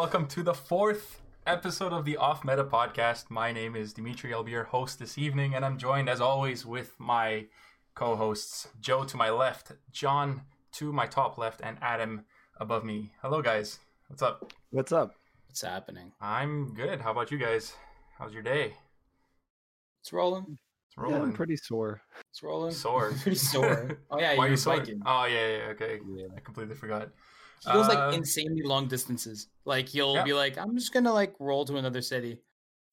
welcome to the fourth episode of the Off Meta podcast. My name is Dimitri. I'll be your host this evening, and I'm joined as always with my co hosts Joe to my left, John to my top left, and Adam above me. Hello, guys. What's up? What's up? What's happening? I'm good. How about you guys? How's your day? It's rolling. It's rolling. Yeah, I'm pretty sore. It's rolling. sore. Pretty sore. Oh yeah, Why are you're you sore? biking. Oh yeah, yeah, okay. Yeah. I completely forgot. He goes Uh, like insanely long distances. Like he'll Yeah. be like, I'm just gonna like roll to another city.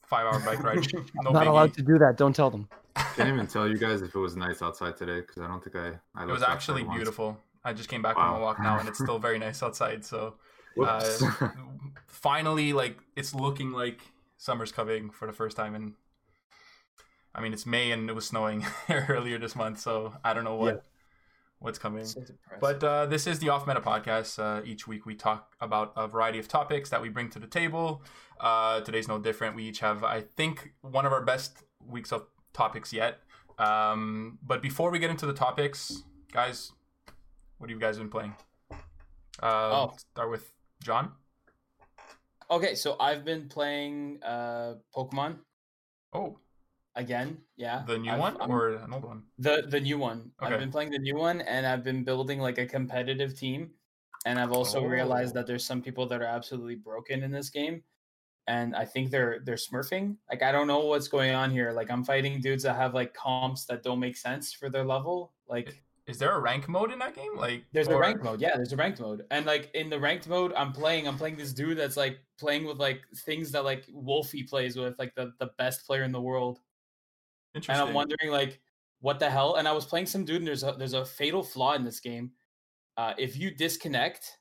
Five hour bike ride. No Not biggie. allowed to do that. Don't tell them. Can't even tell you guys if it was nice outside today because I don't think I. I It was actually outside once. beautiful. I just came back Wow. from a walk now, and it's still very nice outside. So uh, finally, like it's looking like summer's coming for the first time and I mean, it's May and it was snowing earlier this month, so I don't know what Yeah. What's coming. So. But uh, this is the Off Meta podcast. Uh, each week we talk about a variety of topics that we bring to the table. Uh, today's no different. We each have, I think, one of our best weeks of topics yet. Um, but before we get into the topics, guys, what have you guys been playing? Uh, Oh. Start with John. okay, so I've been playing uh Pokemon Oh, again. Yeah, the new I've- one I'm- or an old one? the the new one. Okay. I've been playing the new one, and I've been building like a competitive team. And I've also realized Oh. that there's some people that are absolutely broken in this game, and I think they're they're smurfing. Like I don't know what's going on here. Like I'm fighting dudes that have like comps that don't make sense for their level. Like Is there a rank mode in that game? Like there's a or- ranked mode. Yeah, there's a ranked mode. And like in the ranked mode, I'm playing. I'm playing this dude that's like playing with like things that like Wolfie plays with, like the the best player in the world. And I'm wondering like what the hell. And I was playing some dude, and there's a there's a fatal flaw in this game. Uh, if you disconnect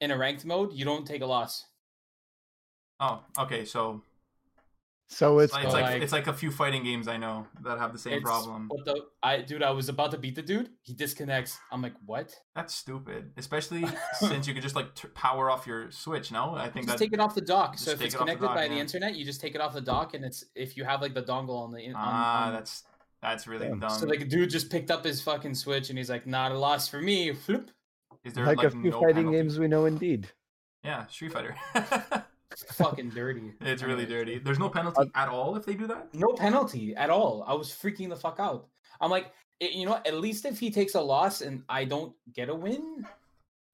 in a ranked mode, you don't take a loss. Oh, okay. So So it's it's, like, like- it's like a few fighting games I know that have the same It's- problem. What the I dude, I was about to beat the dude. He disconnects. I'm like, what? That's stupid, especially since you could just like t- power off your Switch. No, I think Just that take it off the dock. So if take it's it off the connected dock, by the internet, you just take it off the dock, and it's if you have like the dongle on the on, ah, on- that's that's really Damn. dumb. So like a dude just picked up his fucking switch and he's like, not a loss for me. Floop. Is there like, like, a few no fighting penalty? games we know indeed. Yeah, Street Fighter. fucking dirty. it's really dirty. There's no penalty uh, at all if they do that. No penalty at all. I was freaking the fuck out. I'm like, it, you know, at least if he takes a loss and I don't get a win,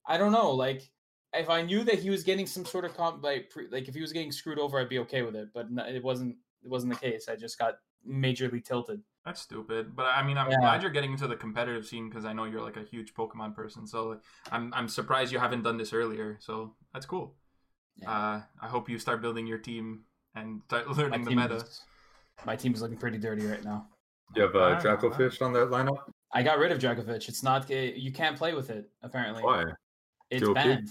I don't know. Like, if I knew that he was getting some sort of comp, like, pre, like if he was getting screwed over, I'd be okay with it. But no, it wasn't. It wasn't the case. I just got majorly tilted. That's stupid. But I mean, I'm Yeah. glad you're getting into the competitive scene because I know you're like a huge Pokemon person. So I'm I'm surprised you haven't done this earlier. So that's cool. Yeah. Uh, I hope you start building your team and start learning the meta. is- my team is looking pretty dirty right now. you have uh, Alright, alright. Dracovish on that lineup? I got rid of Dragovich. It's not. eh, You can't play with it. Apparently, Why? it's Too OP? banned.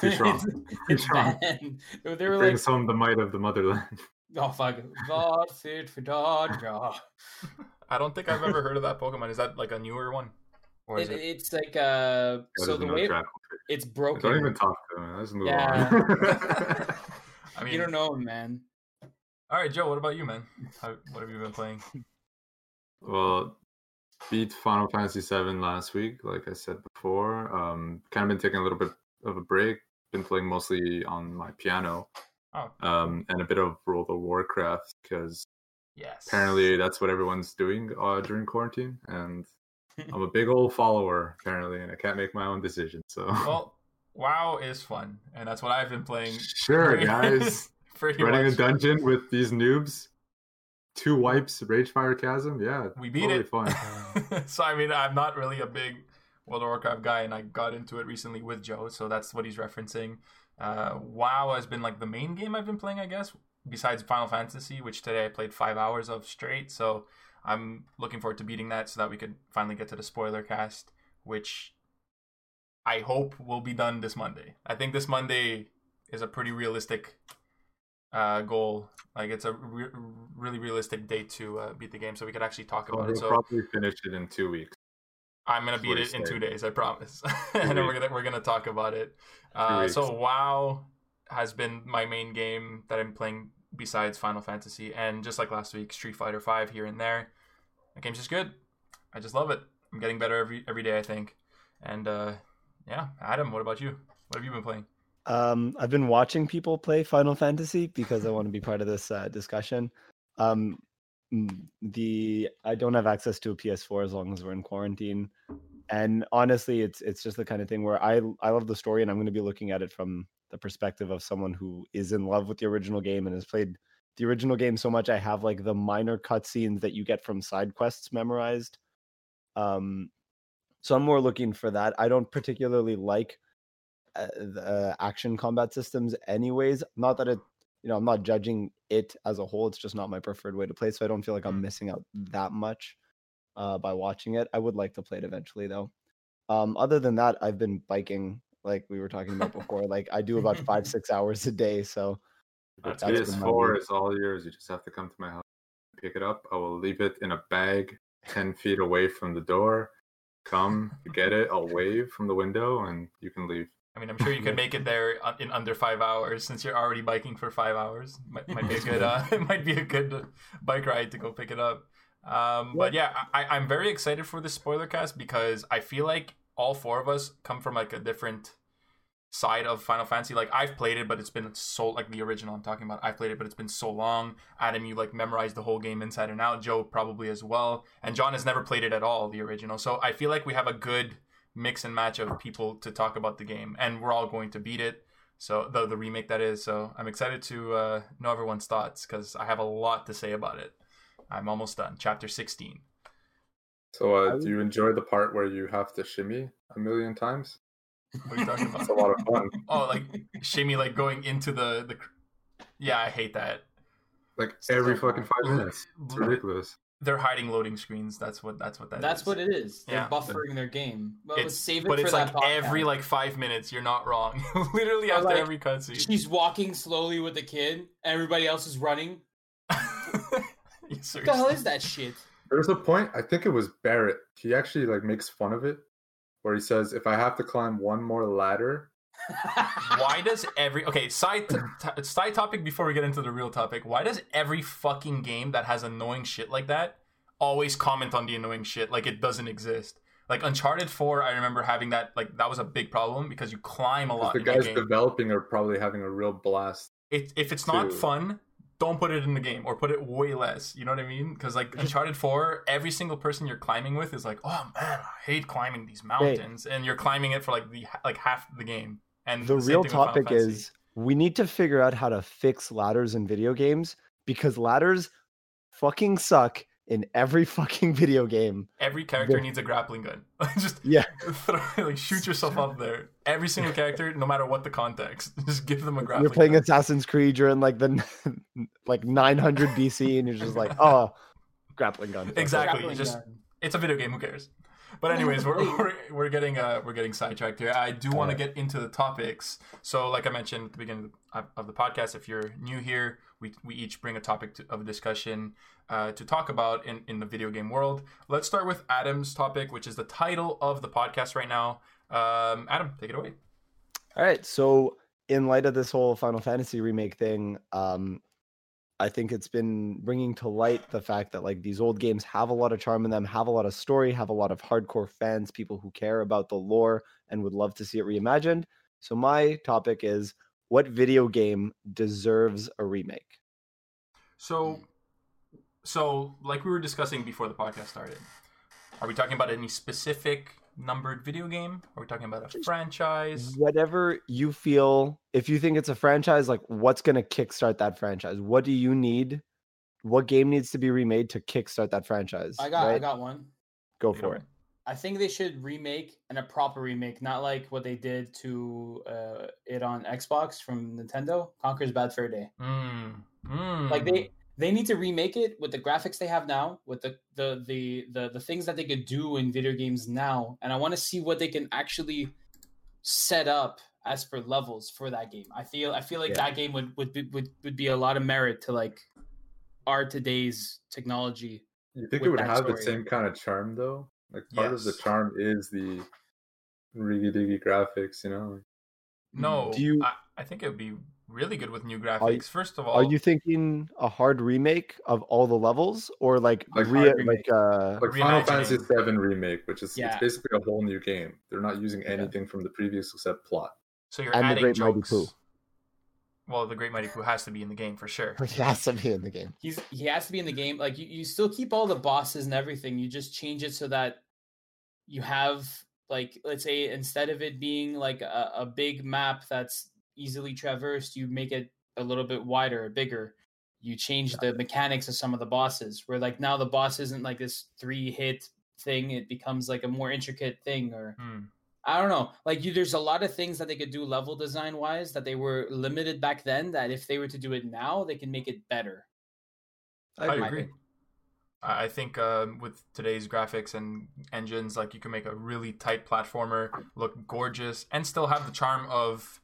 Too strong. it's Too it's strong. banned. They were like, Brings home the might of the motherland. oh fuck, God fit for Dodger. I don't think I've ever heard of that Pokemon. Is that like a newer one, or is It, it? it's like uh, That so the no way Dracovish. it's broken. Don't even talk to him. Let's move Yeah. on. I mean, you don't know, him, man. all right, Joe. What about you, man? How, what have you been playing? well, beat Final Fantasy VII last week, like I said before. Um, kind of been taking a little bit of a break. Been playing mostly on my piano. Oh, Um, and a bit of World of Warcraft because yes. apparently that's what everyone's doing uh, during quarantine and i'm a big old follower apparently and i can't make my own decisions so Well, WoW is fun, and that's what I've been playing. sure guys Pretty running a dungeon with these noobs two wipes ragefire chasm yeah We beat totally it. fun so I mean, I'm not really a big World of Warcraft guy, and I got into it recently with Joe, so that's what he's referencing. Uh, WoW has been like the main game I've been playing, I guess, besides Final Fantasy, which today I played five hours of straight. So I'm looking forward to beating that, so that we could finally get to the spoiler cast, which I hope will be done this Monday. I think this Monday is a pretty realistic uh, goal. Like it's a re- really realistic date to uh, beat the game, so we could actually talk about we'll it. So probably finish it in two weeks I'm gonna beat it in two days, I promise. and then we're gonna we're gonna talk about it. Uh, so. WoW has been my main game that I'm playing besides Final Fantasy, and just like last week, Street Fighter Five here and there. The game's just good. I just love it. I'm getting better every every day, I think. And uh, yeah, Adam, what about you? What have you been playing? Um, I've been watching people play Final Fantasy because I want to be part of this uh, discussion. Um, the I don't have access to a PS4 as long as we're in quarantine, and honestly, it's it's just the kind of thing where I I love the story, and I'm going to be looking at it from the perspective of someone who is in love with the original game and has played the original game so much. I have like the minor cutscenes that you get from side quests memorized. Um, so I'm more looking for that. I don't particularly like uh, the action combat systems, anyways. Not that it, you know, I'm not judging it as a whole. It's just not my preferred way to play, so I don't feel like I'm Mm. missing out that much uh, by watching it. I would like to play it eventually, though. Um, other than that, I've been biking, like we were talking about before. Like I do about five, six hours a day. So That's That's good. been my PS4 week. is all yours. You just have to come to my house, pick it up. I will leave it in a bag ten feet away from the door. Come, get it. I'll wave from the window, and you can leave. I mean, I'm sure you could make it there in under five hours since you're already biking for five hours. Might, might be a good, uh, it might be a good bike ride to go pick it up. Um, but yeah, I, I'm very excited for this spoiler cast because I feel like all four of us come from like a different side of Final Fantasy. Like I've played it, but it's been so like the original I'm talking about. I've played it, but it's been so long. Adam, you like memorized the whole game inside and out. Joe probably as well, and John has never played it at all, the original. So I feel like we have a good mix and match of people to talk about the game, and we're all going to beat it. So the the remake that is. So I'm excited to uh, know everyone's thoughts because I have a lot to say about it. I'm almost done. Chapter 16. So, uh, would- do you enjoy the part where you have to shimmy a million times? What are you talking It's about? a lot of fun. Oh, like shimmy, like going into the the. Yeah, I hate that. Like every So fucking five minutes. It's ridiculous. They're hiding loading screens. That's what. That's what that That's is. what it is. They're Yeah. buffering their game. Well, It's save it but for it's that like every like five minutes. You're not wrong. Literally Or, after like, every cutscene. She's walking slowly with the kid. Everybody else is running. You What the hell is that shit? There's a point. I think it was Barret. He actually like makes fun of it, where he says, "If I have to climb one more ladder, Why does every okay side t- t- side topic before we get into the real topic? Why does every fucking game that has annoying shit like that always comment on the annoying shit like it doesn't exist? Like Uncharted Four, I remember having that like that was a big problem because you climb a lot. the guys developing are probably having a real blast." it, if it's not fun, don't put it in the game or put it way less. You know what I mean? Because like mm-hmm. Uncharted Four, every single person you're climbing with is like, oh man, I hate climbing these mountains, and you're climbing it for like the like half the game. And the same real thing with Final topic is we need to figure out how to fix ladders in video games because ladders fucking suck in every fucking video game. every character the- needs a grappling gun. Just Yeah. throw, like shoot yourself up there. Every single character, no matter what the context, just give them a grappling. Gun. You're playing gun. Assassin's Creed, you're in like the like 900 BC, and you're just like, oh, grappling gun. Exactly. Grappling just- gun. it's a video game. Who cares? But anyways, we're, we're, we're getting uh we're getting sidetracked here. I do want to get into the topics. So, like I mentioned at the beginning of, of the podcast, if you're new here, we we each bring a topic to, of discussion uh, to talk about in in the video game world. Let's start with Adam's topic, which is the title of the podcast right now. Um, Adam, take it away. All right. So, in light of this whole Final Fantasy remake thing, um, I think it's been bringing to light the fact that like these old games have a lot of charm in them, have a lot of story, have a lot of hardcore fans, people who care about the lore and would love to see it reimagined. So, my topic is what video game deserves a remake? So, so like we were discussing before the podcast started, are we talking about any specific numbered video game? Are we talking about a franchise? Whatever you feel, if you think it's a franchise, like what's going to kickstart that franchise? What do you need? What game needs to be remade to kickstart that franchise? I got I got one. Go You for it. I think they should remake and a proper remake, not like what they did to uh, it on Xbox from Nintendo. Conker's Bad Fur Day. Mm, mm. Like they they need to remake it with the graphics they have now, with the the the the, the things that they could do in video games now, and I want to see what they can actually set up as per levels for that game. I feel I feel like Yeah. that game would would be, would would be a lot of merit to like our today's technology. You think it would that have the same kind of charm though? Like part of the charm is the riggy diggy graphics, you know? no, Do you- I, I think it would be really good with new graphics. First of all, Are you thinking a hard remake of all the levels, or like Like re- like uh, Like Final Fantasy VII remake, which is Yeah. it's basically a whole new game. They're not using Yeah. anything from the previous except plot. So you're And the adding Great Mighty jokes. Poo. Well, the Great Mighty Poo has to be in the game for sure. He has to be in the game. He's he has to be in the game. Like you, you still keep all the bosses and everything. You just change it so that you have like let's say instead of it being like a, a big map that's easily traversed, you make it a little bit wider, bigger. You change the mechanics of some of the bosses. Where like now the boss isn't like this three hit thing. It becomes like a more intricate thing or Hmm. I don't know. Like you, there's a lot of things that they could do level design wise that they were limited back then. That if they were to do it now, they can make it better. I agree. agree. I I think um, with today's graphics and engines, like you can make a really tight platformer look gorgeous and still have the charm of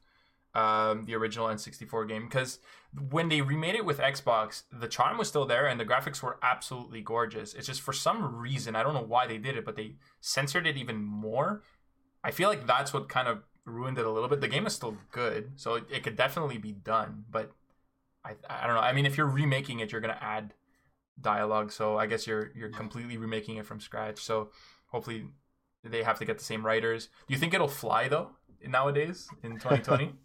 um, the original N64 game. Because when they remade it with Xbox, the charm was still there and the graphics were absolutely gorgeous. It's just for some reason, I don't know why they did it, but they censored it even more. I feel like that's what kind of ruined it a little bit. The game is still good, so it, it could definitely be done, but I, I don't know. I mean, if you're remaking it, you're gonna add dialogue, so I guess you're you're completely remaking it from scratch. So hopefully they have to get the same writers. Do you think it'll fly though nowadays in 2020?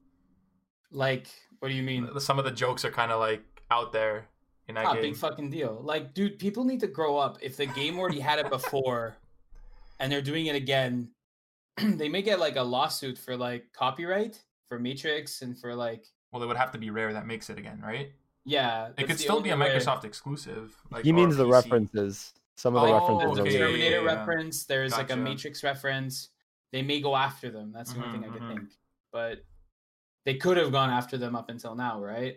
Like, what do you mean? Some of the jokes are kind of like out there in that Ah, game. big fucking deal. Like, dude, people need to grow up. If the game already had it before, and they're doing it again, they may get like a lawsuit for like copyright for Matrix and for like well, it would have to be Rare that makes it again, right? yeah. It could still be a only way. Microsoft exclusive. Like he means the PC. references. Some of the Oh, references There's okay, a are yeah. Terminator yeah, yeah. reference. There's like a Matrix reference. They may go after them. That's the only Mhm, thing I could mhm. think. But they could have gone after them up until now, right?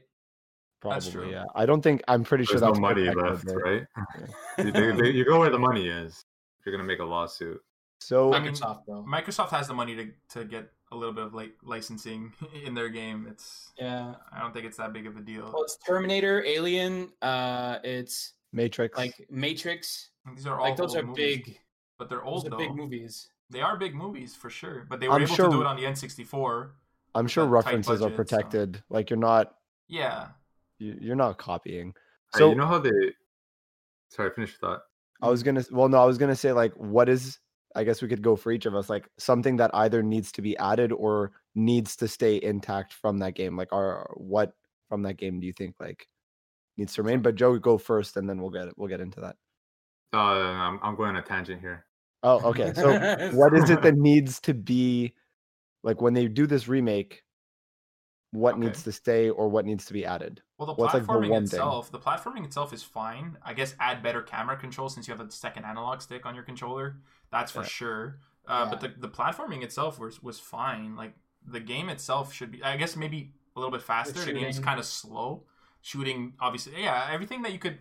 That's true. Probably, yeah. I don't think I'm pretty sure There's that's no money protected, left, right? right? you, they- they- you go where the money is. If you're gonna make a lawsuit. So I mean, Microsoft, though. Microsoft has the money to, to get a little bit of like licensing in their game. It's Yeah. I don't think it's that big of a deal. Well, it's Terminator, Alien. Uh, it's Matrix. like Matrix. These are all Like those are movies, big. but they're Those old are though. big movies. They are big movies for sure, but they were I'm able sure- to do it on the N64. I'm sure got tight references are budgets, so- protected. Like you're not Yeah, you- you're not copying. Hey, So you know how they? Sorry, finish your thought. I was gonna well no, I was gonna say like what is I guess we could go for each of us, like something that either needs to be added or needs to stay intact from that game. Like our what from that game do you think like needs to remain? But Joe go first and then we'll get it we'll get into that. Uh, I'm, I'm going on a tangent here. Oh, okay. So what is it that needs to be like when they do this remake? What Okay. needs to stay or what needs to be added? Well, the What's, like, the platforming thing? itself, the platforming itself is fine. I guess add better camera control since you have the second analog stick on your controller. That's for Yeah. sure. Uh, But the, the platforming itself was was fine. Like the game itself should be, I guess, maybe a little bit faster. The, game's shooting. kind of slow. Shooting, obviously, yeah. Everything that you could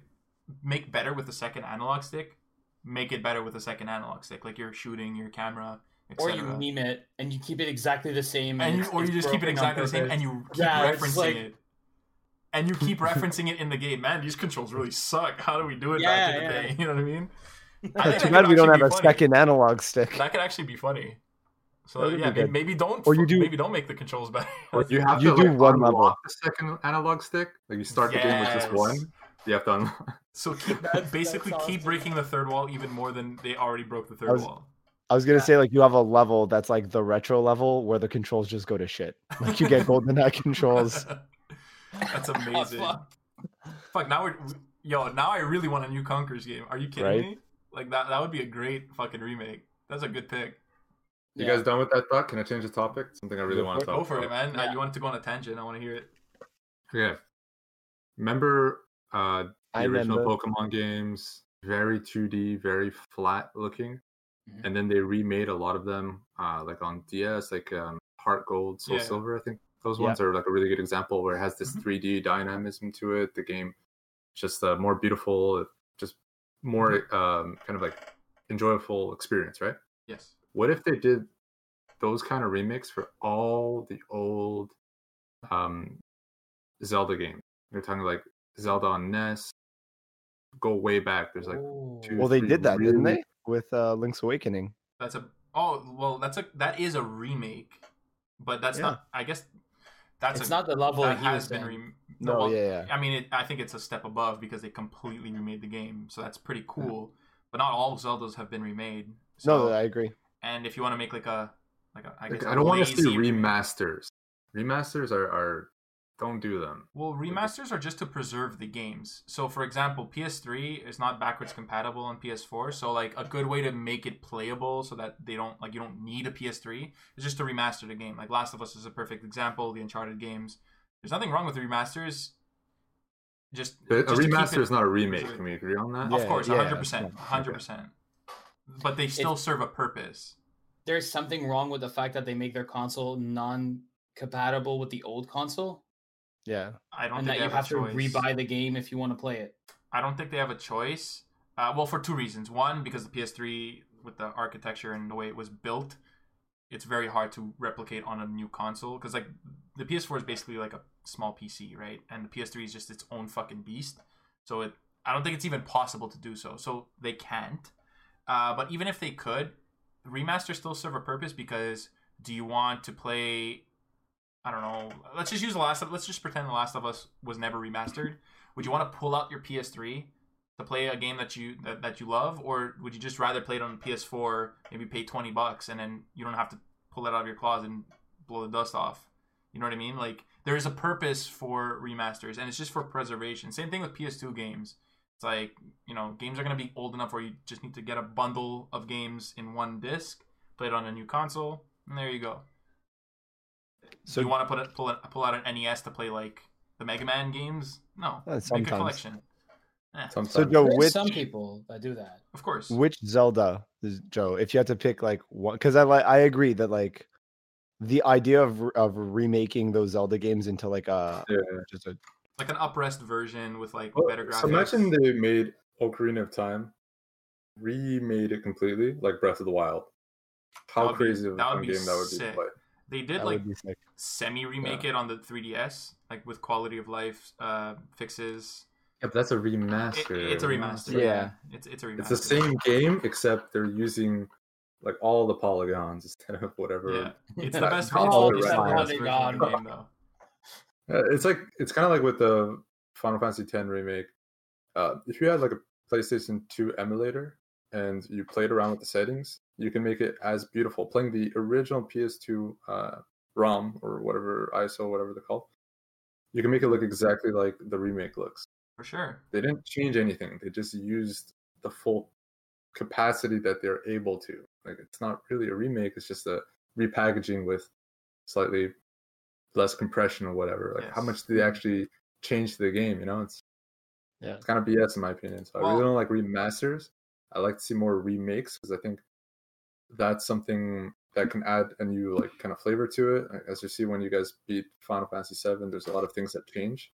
make better with the second analog stick, make it better with the second analog stick. Like your shooting, your camera, or you meme it and you keep it exactly the same, and you, or you just keep it exactly the same, and you keep Yeah, referencing like- it. And you keep referencing it in the game. Man, these controls really suck. How do we do it back in the Yeah, day? yeah. You know what I mean? I think Too bad we don't have a funny. second analog stick. That could actually be funny. So That would yeah, maybe, maybe don't. Or you do- maybe don't make the controls better. Or you have You to do like, one unlock level. the second analog stick. Like you start the game with just one. You have to unlock. so keep That's- basically keep awesome. breaking the third wall even more than they already broke the third was- wall. I was gonna Yeah. say like you have a level that's like the retro level where the controls just go to shit. Like you get GoldenEye controls. That's Oh, amazing. fuck. Fuck, now we're yo. Now I really want a new Conker's game. Are you kidding Right? me? Like that. That would be a great fucking remake. That's a good pick. You Yeah. guys done with that thought? Can I change the topic? Something I really Go want to it. talk Go for it, about. man. Uh, you wanted to go on a tangent. I want to hear it. Yeah. Remember uh the I original remember. Pokemon games? Very 2D, very flat looking. Mhm. And then they remade a lot of them, uh, like on DS, like um, Heart Gold, Soul Yeah. Silver. I think those Yeah. ones are like a really good example where it has this Mhm. 3D dynamism to it. The game just uh, more beautiful, just more um, kind of like enjoyable experience, right? Yes. What if they did those kind of remakes for all the old um, Zelda games? They're talking like Zelda on NES. Go way back. There's like two- Well, they did that, didn't they? With uh, Link's Awakening. That's a. Oh well, that's a. That is a remake, but that's Yeah. not. I guess that's it's a, not the level that he has was been. saying. Re- No, well, yeah, yeah. I mean, it, I think it's a step above because they completely remade the game, so that's pretty cool. But not all Zeldas have been remade. So, No, I agree. and if you want to make like a like a, I guess Like, a I don't want to see lazy remake- remasters. remasters are are don't do them. Well, remasters are just to preserve the games. So, for example, PS3 is not backwards compatible on PS4. So, like a good way to make it playable, so that they don't like you don't need a PS3, is just to remaster the game. Like Last of Us is a perfect example. The Uncharted games. There's nothing wrong with remasters. Just, But just a remaster is not a remake. Can we agree on that? Yeah, of course, yeah, hundred percent, yeah, hundred percent. But they still serve a purpose. There's something wrong with the fact that they make their console non-compatible with the old console, Yeah. I don't and think that you have, have to choice. rebuy the game if you want to play it. I don't think they have a choice. Uh, well, for two reasons. One, because the PS3 with the architecture and the way it was built, it's very hard to replicate on a new console. Because like the PS4 is basically like a small PC, right? And the PS3 is just its own fucking beast. So it, I don't think it's even possible to do so. So they can't. Uh, but even if they could, remasters still serve a purpose because do you want to play? I don't know. Let's just use the last. Of, let's just pretend the Last of Us was never remastered. Would you want to pull out your PS3 to play a game that you that, that you love, or would you just rather play it on PS4, maybe pay twenty bucks, and then you don't have to pull it out of your closet and blow the dust off? You know what I mean? Like there is a purpose for remasters, and it's just for preservation. Same thing with PS2 games. It's like you know games are gonna be old enough where you just need to get a bundle of games in one disc, play it on a new console, and there you go. So So you want to put it, pull it, pull out an NES to play like the Mega Man games? No, Uh, make a collection. Eh, Sometimes. so Joe, There's which some people that do that. of course. which Zelda is Joe? If you had to pick like one, because I like I agree that like the idea of of remaking those Zelda games into like a Yeah. just a like an uprest version with like Well, better graphics. So imagine they made Ocarina of Time, remade it completely, like Breath of the Wild. How That be- crazy of a that would fun be game that would be to play. They did that like would be sick. semi remake it on the 3DS, like with quality of life uh, fixes. Yeah, but that's a It, remaster. it's a remaster. Yeah. Yeah, it's it's a remaster. It's the same game except they're using like all the polygons instead of whatever. Yeah, it's the best. it's all the the polygon. version of the game, though. Uh, It's like it's kind of like with the Final Fantasy X remake. Uh, if you had like a PlayStation 2 emulator and you played around with the settings, you can make it as beautiful. Playing the original PS2 uh, ROM or whatever ISO, whatever they're called, you can make it look exactly like the remake looks. For sure. They didn't change anything. They just used the full capacity that they're able to. Like it's not really a remake. It's just a repackaging with slightly less compression or whatever. Like how much do they actually change the game? You know, it's Yeah. it's kind of BS in my opinion. So I really don't like remasters. I like to see more remakes because I think that's something that can add a new like kind of flavor to it. As you see when you guys beat Final Fantasy VII, there's a lot of things that change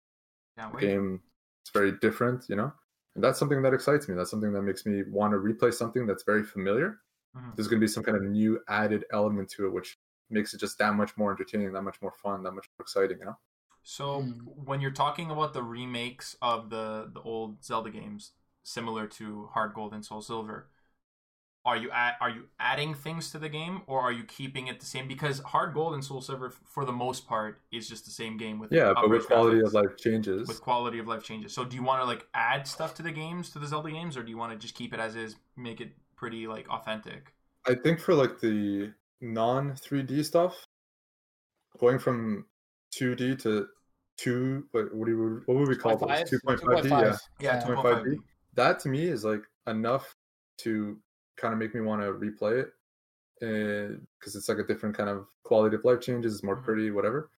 Can't the game it's very different you know and that's something that excites me that's something that makes me want to replay something that's very familiar Mhm. there's going to be some kind of new added element to it which makes it just that much more entertaining that much more fun that much more exciting you know So Mm. when you're talking about the remakes of the the old Zelda games, similar to Heart Gold and Soul Silver, are you at, are you adding things to the game or are you keeping it the same? Because Heart Gold and Soul Silver, for the most part, is just the same game with yeah but with quality graphics, of life changes with quality of life changes. So do you want to like add stuff to the games to the Zelda games, or do you want to just keep it as is, make it pretty like authentic? i think for like the non 3d stuff going from 2d to 2 what, what do you what would we call those 2.5d yeah Yeah, 2.5D. that to me is like enough to kind of make me want to replay it because it's like a different kind of quality of life changes it's more Mhm. pretty whatever.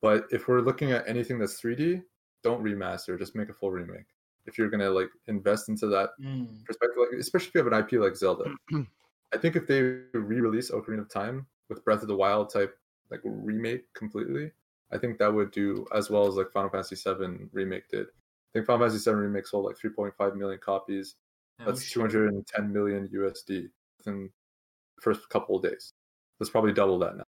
But if we're looking at anything that's 3d don't remaster just make a full remake. If you're gonna like invest into that Mm. perspective like especially if you have an ip like zelda. I think if they re-release ocarina of time with breath of the wild type like remake completely i think that would do as well as like final fantasy 7 remake did. I think final fantasy 7 remake sold like 3.5 million copies that's we 210 million USD within the first couple of days. That's probably double that now.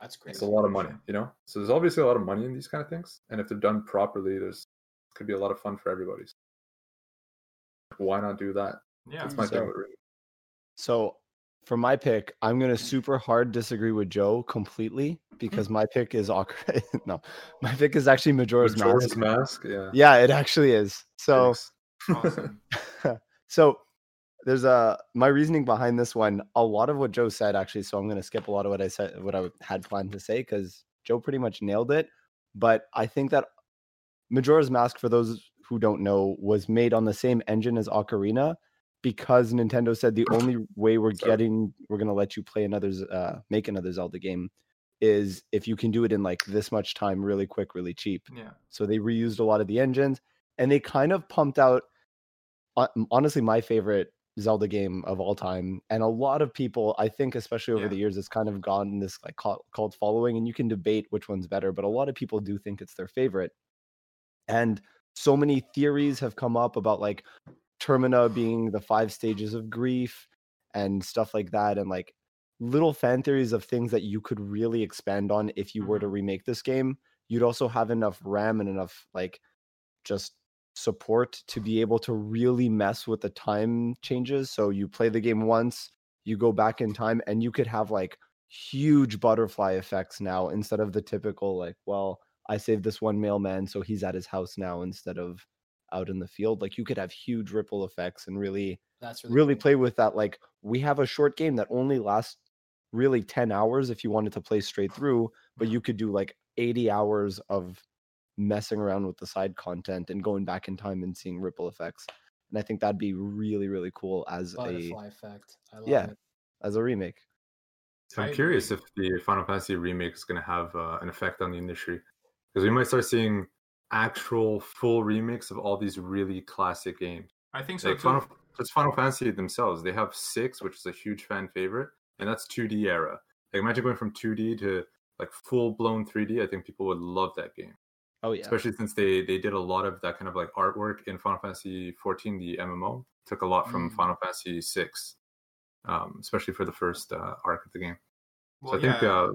That's crazy. It's a lot of money, you know. So there's obviously a lot of money in these kind of things, and if they're done properly, there's could be a lot of fun for everybody. Why not do that? Yeah, That's my So- thing with. So for my pick, I'm gonna super hard disagree with Joe completely because my pick is awkward. no, my pick is actually Majora's Majora's Mask. Mask, yeah. Yeah, it actually is. So awesome. so there's a my reasoning behind this one. A lot of what Joe said actually. So I'm gonna skip a lot of what I said, what I had planned to say, because Joe pretty much nailed it. But I think that Majora's Mask, for those who don't know, was made on the same engine as Ocarina because Nintendo said the only way we're Sorry. getting we're gonna let you play another uh make another Zelda game is if you can do it in like this much time really quick, really cheap. Yeah. So they reused a lot of the engines and they kind of pumped out Uh, honestly my favorite Zelda game of all time. And a lot of people, I think, especially over Yeah. the years, it's kind of gotten this like cult, following, and you can debate which one's better, but a lot of people do think it's their favorite. And so many theories have come up about like Termina being the five stages of grief and stuff like that, and like little fan theories of things that you could really expand on if you were to mm-hmm. remake this game. You'd also have enough RAM and enough like just support to be able to really mess with the time changes. So you play the game once, you go back in time, and you could have like huge butterfly effects now instead of the typical like, well, I saved this one mailman, so he's at his house now instead of out in the field. Like you could have huge ripple effects and really That's really cool. play with that. Like we have a short game that only lasts really 10 hours if you wanted to play straight through, but you could do like 80 hours of messing around with the side content and going back in time and seeing ripple effects. And I think that'd be really, really cool as a butterfly effect. I love Yeah. it. as a remake. So I I'm curious if the Final Fantasy remake is going to have uh, an effect on the industry because we might start seeing actual full remakes of all these really classic games. I think so Like too. Final, just Final Fantasy themselves, they have six, which is a huge fan favorite, and that's 2D era. Like imagine going from 2D to like full blown 3D. I think people would love that game, Oh yeah. especially since they they did a lot of that kind of like artwork in Final Fantasy 14, the MMO. Took a lot from Mm. Final Fantasy 6, um, especially for the first uh, arc of the game. Well, so I think uh,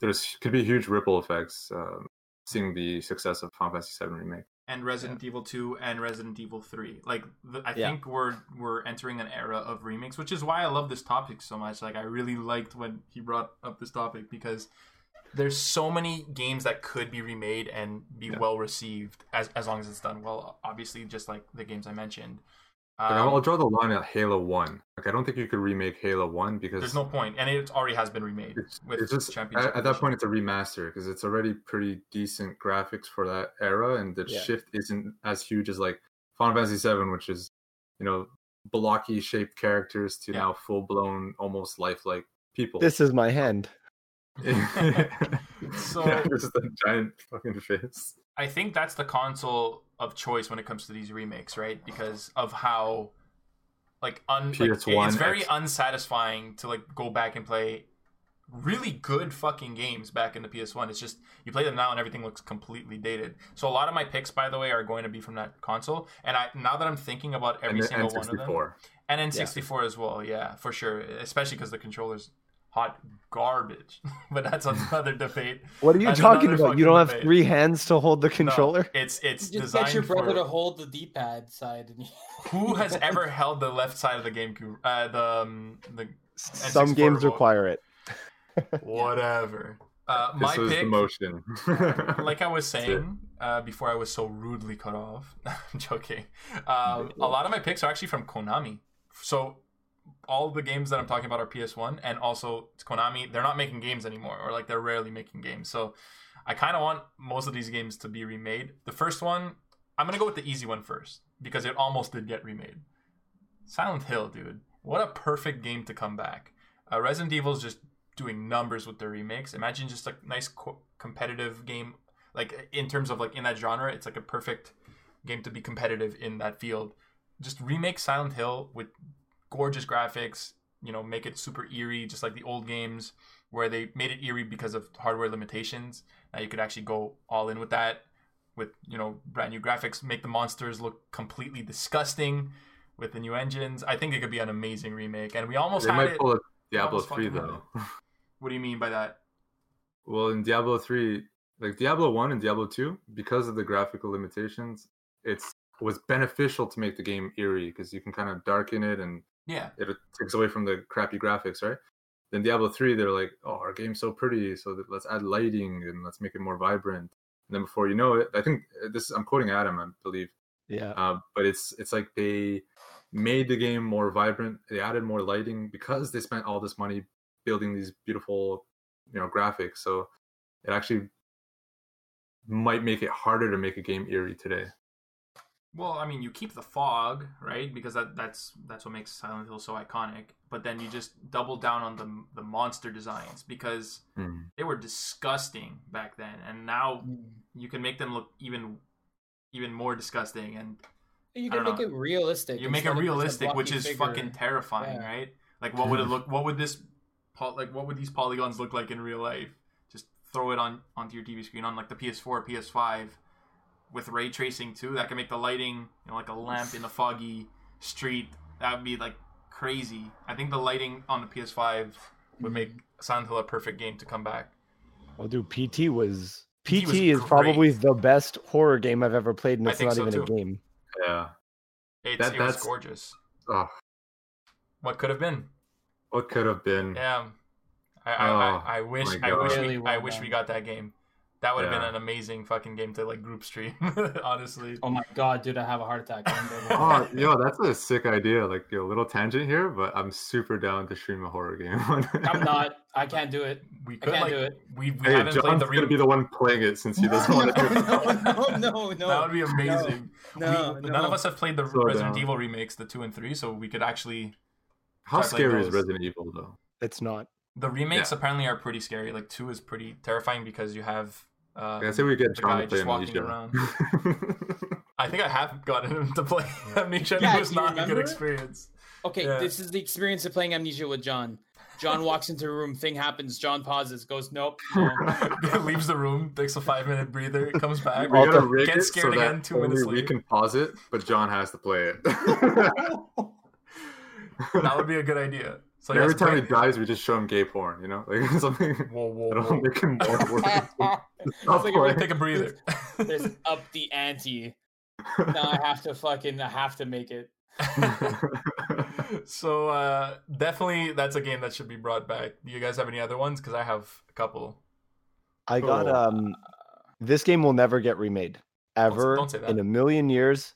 there's could be huge ripple effects um, seeing the success of Final Fantasy 7 remake. and Resident Evil 2 and Resident Evil 3. Like the, I Yeah. think we're we're entering an era of remakes, which is why I love this topic so much. Like I really liked when he brought up this topic because there's so many games that could be remade and be Yeah. well received as as long as it's done well. Obviously, just like the games I mentioned. Like, Um, I'll I'll draw the line at Halo 1. Like I don't think you could remake Halo 1 because there's no point, and it already has been remade it's, with it's just Championship at, at that point it's a remaster because it's already pretty decent graphics for that era and the Yeah. shift isn't as huge as like Final Fantasy 7 which is you know blocky shaped characters to Yeah. now full blown almost lifelike people. This is my hand. So- yeah, just giant fucking face. I think that's the console of choice when it comes to these remakes, right? Because of how like un like, it's very X- unsatisfying to like go back and play really good fucking games back in the PS1. It's just you play them now and everything looks completely dated. So a lot of my picks by the way are going to be from that console. And I now that I'm thinking about every and single one of them N64. and N64 as well, yeah, for sure, especially cuz the controller's hot garbage. but that's another debate. What are you That's talking about? You don't have three hands to hold the No, controller? it's it's Just designed get your brother for to hold the D-pad side. And who has ever held the left side of the GameCube? Uh, the um, the Some N64 games remote. require it. whatever. Uh, my This was pick, the motion. like I was saying uh, before, I was so rudely cut off. I'm joking. Um, a lot of my picks are actually from Konami. So all the games that I'm talking about are PS1, and also it's Konami. They're not making games anymore, or like they're rarely making games. So I kind of want most of these games to be remade. The first one, I'm gonna go with the easy one first because it almost did get remade. Silent Hill, dude, what a perfect game to come back. Uh, Resident Evil's just doing numbers with their remakes. Imagine just a nice co- competitive game, like in terms of like in that genre, it's like a perfect game to be competitive in that field. Just remake Silent Hill with gorgeous graphics. You know, make it super eerie, just like the old games where they made it eerie because of hardware limitations. Now you could actually go all in with that, with you know brand new graphics, make the monsters look completely disgusting with the new engines. I think it could be an amazing remake, and we almost they had might it. pull a Diablo 3 though. What do you mean by that? Well, in Diablo 3, like Diablo 1 and Diablo 2, because of the graphical limitations, it's was beneficial to make the game eerie because you can kind of darken it and Yeah, it takes away from the crappy graphics, right? Then Diablo 3, they're like, oh, our game's so pretty, so let's add lighting and let's make it more vibrant. And then before you know it, I think uh, this I'm quoting Adam, I believe, Yeah. uh, but it's it's like they made the game more vibrant. They added more lighting because they spent all this money building these beautiful, you know, graphics. So it actually might make it harder to make a game eerie today. Well, I mean, you keep the fog, right? Because that that's that's what makes Silent Hill so iconic. But then you just double down on the the monster designs because Hmm. they were disgusting back then, and now Mm. you can make them look even even more disgusting, and You can make know. it realistic. you make it instead of just a realistic, which is figure. fucking terrifying, Yeah. right? Like, what would it look? What would this, like, what would these polygons look like in real life? Just throw it on onto your TV screen on like the PS4, PS5, with ray tracing too. That can make the lighting, you know, like a lamp in a foggy street. That would be like crazy. I think the lighting on the PS5 would make Silent Hill a perfect game to come back. Well, dude, PT was PT PT, was is probably the best horror game I've ever played, and it's not so, even a game. Yeah. It's, That- it was that's- gorgeous. Oh, What could have been? what could have been? Yeah, I I, Oh, I, I wish I wish God. we Really I wish we got that game. That would have been an amazing fucking game to like group stream. honestly, Oh my god, dude, I have a heart attack. Oh, yo, that's a sick idea. Like, a little tangent here, but I'm super down to stream a horror game. I'm not. I can't do it. we I could can't like do it. we, we Hey, haven't John's played the gonna re- be the one playing it since he doesn't want to. do it. no, no, no, no. That would be amazing. No, We- no. None of us have played the Slow Resident down. Evil remakes, the two and three, so we could actually. How scary is. Resident Evil though? It's not. The remakes Yeah. apparently are pretty scary. Like two is pretty terrifying because you have. Uh, I say we get John guy to play Amnesia. I think I have gotten him to play Amnesia. and Yeah, it was do you not a good remember? experience. Okay, Yeah. this is the experience of playing Amnesia with John. John walks into a room, thing happens, John pauses, goes, nope. no." leaves the room, takes a five minute breather, comes back. we All gotta the- rig Get it scared so again that two only minutes we later. can pause it, but John has to play it. that would be a good idea. So Every time he dies, we just show him gay porn. You know, like something Whoa, whoa, that'll whoa. make him more worried. It's Stop like playing. Take a breather. There's up the ante. Now I have to fucking, I have to make it. so uh, definitely, that's a game that should be brought back. Do you guys have any other ones? Because I have a couple. I got Oh. um. This game will never get remade ever don't say that. in a million years.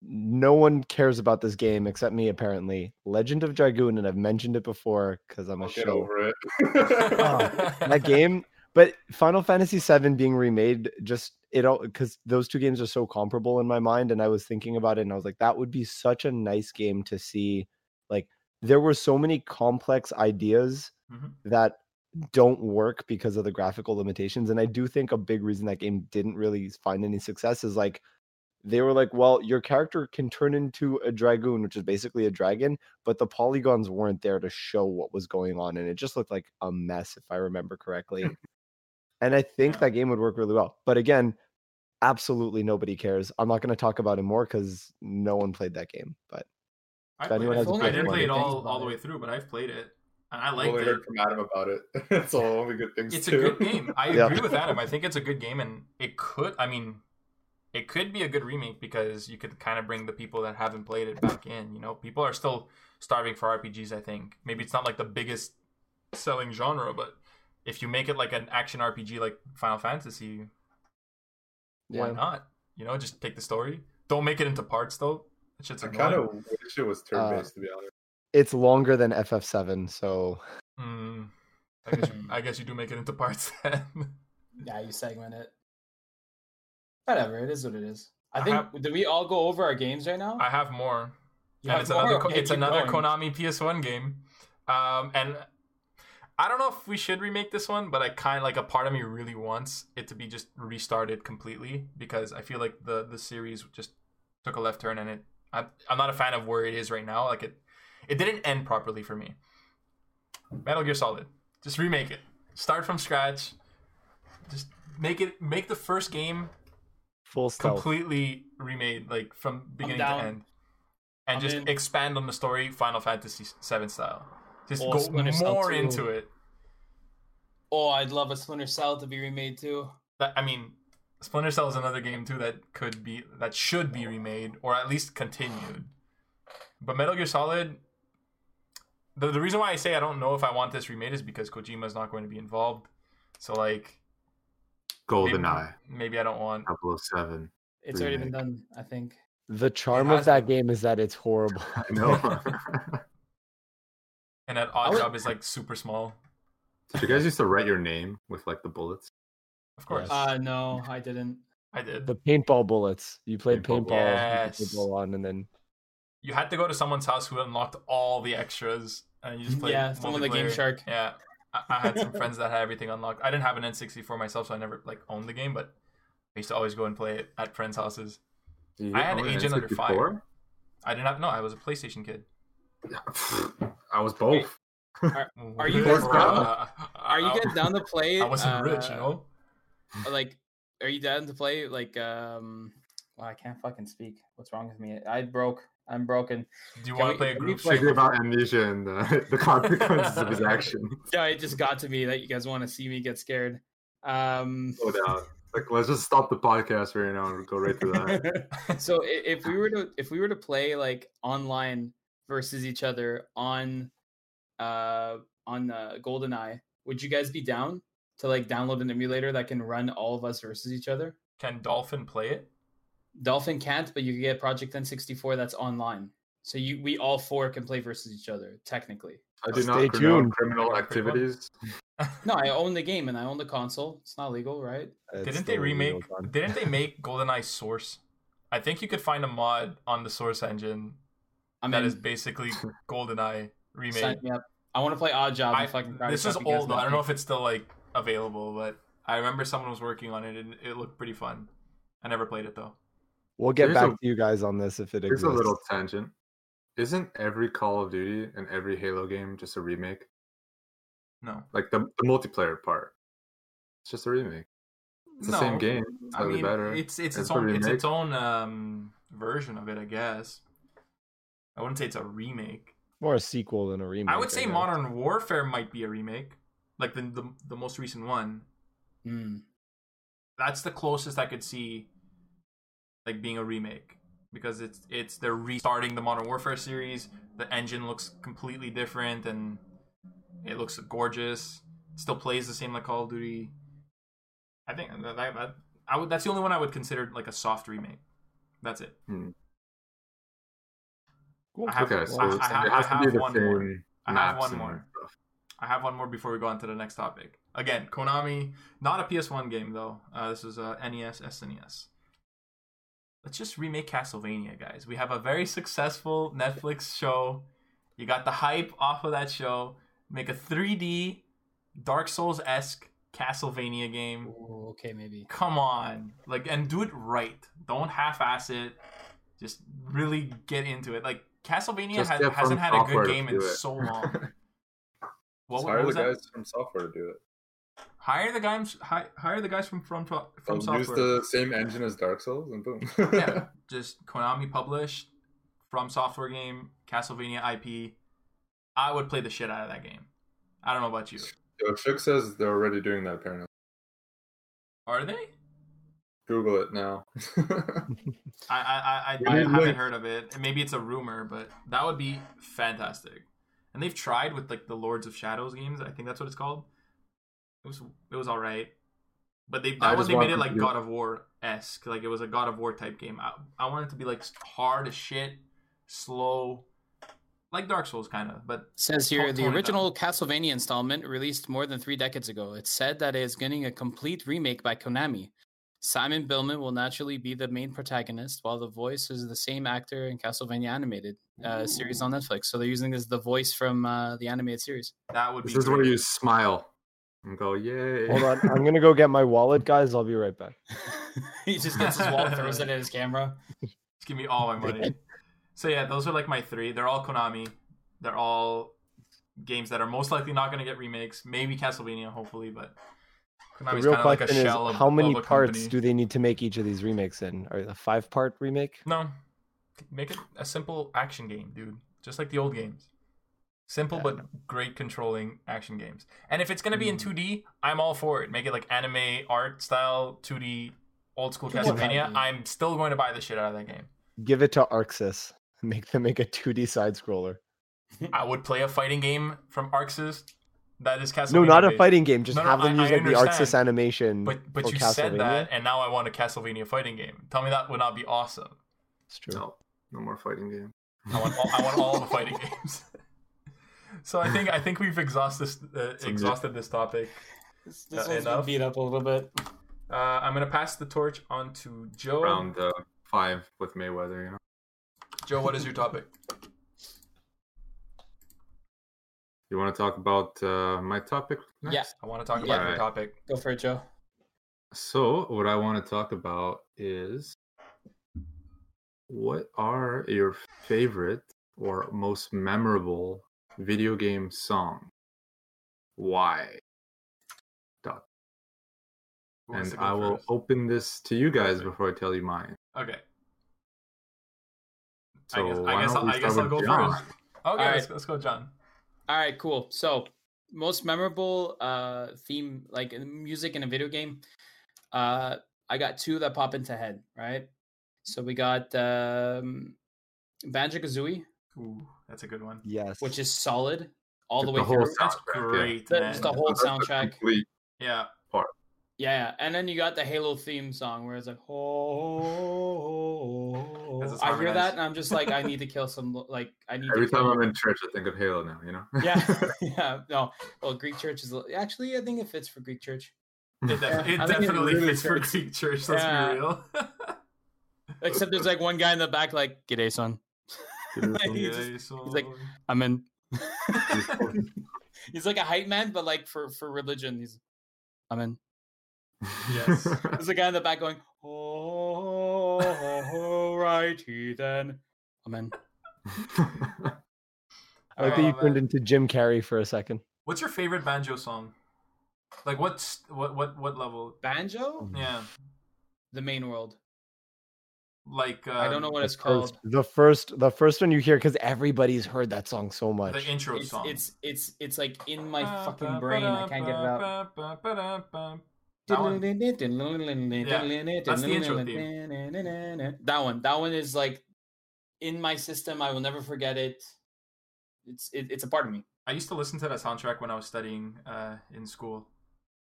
No one cares about this game except me, apparently. Legend of Dragoon, and I've mentioned it before because I'm a I'll show. over it. that game but final fantasy 7 being remade just it all because those two games are so comparable in my mind and i was thinking about it and i was like that would be such a nice game to see like there were so many complex ideas Mhm. that don't work because of the graphical limitations and i do think a big reason that game didn't really find any success is like they were like well your character can turn into a dragoon which is basically a dragon but the polygons weren't there to show what was going on and it just looked like a mess if i remember correctly and i think Yeah. that game would work really well but again absolutely nobody cares i'm not going to talk about it more because no one played that game but I, If anyone played has it. a I didn't play it all, all the way through, but I've played it. And I I've liked only it. heard from Adam about it. It's all only good things. It's a good game. I Yeah. agree with Adam. I think it's a good game, and it could. I mean, it could be a good remake because you could kind of bring the people that haven't played it back in. You know, people are still starving for RPGs. I think maybe it's not like the biggest selling genre, but if you make it like an action RPG like Final Fantasy, why not? You know, just take the story. Don't make it into parts though. That shit's I kind of wish it was turn based, to be honest. it's longer than ff7 so Hmm. I guess, you, I guess you do make it into parts then. Yeah, you segment it. Whatever, it is what it is. I I think, have- did we all go over our games right now? I have more. You and have it's more? another it's another going. Konami PS1 game. Um, and I don't know if we should remake this one, but I kind of like a part of me really wants it to be just restarted completely because I feel like the the series just took a left turn and it. I, I'm not a fan of where it is right now. Like it, it didn't end properly for me. Metal Gear Solid, just remake it. Start from scratch. Just make it make the first game full stealth completely remade, like from beginning to down. end, and I'm just in. expand on the story, Final Fantasy VII style. Just Or go Splinter Cell more 2. into it. Oh, I'd love a Splinter Cell to be remade too. That I mean, Splinter Cell is another game too that could be that should be remade or at least continued. But Metal Gear Solid. The, the reason why I say I don't know if I want this remade is because Kojima is not going to be involved. So like maybe, GoldenEye, maybe I don't want 007. It's already been done, I think. the charm of that been. game is that it's horrible I know. and that Oddjob is like super small. Did you guys used to write your name with like the bullets? Of course, Yes. Uh, no, I didn't. I did. The paintball bullets. You played Paintball paintball, bullets. you paintball on, and then You had to go to someone's house who unlocked all the extras, and you just played. Yeah, someone like Game. Shark. Yeah, I, I had some friends that had everything unlocked. I didn't have an N64 myself, so I never like owned the game, but I used to always go and play it at friends' houses. You I had an Agent Under Fire. I didn't have no. I was a PlayStation kid. I was both. are you guys Uh, Are you guys down to play? I wasn't rich, you uh, know. Like, are you down to play? Like, um, well, I can't fucking speak. What's wrong with me? I broke. I'm broken. Do you can want we- to play a group? play- stream? About amnesia and the, the consequences of his actions. Yeah, it just got to me that you guys want to see me get scared. Um, Slow down. Like, let's just stop the podcast right now and go right to that. so if we were to if we were to play like online versus each other on uh on uh, GoldenEye, would you guys be down to like download an emulator that can run all of us versus each other? Can Dolphin play it? Dolphin can't, but you can get Project N64 that's online. So you we all four can play versus each other technically. I do Stay not condone tuned. criminal activities. No, I own the game and I own the console. It's not legal, right? it's Didn't they remake? Didn't they make GoldenEye Source? I think you could find a mod on the Source engine I that mean, is basically GoldenEye remade. sign me up. I want to play Odd Job. I, and fucking Krabby this is old. though. I don't know if it's still like available, but I remember someone was working on it and it looked pretty fun. I never played it though. We'll get Here's back a- to you guys on this if it Here's exists. a little tangent. Isn't every Call of Duty and every Halo game just a remake? No, Like the, the multiplayer part. It's just a remake. It's the No. same game, I mean better. it's it's It's its own it's its own um version of it, I guess. I wouldn't say it's a remake. More a sequel than a remake. I would say guess. Modern Warfare might be a remake, like the the, the most recent one. Mm. That's the closest I could see, like being a remake, because it's it's they're restarting the Modern Warfare series. The engine looks completely different, and it looks gorgeous. It still plays the same like Call of Duty. I think that, that, that I would. That's the only one I would consider like a soft remake. That's it. Cool. I have- okay, I- so I it have- has I to be have the one same more. I have one more. stuff. I have one more before we go on to the next topic. Again, Konami, not a PS1 game though. Uh, this is a NES, SNES. Let's just remake Castlevania, guys. We have a very successful Netflix show. You got the hype off of that show. Make a 3D Dark Souls esque Castlevania game. Ooh, okay, maybe. Come on, like, and do it right. Don't half-ass it. Just really get into it. Like Castlevania has, hasn't had a good game in it. so long. What, Just what hire the was that? guys FromSoftware to do it. Hire the guys. Hi, hire the guys from from from oh, They'll software. use the same engine as Dark Souls, and boom. yeah, just Konami published FromSoftware game Castlevania IP. I would play the shit out of that game. I don't know about you. Yo, Shug says they're already doing that. Apparently, Are they? Google it now. I I I, I, haven't links. heard of it. Maybe it's a rumor, but that would be fantastic. And they've tried with like the Lords of Shadows games. I think that's what it's called. It was it was all right, but they I that one just they made it like God of War esque. Like it was a God of War type game. I, I want it to be like hard as shit, slow, like Dark Souls kind of. But Says here the tone it original Castlevania installment released more than three decades ago. It's said that it is getting a complete remake by Konami. Simon Belmont will naturally be the main protagonist, while the voice is the same actor in Castlevania animated uh, series on Netflix. So they're using this the voice from uh, the animated series. that would This be. is where you smile and go, yay. Hold on, I'm gonna go get my wallet, guys. I'll be right back. he just gets his wallet, throws it at his camera. Just give me all my money. so yeah, those are like my three. They're all Konami. They're all games that are most likely not going to get remakes. Maybe Castlevania, hopefully, but The Konami's real kind of like a question is, of how many of a parts company. do they need to make each of these remakes in? Are it a five-part remake? No, make it a simple action game, dude. Just like the old games. Simple Yeah, but great controlling action games. And if it's going to be in Mm. 2D, I'm all for it. Make it like anime art style 2D old school Yeah. Castlevania. I'm still going to buy the shit out of that game. Give it to ArcSys. Make them make a 2D side scroller. I would play a fighting game from ArcSys that is Castlevania. No, not a fighting game. Just No, no, have them I- use I like the ArcSys animation. But but for you said that, and now I want a Castlevania fighting game. Tell me that would not be awesome. It's true. No, no more fighting game. I want all, I want all the fighting games. So I think I think we've exhausted uh, exhausted this topic. This, this this one's one's been been beat up a little bit. Uh, I'm gonna pass the torch on to Joe. Round uh, five with Mayweather, you know. Joe, what is your topic? You want to talk about uh, my topic? Yeah. I want to talk Yeah. about your Alright. topic. Go for it, Joe. So, what I want to talk about is what are your favorite or most memorable video game song? Why? Dot. And I will first? open this to you guys before I tell you mine. Okay. So, I guess, why I guess, don't I'll, we I guess I'll go with John? first. Okay, All let's, let's go, John. All right, cool. So, most memorable uh theme, like music in a video game. Uh, I got two that pop into head. Right. So we got um, Banjo Kazooie, Ooh, that's a good one. Yes. which is solid all the way whole through. That's soundtrack, yeah. great, The- just the whole That's soundtrack. yeah. Yeah, yeah, and then you got the Halo theme song where it's like, oh, As it's I hear that and I'm just like, I need to kill some, like, I need Every to time. I'm in church, I think of Halo now, you know? yeah, yeah, no, well, Greek church is actually, I think it fits for Greek church, It, def- it I think it definitely really fits for. Greek church. Let's Yeah. be real. except there's like one guy in the back, like, "G'day, son." He just- he's like, I'm in. he's like a hype man, but like for for religion, he's. I'm in. Yes. There's a guy in the back going, "Oh, righty then." I'm in. I like that you Oh, turned into Jim Carrey for a second. What's your favorite banjo song? Like what's what what what level? Banjo, Yeah, the main world. Like uh, I don't know what it's called. first- The first, the first one you hear because everybody's heard that song so much. the intro It's, song. it's it's it's like in my fucking brain. I can't get it out. That That one. That's the intro That one. That one is like in my system. I will never forget it. It's it, it's a part of me. I used to listen to that soundtrack when I was studying uh, in school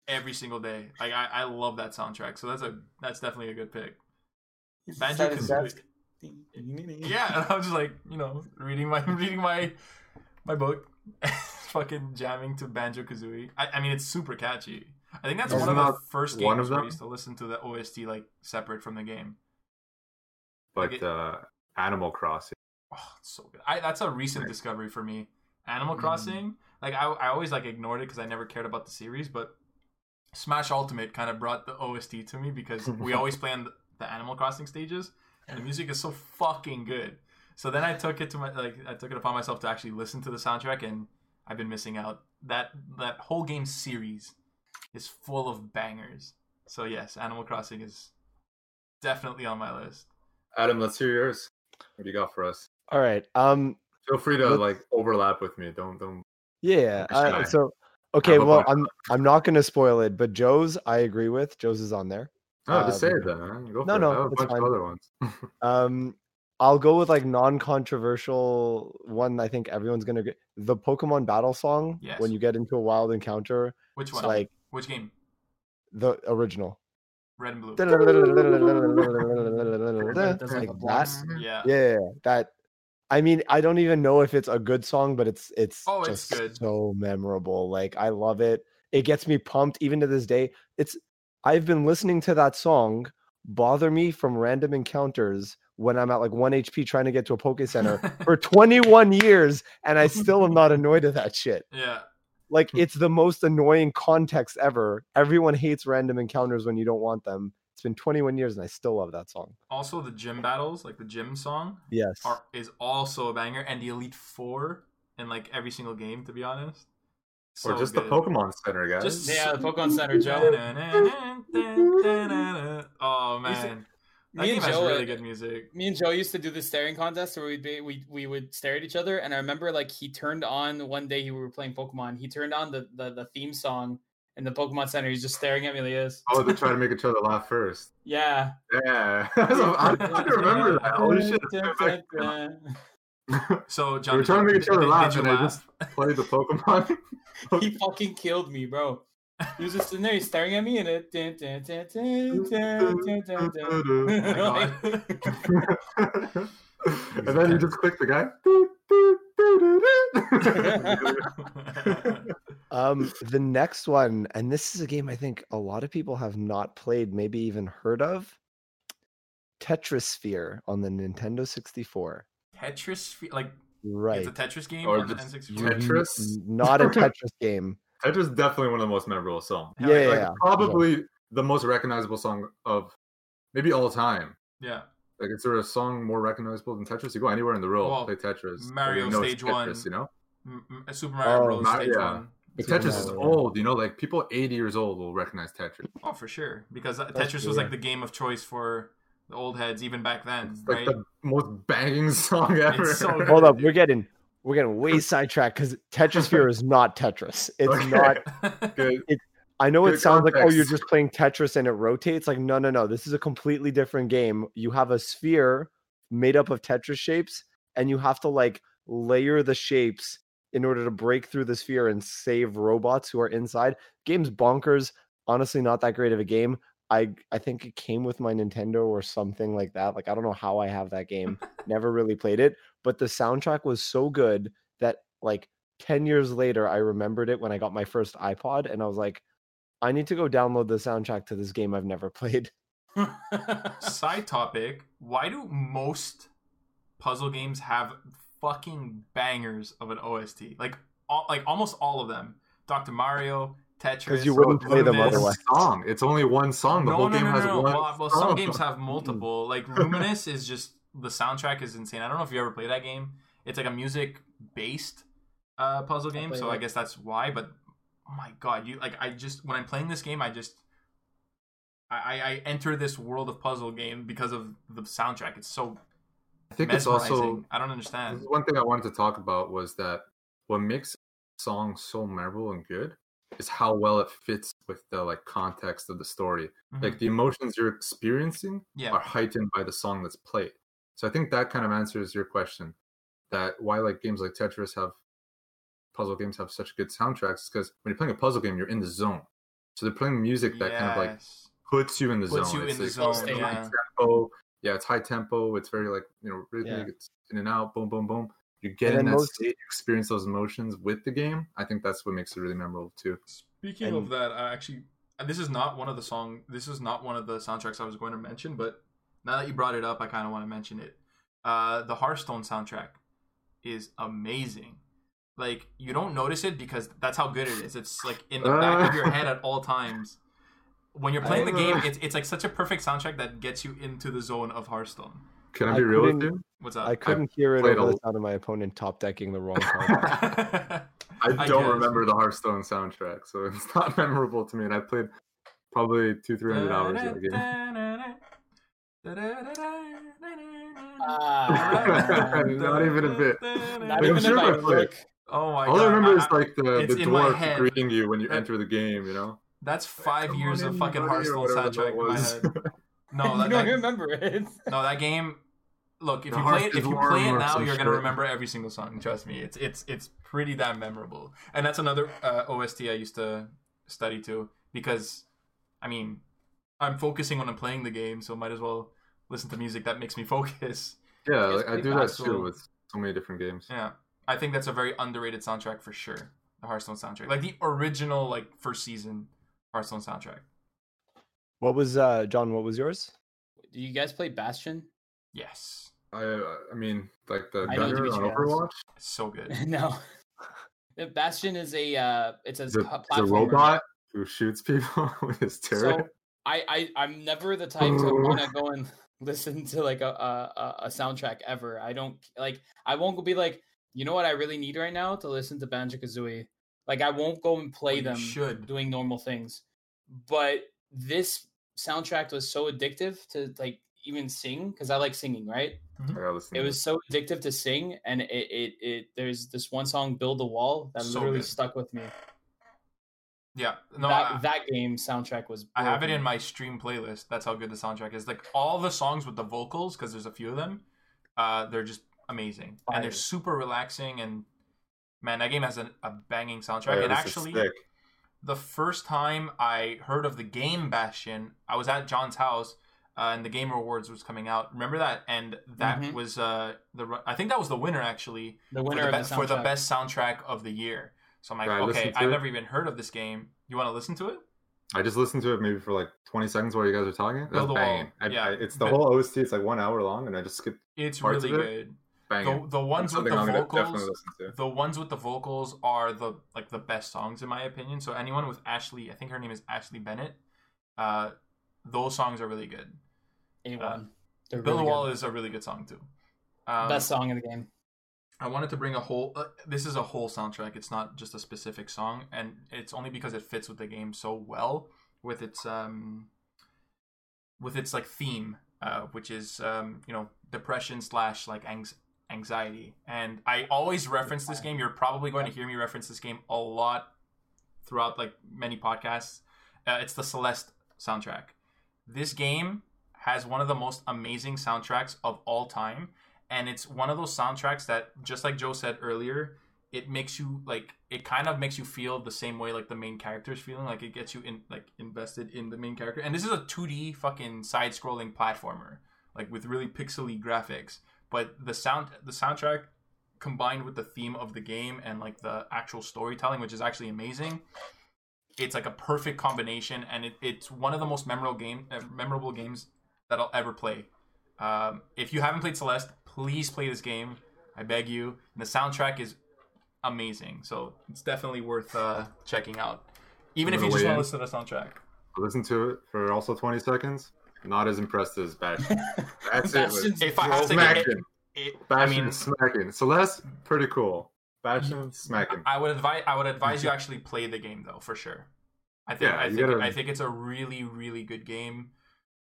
every single day. Like I, I love that soundtrack. So that's a that's definitely a good pick. Banjo Kazooie. Yeah, and I'm just like you know reading my reading my my book, fucking jamming to Banjo Kazooie. I, I mean it's super catchy. I think that's Isn't one of the first one games of where I used to listen to the OST like separate from the game. but it- uh, Animal Crossing. Oh, it's so good. I that's a recent discovery for me. Animal Mhm. Crossing, like I, I always like ignored it because I never cared about the series, but Smash Ultimate kind of brought the OST to me because we always play on the, the Animal Crossing stages, and the music is so fucking good. So then I took it to my like I took it upon myself to actually listen to the soundtrack, and I've been missing out. That that whole game series is full of bangers. So yes, Animal Crossing is definitely on my list. Adam, let's hear yours. What do you got for us? All right. Um. Feel free to like overlap with me. Don't don't. Yeah. Shy. Uh, so okay. Well. I'm I'm not going to spoil it, but Joe's I agree with. Joe's is on there. No, just say Um, it then. Go for no, it. no, I have a bunch fine. of other ones. um, I'll go with like non-controversial one. I think everyone's gonna get the Pokemon battle song Yes. when you get into a wild encounter, Which one? like Which game? the original. Red and blue. It does like Like a that. blast. Yeah. Yeah, that. I mean, I don't even know if it's a good song, but it's it's Oh, it's just good. so memorable. Like I love it. It gets me pumped even to this day. It's I've been listening to that song bother me from random encounters when I'm at like 1 HP trying to get to a Poke Center for 21 years and I still am not annoyed at that shit. yeah. Like hmm. it's the most annoying context ever. Everyone hates random encounters when you don't want them. It's been 21 years and I still love that song. Also, the gym battles, like the gym song, Yes. are, is also a banger, and the Elite Four in like every single game. To be honest, or just good. the Pokemon Center, guys. Just Yeah, the Pokemon Center, Joe. Oh We used to- man, that Me game and has Joe, really good music. me and Joe used to do this staring contest where we'd be, we we would stare at each other, and I remember like he turned on one day he we were playing Pokemon. He turned on the the, the theme song in the Pokemon Center. He's just staring at me like this. Oh, they try to make each other laugh first. Yeah. Yeah, I don't remember that. Holy shit! it's way back. So John, were did trying to make each other laugh, did you and I just- Play the Pokemon. he fucking killed me, bro. He was just sitting there, he's staring at me, and it. dun, dun, dun, dun, dun, dun, dun, Oh my and then you just click the guy. Um, the next one, and this is a game I think a lot of people have not played, maybe even heard of. Tetrisphere on the Nintendo 64. Tetris, like Right. it's a Tetris game Or on the N64. Tetris? Not a Tetris game. Tetris is definitely one of the most memorable songs. Yeah, yeah. yeah, Like, yeah. probably the most recognizable song of maybe all time. Yeah. Like, is there a song more recognizable than Tetris? You go anywhere in the world, Well, play Tetris. Mario you know it's Stage One. Tetris, you know? M- M- Super Mario Oh, Bros. Ma- Stage yeah. One. But Tetris is old, you know, like people 80 years old will recognize Tetris. Oh, for sure. Because uh, That's Tetris true, was like the game of choice for the old heads even back then, It's like the most banging song ever. It's so good. Hold up, we're getting we're getting way sidetracked because Tetrisphere is not Tetris. It's Okay. not. Good. I know it Good sounds like oh you're just playing Tetris and it rotates. Like no no no, this is a completely different game. You have a sphere made up of Tetris shapes, and you have to like layer the shapes in order to break through the sphere and save robots who are inside. Game's bonkers. Honestly, not that great of a game. I I think it came with my Nintendo or something like that. Like I don't know how I have that game. Never really played it, but the soundtrack was so good that like 10 years later I remembered it when I got my first iPod and I was like I need to go download the soundtrack to this game I've never played. Side topic: Why do most puzzle games have fucking bangers of an OST? Like, all, like almost all of them. Doctor Mario, Tetris. you wouldn't play them it's otherwise. Song. It's only one song. The no, whole no, game no, has no, no. one. Well, well, some games have multiple. Like Lumines is just the soundtrack is insane. I don't know if you ever played that game. It's like a music based uh, puzzle game, played so I guess that's why. But oh my god, you like I just when I'm playing this game, I just I, I I enter this world of puzzle game because of the soundtrack. It's so I think it's mesmerizing. also I don't understand. one thing I wanted to talk about was that what makes songs so memorable and good is how well it fits with the like context of the story. Mhm. Like the emotions you're experiencing Yeah. are heightened by the song that's played. So I think that kind of answers your question that why like games like Tetris have puzzle games have such good soundtracks because when you're playing a puzzle game, you're in the zone. So they're playing music that kind of like puts you in the Puts zone. you It's in the like, zone, it's high yeah. tempo. Yeah, it's high tempo. It's very like you know rhythmic. Yeah. It's in and out. Boom, boom, boom. You get And in that most- state, you experience those emotions with the game. I think that's what makes it really memorable too. Speaking And- of that, I actually and this is not one of the song. This is not one of the soundtracks I was going to mention, but now that you brought it up, I kind of want to mention it. Uh, the Hearthstone soundtrack is amazing. Like you don't notice it because that's how good it is. It's like in the back of your head at all times. When you're playing the game, it's it's like such a perfect soundtrack that gets you into the zone of Hearthstone. Can I I be real with you? What's up? I couldn't hear it played over a- the sound of my opponent top decking the wrong card. I I don't guess. remember the Hearthstone soundtrack, so it's not memorable to me. And I played probably two, three hundred hours of the game. Not even a bit. Not I'm sure in I played. Oh my All god! I remember is like the, the dwarf greeting you when you That- enter the game. You know, That's five Come years of fucking buddy, Hearthstone soundtrack in my head. No, you don't that, remember it. no, that game. Look, if The you play it, if you play it now, some you're gonna remember every single song. Trust me, it's it's it's pretty damn memorable. And that's another uh, OST I used to study too, because, I mean, I'm focusing when I'm playing the game, so might as well listen to music that makes me focus. yeah, like, I do that fast, too with so many different games. Yeah, I think that's a very underrated soundtrack for sure. The Hearthstone soundtrack, like the original, like first season Hearthstone soundtrack. What was uh John, what was yours? Do you guys play Bastion? Yes, I, I mean, like the I gunner Dimitri on. Overwatch. it's so good. no. The Bastion is a uh, it's a, The, pl- the platformer. robot who shoots people with his turret. So I, I I'm never the type to want to go and listen to like a, a a- a soundtrack ever. I don't like. I won't be like, you know what I really need right now to listen to Banjo Kazooie. Like I won't go and play Well, them should. doing normal things. But this soundtrack was so addictive to like even sing because I like singing, right? I gotta It was so addictive to sing, and it it, it there's this one song, "Build a Wall," that So literally good. stuck with me. Yeah, no, that I, that game soundtrack was. I have it in my stream playlist. That's how good the soundtrack is. Like all the songs with the vocals, because there's a few of them. Uh, they're just amazing, and they're super relaxing. And man, that game has a, a banging soundtrack. Yeah, and this is actually, sick. The first time I heard of the game Bastion, I was at John's house, uh, and the Game Awards was coming out. Remember that? And that Mhm. was uh, the I think that was the winner actually the for winner the, of be- the for the best soundtrack of the year. So I'm like, I okay, I've it. never even heard of this game. You want to listen to it? I just listened to it maybe for like 20 seconds while you guys are talking. That's Build a banging. wall. I, Yeah. I, it's the But- whole OST. It's like one hour long, and I just skipped It's Parts really of it? Good. banging. The, the ones with the I'm vocals, the ones with the vocals are the like the best songs in my opinion. So anyone with Ashley, I think her name is Ashley Barrett. Uh, those songs are really good. Anyone. They're Build really a Wall good. is a really good song too. Um, Best song in the game. I wanted to bring a whole. Uh, this is a whole soundtrack. It's not just a specific song, and it's only because it fits with the game so well with its um with its like theme, uh, which is um you know depression slash like anx- anxiety. And I always reference this game. You're probably going to hear me reference this game a lot throughout like many podcasts. Uh, it's the Celeste soundtrack. This game has one of the most amazing soundtracks of all time and it's one of those soundtracks that just like joe said earlier it makes you like it kind of makes you feel the same way like the main character is feeling like it gets you in like invested in the main character and this is a 2d fucking side scrolling platformer like with really pixely graphics but the sound the soundtrack combined with the theme of the game and like the actual storytelling which is actually amazing it's like a perfect combination and it, it's one of the most memorable game uh, memorable games that i'll ever play. Um, if you haven't played celeste please play this game. I beg you. And the soundtrack is amazing so it's definitely worth uh, checking out. Even I'm if you just want to listen to the soundtrack. Listen to it for also 20 seconds. Not as impressed as Bastion. That's it. If I have to Smacking. get it, I Bastion mean smacking. Celeste, pretty cool. Bastion smacking. I would advise I would advise you actually play the game though for sure. I think Yeah, I think gotta- I think it's a really really good game.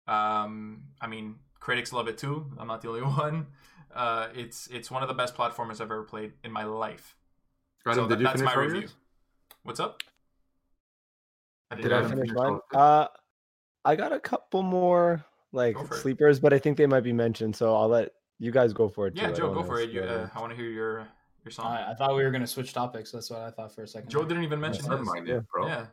Um, I mean critics love it too. I'm not the only one. Uh, it's it's one of the best platformers I've ever played in my life. Adam, so did that- you that's finish my review. yours? What's up? I Did Did I I finish finish mine? all of it? Uh, I got a couple more like Go for it. sleepers, but I think they might be mentioned, so I'll let you guys go for it. Yeah, too. Joe, go for it. You, uh, I want to hear your your song. I, I thought we were gonna switch topics. That's what I thought for a second. Joe didn't even mention Never mind it, bro. Yeah,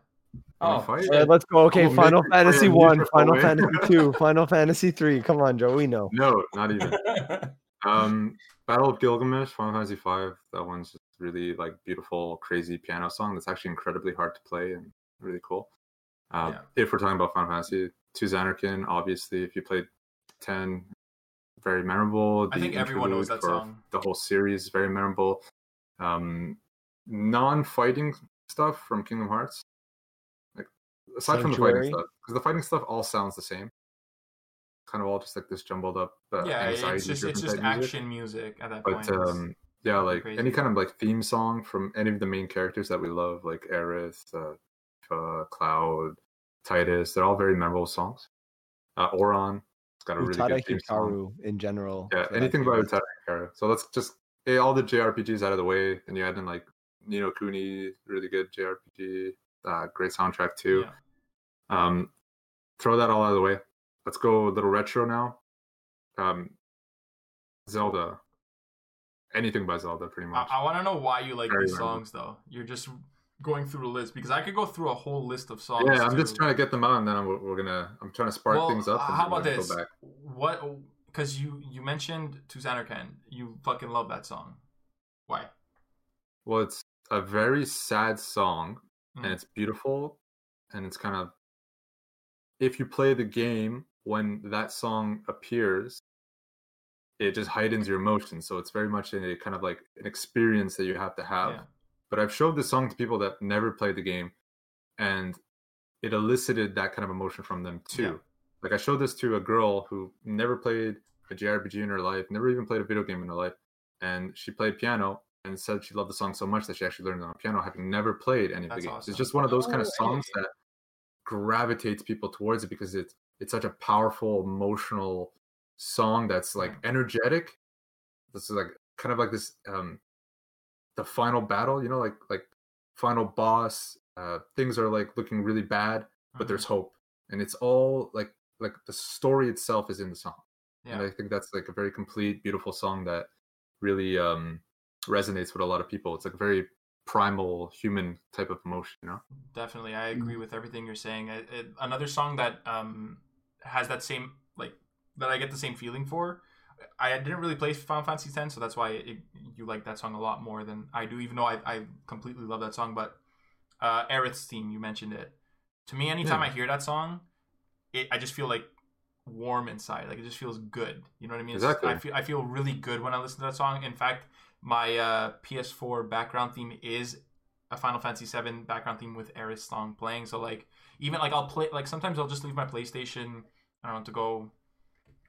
Oh, fight? All right, let's go. Okay, Oh, Final Fantasy plan, one, Final. Fantasy two, Final Fantasy three. Come on, Joe. We know. No, not even. Um, Battle of Gilgamesh, Final Fantasy Five. That one's just really like beautiful, crazy piano song that's actually incredibly hard to play and really cool. Uh, Yeah. If we're talking about Final Fantasy, to Zanarkand, obviously, if you played ten, very memorable. I think everyone knows that song. The whole series very memorable. Um, non-fighting stuff from Kingdom Hearts, like aside from the fighting stuff, because the fighting stuff all sounds the same. Kind of all just like this jumbled up. Uh, yeah. It's just it's just type music action music at that but point. It's- um yeah like crazy. any kind of like theme song from any of the main characters that we love like Aerith, uh, uh cloud Tidus they're all very memorable songs uh Auron it's got a really Utada good theme song Hikaru in general. yeah anything about series. Utada Hikaru. so let's just get all the jrpgs out of the way and you add in like Ni no Kuni really good jrpg uh great soundtrack too yeah. um throw that all out of the way let's go a little retro now um zelda anything by zelda pretty much I, I want to know why you like Very these memorable. songs, though. You're just going through the list because I could go through a whole list of songs. Yeah, I'm just trying to get them out, and then I'm, we're gonna. I'm trying to spark Well, things up. how about this? What? Because you you mentioned to Zanarkand, you fucking love that song. Why? Well, it's a very sad song, Mm. and it's beautiful, and it's kind of. If you play the game when that song appears, it just heightens your emotions. So it's very much a kind of like an experience that you have to have. Yeah. But I've showed this song to people that never played the game, and it elicited that kind of emotion from them too. Yeah. Like I showed this to a girl who never played a JRPG in her life, never even played a video game in her life, and she played piano and said she loved the song so much that she actually learned it on piano, having never played any of That's the games. awesome. It's just one of those kind of Oh, songs that gravitates people towards it because it's it's such a powerful, emotional song that's like energetic. This is like kind of like this um the final battle, you know, like like final boss. Uh, things are like looking really bad, but Mhm. there's hope, and it's all like like the story itself is in the song. And yeah, I think that's like a very complete, beautiful song that really um resonates with a lot of people. It's like a very primal human type of emotion, you know. definitely. I agree with everything you're saying. It, it, another song that um has that same like that I get the same feeling for. I didn't really play Final Fantasy X, so that's why it, you like that song a lot more than I do. Even though I, I completely love that song, but uh, Aerith's theme, you mentioned it. To me, anytime Yeah. I hear that song, it I just feel like warm inside. Like it just feels good. You know what I mean? Just- Exactly. I feel I feel really good when I listen to that song. In fact, my uh, PS4 background theme is a Final Fantasy VII background theme with Aerith's song playing. So like even like I'll play like sometimes I'll just leave my PlayStation. I don't know to go.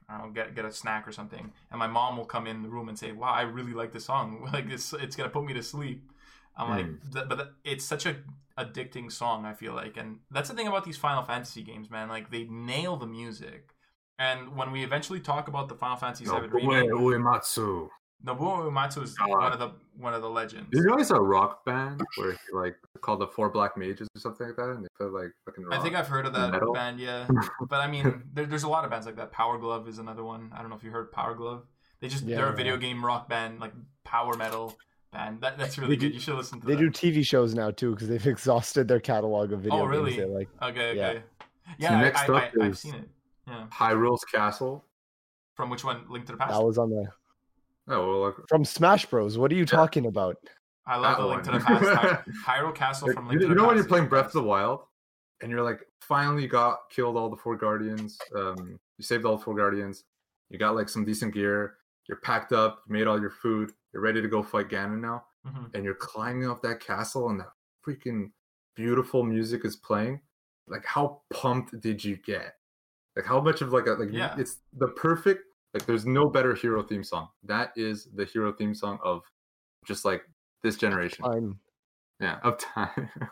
I don't get get a snack or something, and my mom will come in the room and say, "Wow, I really like this song. Like it's it's gonna put me to sleep." I'm like, Mm. th- but it's such a addicting song. I feel like, and that's the thing about these Final Fantasy games, man. Like they nail the music. And when we eventually talk about the Final Fantasy VII remake, Uematsu. Nobuo Uematsu is God. one of the one of the legends. Did you know it's a rock band where he, like called the Four Black Mages or something like that, and they play like fucking rock? I think I've heard of that Metal? band, yeah. But I mean, there, there's a lot of bands like that. Power Glove is another one. I don't know if you heard Power Glove. They just Yeah, they're a yeah. video game rock band, like power metal band. That, that's really They do- good. You should listen to that. They that. do TV shows now too because they've exhausted their catalog of video Oh, really? games. Like Okay, Yeah. okay. Yeah, I, next I, up I, I've seen it. Yeah. Hyrule's Castle. From which one? Link to the Past. that was on the Oh well, like, from Smash Bros. What are you talking about? I love that the Link to the Past. Hyrule Castle from Link you, to the you know Past. when you're playing Breath of the. Wild, and you're like finally got killed all the four guardians. Um, you saved all the four guardians. You got like some decent gear. You're packed up. You made all your food. You're ready to go fight Ganon now. Mhm. and you're climbing up that castle and that freaking beautiful music is playing like how pumped did you get like how much of like a like Yeah. it's the perfect like there's no better hero theme song that is the hero theme song of just like this generation Fine. yeah of time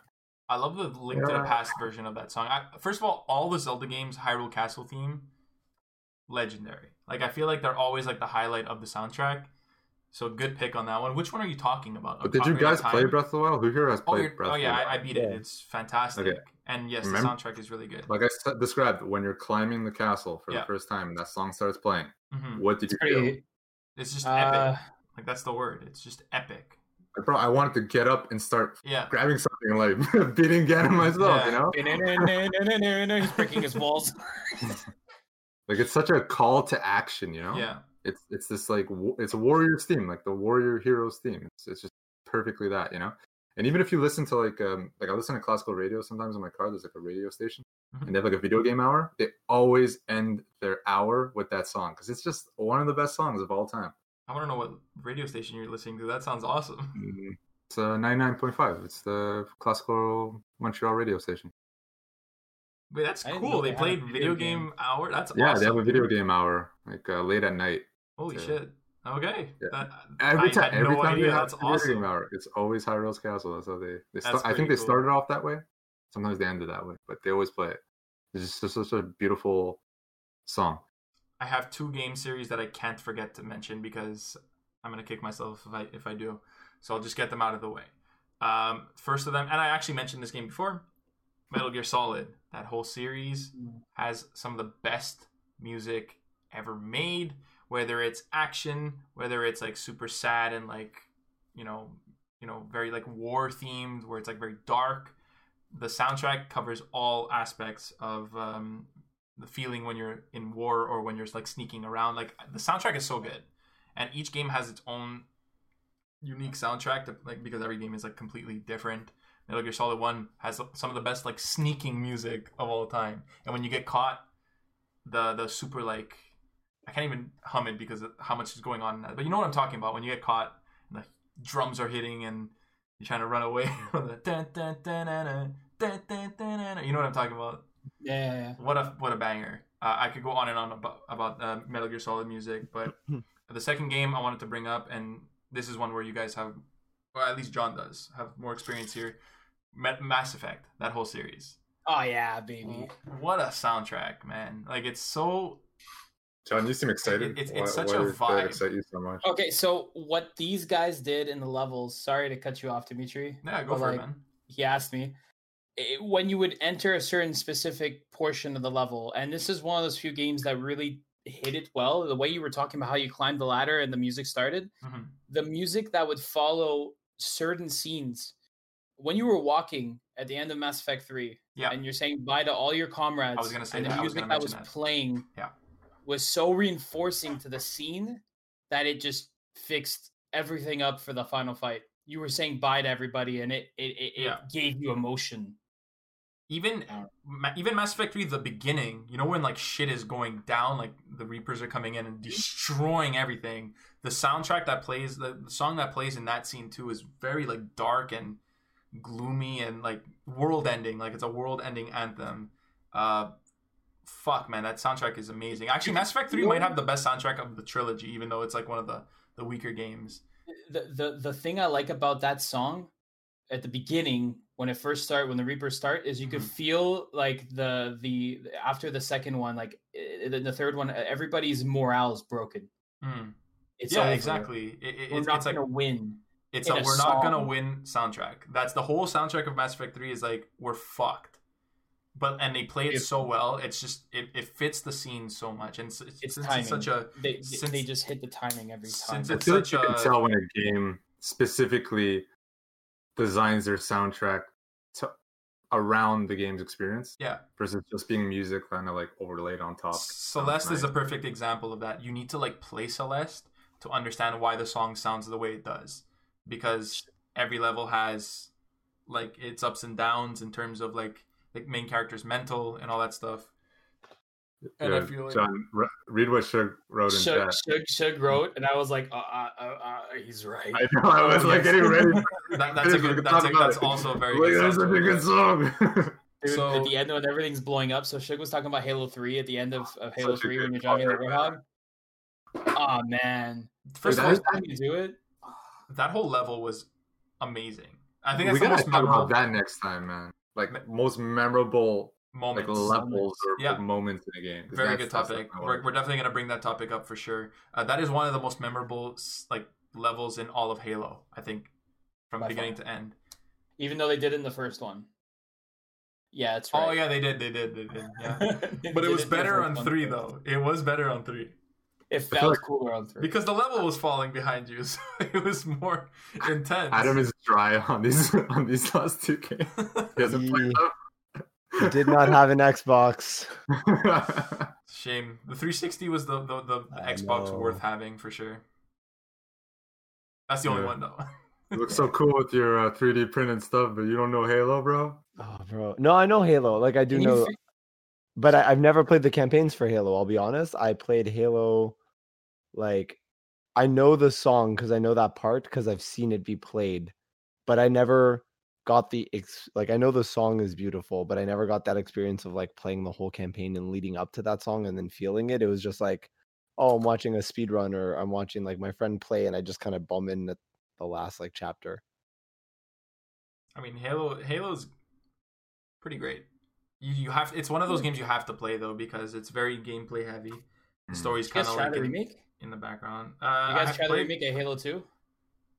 I love the Link to the Past version of that song. I, first of all, all the Zelda games, Hyrule Castle theme, legendary. Like I feel like they're always like the highlight of the soundtrack. So good pick on that one. Which one are you talking about? but did you Ocarina of guys play breath of the wild who here has Oh, played you're- breath oh of the yeah, wild I, I beat it. Yeah. It's fantastic. Okay. And yes, Remember- the soundtrack is really good. like i s- described when you're climbing the castle for Yeah. the first time and that song starts playing Mhm. what did you Pretty. feel It's just Uh, epic. Like that's the word. It's just epic. Bro i wanted to get up and start Yeah. grabbing something and like beating Ganon myself Yeah. you know He's breaking his balls. like it's such a call to action you know Yeah. It's it's this like it's a warriors theme like the warrior heroes theme it's, it's just perfectly that you know and even if you listen to like um like i listen to classical radio sometimes in my car there's like a radio station Mhm. and they have like a video game hour they always end their hour with that song because it's just one of the best songs of all time I want to know what radio station you're listening to. That sounds awesome. Mm, it's uh 99.5 it's the classical montreal radio station Wait, that's cool. They they played video video game. game hour. That's yeah awesome. they have a video game hour like uh, late at night Holy Yeah. shit. Okay. Yeah. That, Every I time, had every no time idea. they have That's a video awesome. hour, it's always Hyrule's Castle. That's how they. they That's start, I think they cool. started off that way. Sometimes they ended that way, but they always play it. It's just such, such a beautiful song. I have two game series that I can't forget to mention because I'm gonna kick myself if I if I do. So I'll just get them out of the way. Um, first of them, and I actually mentioned this game before, Metal Gear Solid. That whole series has some of the best music ever made. Whether it's action, whether it's like super sad and like you know, you know, very like war themed, where it's like very dark. The soundtrack covers all aspects of um, the feeling when you're in war or when you're like sneaking around. Like the soundtrack is so good, and each game has its own unique soundtrack. To, like because every game is like completely different. Metal Gear Solid One has some of the best like sneaking music of all time, and when you get caught, the the super like I can't even hum it because of how much is going on. But you know what I'm talking about when you get caught and the drums are hitting and you're trying to run away. you know what I'm talking about? Yeah. yeah, yeah. What a what a banger! Uh, I could go on and on about, about uh, Metal Gear Solid music, but the second game I wanted to bring up, and this is one where you guys have, or at least John does, have more experience here. Mass Effect, that whole series. Oh yeah, baby! What a soundtrack, man! Like it's so John, you seem excited. It- it's- Why- such why a vibe. excite you so much? Okay, so what these guys did in the levels. Sorry to cut you off, Dimitri. yeah. Go for like, it, man. he asked me it, when you would enter a certain specific portion of the level and this is one of those few games that really hit it well the way you were talking about how you climbed the ladder and the music started Mhm. the music that would follow certain scenes when you were walking at the end of mass effect 3 Yeah. and you're saying bye to all your comrades I was gonna say and that, I the was music gonna that was that. playing Yeah. Was so reinforcing to the scene that it just fixed everything up for the final fight. You were saying bye to everybody, and it it, it, Yeah. it gave you emotion. even even Mass Effect 3 the beginning, you know when like shit is going down, like the Reapers are coming in and destroying everything. The soundtrack that plays, the, the song that plays in that scene too, is very like dark and gloomy and like world ending. Like it's a world ending anthem. Uh, fuck man, that soundtrack is amazing. Actually, Mass Effect 3 might have the best soundtrack of the trilogy, even though it's like one of the the weaker games. the the the thing I like about that song at the beginning when it first start when the Reapers start is you could Mhm. feel like the the after the second one like the, third one everybody's morale is broken. Hmm. It's yeah, over. exactly. It, it- We're it's, not it's like gonna win. It's a, a we're not gonna win soundtrack. That's the whole soundtrack of Mass Effect 3 is like we're fucked. But and they play it so well, it's just it, it fits the scene so much. And s- It's timing. it's such a They since- they just hit the timing every time. since I it's feel like such you can tell when a game specifically designs their soundtrack to around the game's experience yeah. versus just being music kind of like overlaid on top. Celeste Sounds is a perfect example of that. You need to like play Celeste to understand why the song sounds the way it does. Because every level has like its ups and downs in terms of like the main character's mental and all that stuff. And I Yeah, feel like John, read what Shug wrote in Shug, chat. Shug, Shug wrote, and I was like, uh, uh, uh, uh, he's right. I know. I was like getting ready. That, that's a good that's, a, that's also a very like, good that's song such a good song. Dude, So- at the end when everything's blowing up, so Shug was talking about Halo 3 at the end of, of Halo 3 when you're driving the part, Warthog. Oh man. First of all, time you do it. that whole level was amazing. I think we that's the gotta most talk memorable about that next time, man. Like most memorable moment. like levels or Yeah. moments in a game. Very good topic. We're, we're definitely gonna bring that topic up for sure. Uh, that is one of the most memorable like levels in all of Halo. I think from By beginning far. to end. Even though they did in the first one. Yeah, that's right. Oh yeah, they did. They did. They did. Yeah. They But it was in better on one three first. though. It was better on three It I felt feel cooler on three. because the level was falling behind you, so it was more intense. Adam is dry on these on these last two games. He He did not have an Xbox. Shame. The 360 was the the, the, the Xbox know. worth having for sure. That's the only one though. you look so cool with your uh, 3D printed stuff, but you don't know Halo, bro. Oh, bro. No, I know Halo. Like I do Can know, but I, I've never played the campaigns for Halo. I'll be honest. I played Halo, like I know the song because I know that part because I've seen it be played, but I never got the ex- like I know the song is beautiful, but I never got that experience of like playing the whole campaign and leading up to that song and then feeling it. It was just like, oh, I'm watching a speed run or I'm watching like my friend play and I just kind of bum in at the last like chapter. I mean, Halo Halo's pretty great. You you have it's one of those games you have to play though because it's very gameplay heavy. The Mm. story's kind of like the in, remake? In the background. Uh, You guys have try the played, remake of Halo 2?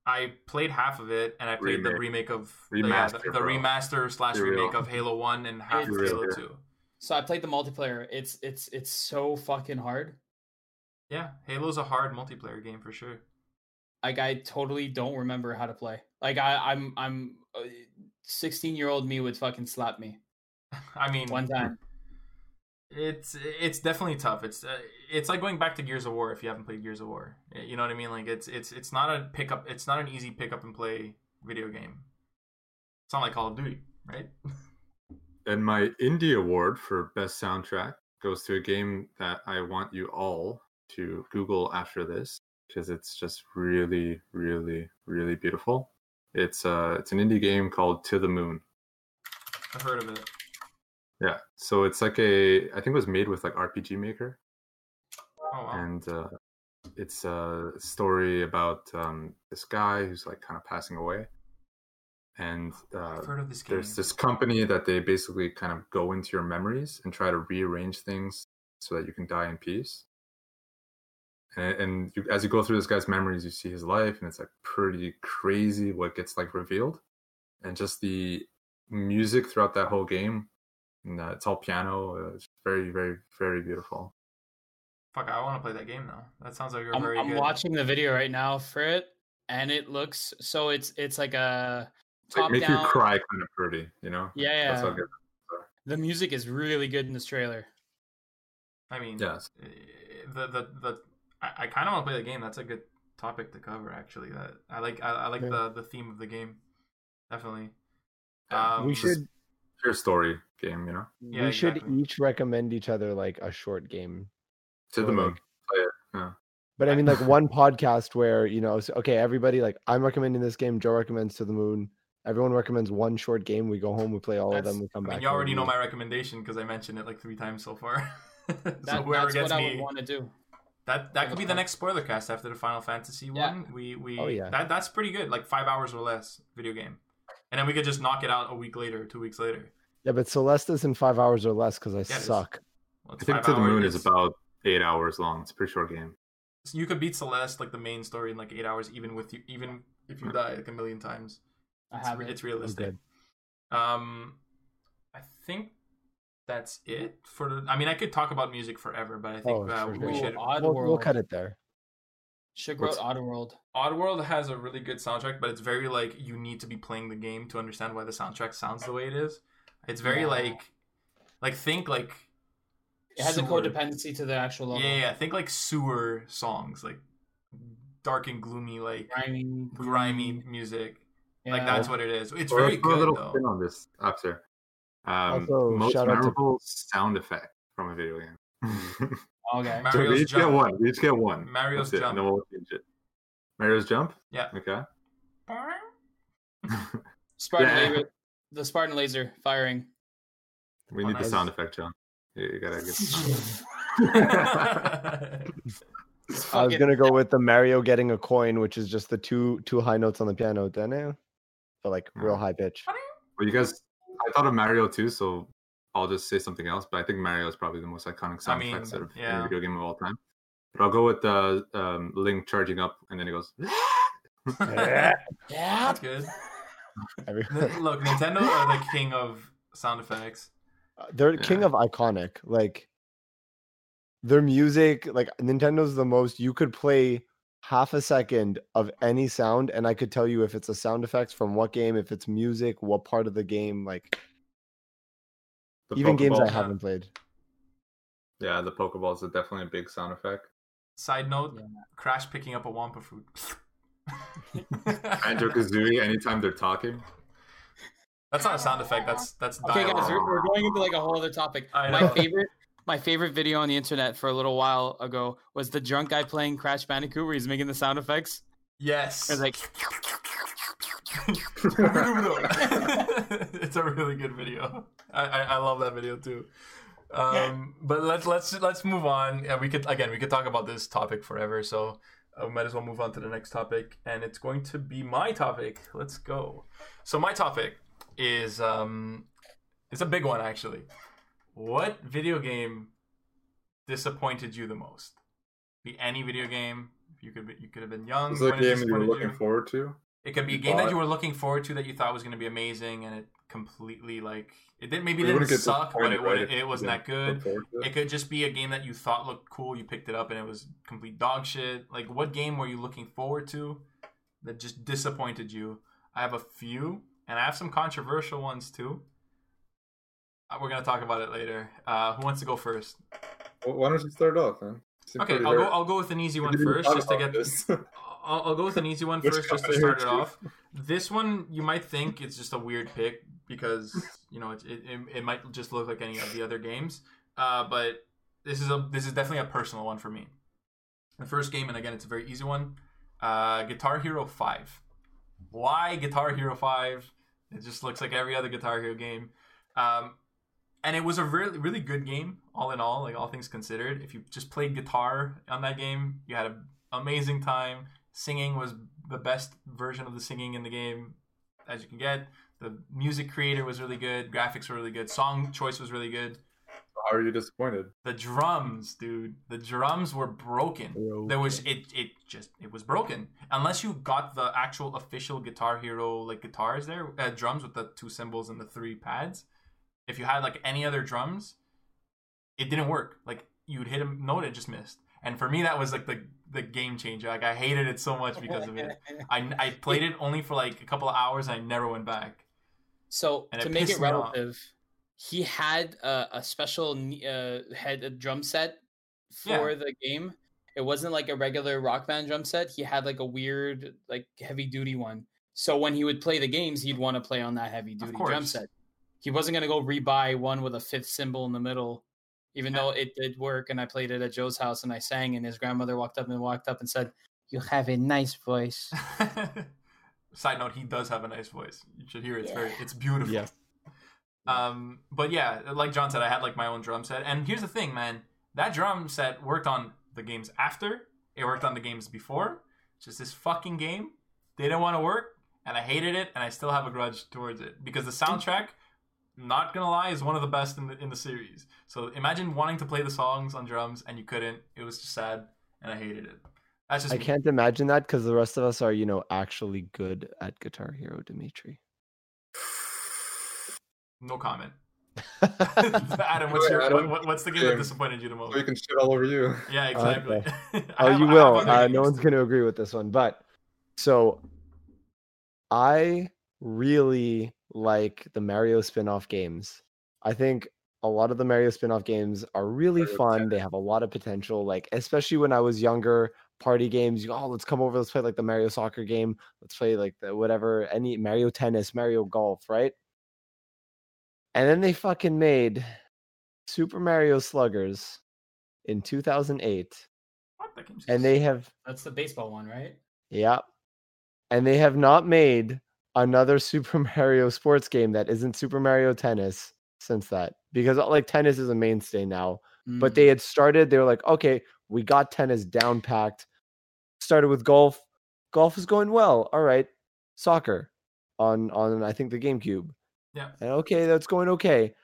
I played half of it, and I played the Remake. remake of the, yeah, the, Remaster, the remaster slash remake of Halo One and half of Halo Two. So I played the multiplayer. It's it's it's so fucking hard. Yeah, Halo's a hard multiplayer game for sure. Like I totally don't remember how to play. Like I I'm I'm 16 year old me would fucking slap me I mean, one time. It's it's definitely tough. It's uh, it's like going back to Gears of War if you haven't played Gears of War. You know what I mean? Like it's it's it's not a pickup. It's not an easy pick up and play video game. It's not like Call of Duty, right? And my indie award for best soundtrack goes to a game that I want you all to Google after this because it's just really, really, really beautiful. It's uh, it's an indie game called To the Moon. I've heard of it. Yeah, so it's like a I think it was made with like RPG Maker, Oh wow. and uh, it's a story about um, this guy who's like kind of passing away, and uh, I've heard of this there's this company that they basically kind of go into your memories and try to rearrange things so that you can die in peace. And, and you, as you go through this guy's memories, you see his life, and it's like pretty crazy what gets like revealed, and just the music throughout that whole game. And, uh, it's all piano. uh, It's very, very, very beautiful. Fuck, I want to play that game now. That sounds like a I'm, very good. I'm good. watching the video right now for it, and it looks so it's it's like a It's like top make you down. cry kind of pretty, you know? Yeah, That's how yeah. good. The music is really good in this trailer. I mean, Yes. eh, the the the I, I kind of want to play the game. That's a good topic to cover. Actually, that I like. I, I like Yeah. the the theme of the game. Definitely. Um, we should Pure story game, you know. Yeah, we should each recommend each other like a short game. To the moon. like- Play it. Yeah. But I mean, like one podcast where you know, so, okay, everybody like I'm recommending this game. Joe recommends To the Moon. Everyone recommends one short game. We go home, we play all of them. We come I back. you already know my recommendation because I mentioned it like three times so far. so That, whoever that's gets what I me would want to do. that that could be the next spoiler cast after the Final Fantasy Yeah. one. We we Oh, yeah. that that's pretty good. Like five hours or less video game, and then we could just knock it out a week later, two weeks later. Yeah, but Celeste is in five hours or less because I it is. suck. Well, I think To the Moon is about eight hours long. It's a pretty short game. you could beat Celeste like the main story in like eight hours, even with you, even if you die like a million times. I It's, have it. it's realistic. Um, I think that's it for. The, I mean, I could talk about music forever, but I think Oh, uh, for we Ooh, should. Oddworld. We'll, we'll cut it there. Sugar What's- Oddworld. Oddworld has a really good soundtrack, but it's very like you need to be playing the game to understand why the soundtrack sounds the way it is. It's very Yeah. like, like think like. It has a sewer. codependency to the actual logo. Yeah, yeah, think like sewer songs, like dark and gloomy, like Grimy. grimy music. Like that's what it is. It's Or very let's put a good little though. spin on this after. Um, Also, most shout out to- memorable sound effect from a video game. Okay. Mar- so we each get one. We each get one. Mario's That's it, jump. And then we'll change it. Mario's jump. Yeah. Okay. Spartan Yeah. laser. The Spartan laser firing. We Oh, need the nice. sound effect, John. You, you gotta get. I was gonna go with the Mario getting a coin, which is just the two two high notes on the piano, then but like real high pitch. well, you guys. I thought of Mario too, so I'll just say something else. But I think Mario is probably the most iconic sound mean, effects of yeah. any video game of all time. But I'll go with the um, Link charging up, and then he goes. Yeah. That's good. Look, Nintendo are the king of sound effects. They're king of iconic. Like their music, like Nintendo's the most. You could play half a second of any sound, and I could tell you if it's a sound effects from what game, if it's music, what part of the game. Like The even games I haven't played. Yeah, the Pokeballs are definitely a big sound effect. Side note: Yeah. Crash picking up a Wumpa fruit. Banjo Kazooie, anytime they're talking. That's not a sound effect. That's that's Okay, dialogue. guys, we're, we're going into like a whole other topic. My favorite, my favorite video on the internet for a little while ago was the drunk guy playing Crash Bandicoot, where he's making the sound effects. Yes. It's like, it's a really good video. I, I, I love that video too. Um, but let's let's let's move on. Yeah, we could again we could talk about this topic forever. So uh, we might as well move on to the next topic, and it's going to be my topic. Let's go. So my topic is um, it's a big one actually. What video game disappointed you the most? Be any video game. You could be, you could have been young. It's a game you were looking you. forward to. It could be a game that you were looking forward to that you thought was going to be amazing, and it completely like it didn't maybe it didn't suck, but it right, it wasn't that good. it. It could just be a game that you thought looked cool, you picked it up, and it was complete dog shit. Like, what game were you looking forward to that just disappointed you? I have a few, and I have some controversial ones too. Uh, We're gonna talk about it later. Uh, who wants to go first? Well, why don't you start off, man? Okay, I'll go. I'll go with an easy one first, just to get. this. I'll, I'll go with an easy one first, just to start it off. This one you might think it's just a weird pick because you know it, it, it, it might just look like any of the other games, uh, but this is a this is definitely a personal one for me. The first game, and again, it's a very easy one. Uh, Guitar Hero Five. Why Guitar Hero Five? It just looks like every other Guitar Hero game. Um, and it was a really really good game all in all like all things considered if you just played guitar on that game you had an amazing time singing was the best version of the singing in the game as you can get. The music creator was really good graphics were really good song choice was really good. How are you disappointed? the drums dude. The drums were broken. There was it it just it was broken. Unless you got the actual official guitar hero like guitars there uh, drums with the two cymbals and the three pads if you had like any other drums it didn't work. Like you would hit a note it just missed and for me that was like the the game changer like i hated it so much because of it i, I played it only for like a couple of hours and i never went back So And to it make it relative, he had a, a special uh, head a drum set for the game. It wasn't like a regular rock band drum set. He had like a weird, like heavy duty one. So when he would play the games, he'd want to play on that heavy duty drum set. He wasn't gonna go rebuy one with a fifth cymbal in the middle, even Yeah. though it did work. And I played it at Joe's house and I sang, and his grandmother walked up and walked up and said, "You have a nice voice." Side note: He does have a nice voice. You should hear it. It's very, it's beautiful. Yes. Um, but yeah, like John said, I had like my own drum set. And here's the thing, man. That drum set worked on the games after. It worked on the games before. Just this fucking game They didn't want to work, and I hated it, and I still have a grudge towards it because the soundtrack. Not gonna lie, is one of the best in the in the series. So imagine wanting to play the songs on drums and you couldn't. It was just sad, and I hated it. That's just I me. can't imagine that because the rest of us are, you know, actually good at Guitar Hero, Dimitri. No comment. Adam, what's your Adam. What, what's the game that disappointed you the most? So we can shit all over you. Yeah, exactly. I Oh, have- you will. Uh, no one's going to agree with this one, but so I really like the Mario spin-off games. I think a lot of the Mario spin-off games are really fun. They have a lot of potential. Like especially when I was younger, party games. You go, oh, let's come over. Let's play like the Mario soccer game. Let's play like the whatever any Mario tennis, Mario golf, right? And then they fucking made Super Mario Sluggers in 2008 What? That and they have That's the baseball one, right? yeah and they have not made another super mario sports game that isn't super mario tennis since that because uh, like tennis is a mainstay now but Mm. they had started they were like okay we got tennis down packed started with golf golf is going well all right soccer on on i think the gamecube Yeah. and okay that's going okay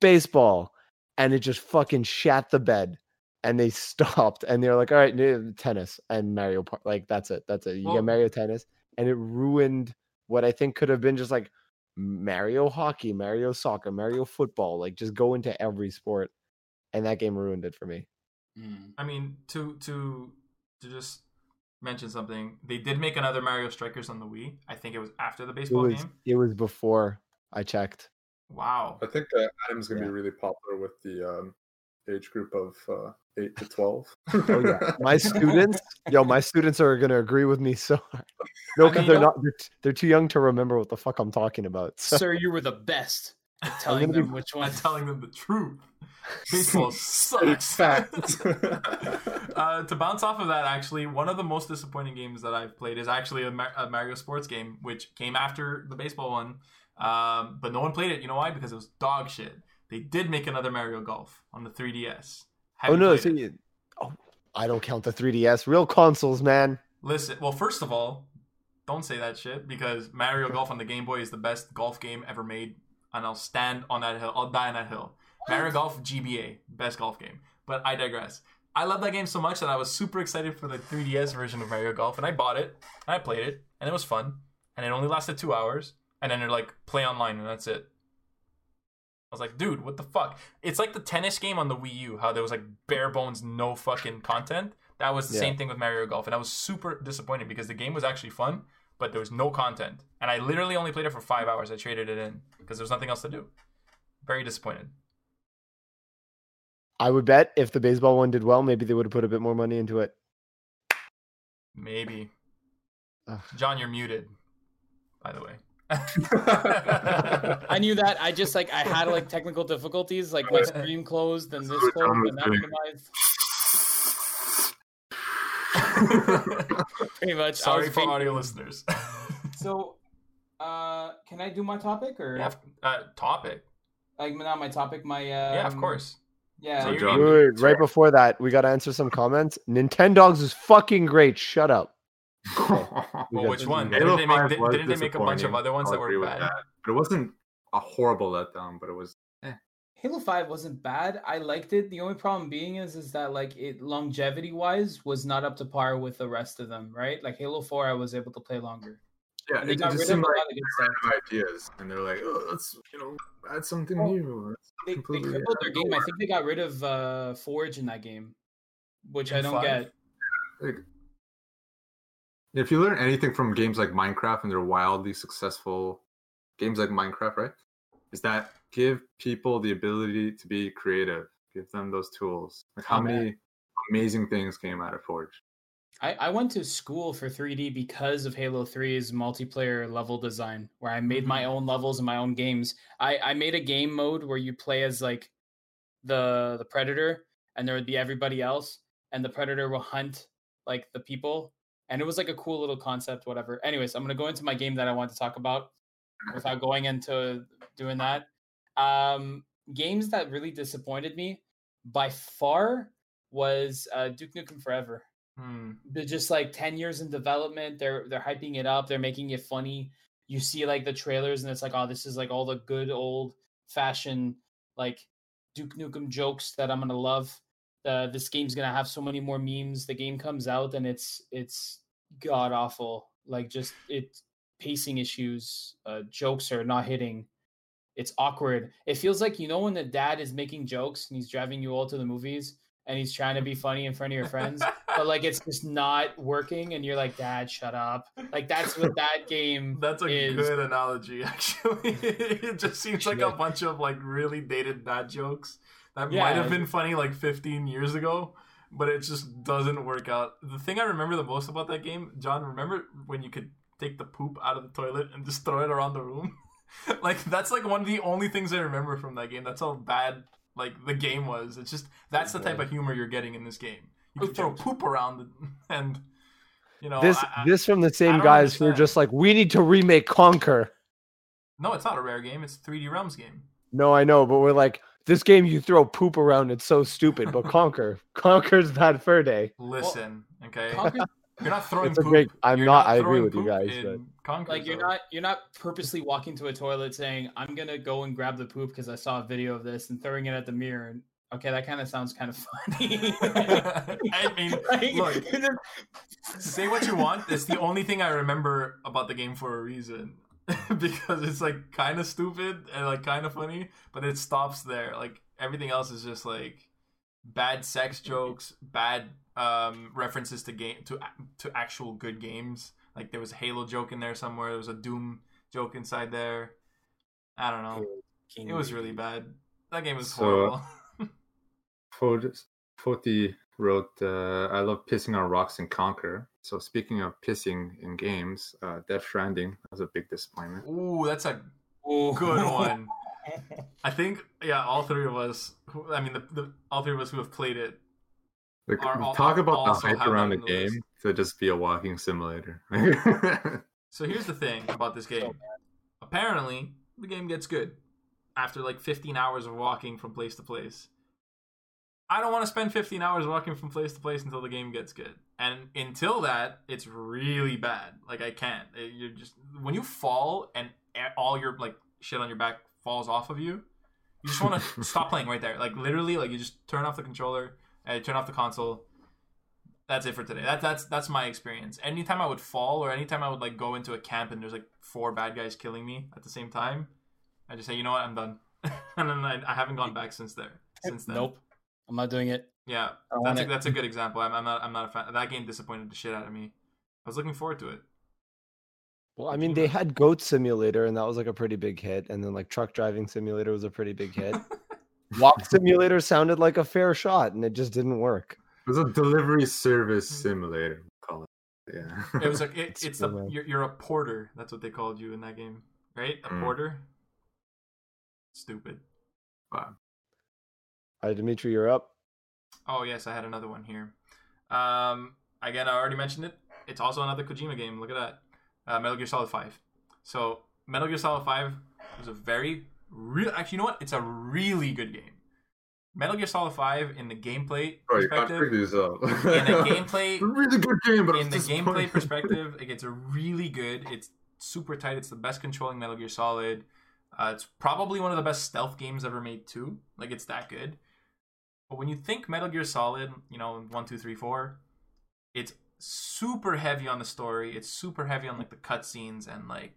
baseball and it just fucking shat the bed and they stopped and they're like all right tennis and mario Par-. like that's it that's it you Well- get mario tennis and it ruined what i think could have been just like mario hockey mario soccer mario football like just go into every sport and that game ruined it for me Mm. I mean, to to to just mention something, they did make another Mario Strikers on the Wii. I think it was after the it baseball was game. it was before i checked Wow. I think uh, Adam's gonna Yeah. be really popular with the um, age group of uh, eight to twelve. oh yeah my students yo my students are gonna agree with me so hard no I because mean, they're not they're, t- they're too young to remember what the fuck i'm talking about so Sir, you were the best at telling gonna be- them which I'm one. telling them the truth. Baseball It's sucks. fact. uh, to bounce off of that, actually, one of the most disappointing games that I've played is actually a, Mar- a Mario Sports game, which came after the baseball one. Um, but no one played it. You know why? Because it was dog shit. They did make another Mario Golf on the 3DS. Have oh no so you, oh i don't count the 3ds real consoles man Listen, well, first of all, don't say that shit because Mario Golf on the Game Boy is the best golf game ever made, and I'll stand on that hill. I'll die on that hill. Mario Golf GBA, best golf game. But I digress. I love that game so much that I was super excited for the 3DS version of Mario Golf, and I bought it, and I played it, and it was fun, and it only lasted two hours, and then they're like, play online, and that's it. I was like, dude, what the fuck? It's like the tennis game on the Wii U, how there was like bare bones, no fucking content. That was the Yeah. same thing with Mario Golf, and I was super disappointed because the game was actually fun, but there was no content, and I literally only played it for five hours. I traded it in because there was nothing else to do. Very disappointed. i would bet if the baseball one did well maybe they would have put a bit more money into it Maybe. Ugh. John, you're muted. By the way. I knew that. I just like I had like technical difficulties, like my screen closed and this what closed John and that was doing. minimized. Pretty much. Sorry for fake- audio listeners. So, uh, can I do my topic or yeah, uh, topic. like not my topic? My uh, yeah, of course. Yeah. So So wait, wait, right before that we got to answer some comments nintendogs is fucking great shut up Well, which one? Halo Didn't they make, did, was didn't they make a bunch of other ones I'll that were with bad? that. But it wasn't a horrible letdown, but it was Halo Five wasn't bad. I liked it. The only problem being is is that like it longevity wise was not up to par with the rest of them. Right? Like Halo Four, I was able to play longer. yeah, And they it, it got just rid of a seemed lot like of good stuff. random ideas, and they're like, oh, let's you know add something Well, new. They, they completely crippled their game. I think they got rid of uh, Forge in that game, which I don't five? get. Like, if you learn anything from games like Minecraft and they're wildly successful games like Minecraft, right? Is that give people the ability to be creative. Give them those tools. Like how Oh, many amazing things came out of Forge. I, I went to school for 3D because of Halo 3's multiplayer level design, where I made my mm-hmm. own levels and my own games. I, I made a game mode where you play as like the the predator, and there would be everybody else, and the predator will hunt like the people, and it was like a cool little concept, whatever. Anyways, I'm gonna go into my game that I want to talk about without going into doing that. Um, games that really disappointed me by far was uh, Duke Nukem Forever. Hmm. They're just like 10 years in development. They're they're hyping it up. They're making it funny. You see like the trailers and it's like, oh, this is like all the good old fashioned like Duke Nukem jokes that I'm gonna love. Uh, this game's gonna have so many more memes. The game comes out and it's it's god awful. Like just it pacing issues. Uh, jokes are not hitting. It's awkward. It feels like you know when the dad is making jokes and he's driving you all to the movies and he's trying to be funny in front of your friends, but like it's just not working, and you're like, Dad, shut up. Like that's what that game. That's a is. good analogy, actually. it just seems like a bunch of like really dated dad jokes that Yeah. might have been funny like 15 years ago, but it just doesn't work out. The thing I remember the most about that game, John, remember when you could take the poop out of the toilet and just throw it around the room? like that's like one of the only things I remember from that game. That's how bad like the game was. It's just that's the type of humor you're getting in this game. You oh, can throw jokes. poop around and you know this I- I- this from the same don't guys who are just like, we need to remake Conker. No, it's not a rare game. It's a 3D Realms game. No, I know, but we're like, this game you throw poop around, it's so stupid. But Conker, Conker's bad fur day. Listen, okay. Conker- You're not throwing It's poop. great- I'm You're not- I agree with you guys, in Conker, like you're though. not you're not purposely walking to a toilet saying I'm gonna go and grab the poop because I saw a video of this and throwing it at the mirror and okay that kind of sounds kind of funny. I mean, Like, look, say what you want. It's the only thing I remember about the game for a reason. because it's like kind of stupid and like kind of funny, but it stops there. Like everything else is just like bad sex jokes, bad um, references to game to to actual good games. Like there was a Halo joke in there somewhere. There was a Doom joke inside there. I don't know. It was really bad. That game was So, horrible. Foti wrote, uh, I love pissing on rocks in Conker. So speaking of pissing in games, uh, Death Stranding was a big disappointment. Ooh, that's a Ooh. good one. I think yeah, all three of us. I mean, the, the all three of us who have played it. Like, Are al- talk about the hype around the on list. game to just be a walking simulator. So here's the thing about this game. Apparently, the game gets good after like 15 hours of walking from place to place. I don't want to spend 15 hours walking from place to place until the game gets good. And until that, it's really bad. Like I can't. It- You're just when you fall and all your like shit on your back falls off of you, you just want to stop playing right there. Like literally, like you just turn off the controller, and turn off the console. That's it for today. That, that's that's my experience. Anytime I would fall, or anytime I would like go into a camp and there's like four bad guys killing me at the same time, I just say, you know what, I'm done, and then I, I haven't gone back since there. Since then, Nope, I'm not doing it. Yeah, that's a, it. that's a good example. I'm, I'm not I'm not a fan. That game disappointed the shit out of me. I was looking forward to it. Well, I mean, they had Goat Simulator, and that was like a pretty big hit. And then like Truck Driving Simulator was a pretty big hit. Walk Simulator sounded like a fair shot, and it just didn't work. it was a delivery service simulator, call it. Yeah. It was like it, It's it's the cool, man. you're, you're a porter. That's what they called you in that game, right? A Mm. porter. Stupid. Wow. All right, Dimitri, you're up. Oh yes, I had another one here. Um, again, I already mentioned it. It's also another Kojima game. Look at that, uh, Metal Gear Solid Five. So Metal Gear Solid Five was a very real. Actually, you know what? It's a really good game. Metal Gear Solid Five in the gameplay Bro, perspective. contradict yourself. In the gameplay, really good game, but in the gameplay perspective, it gets a really good. It's super tight. It's the best controlling Metal Gear Solid. Uh, it's probably one of the best stealth games ever made too. Like it's that good. But when you think Metal Gear Solid, you know one, two, three, four, it's super heavy on the story. It's super heavy on like the cutscenes and like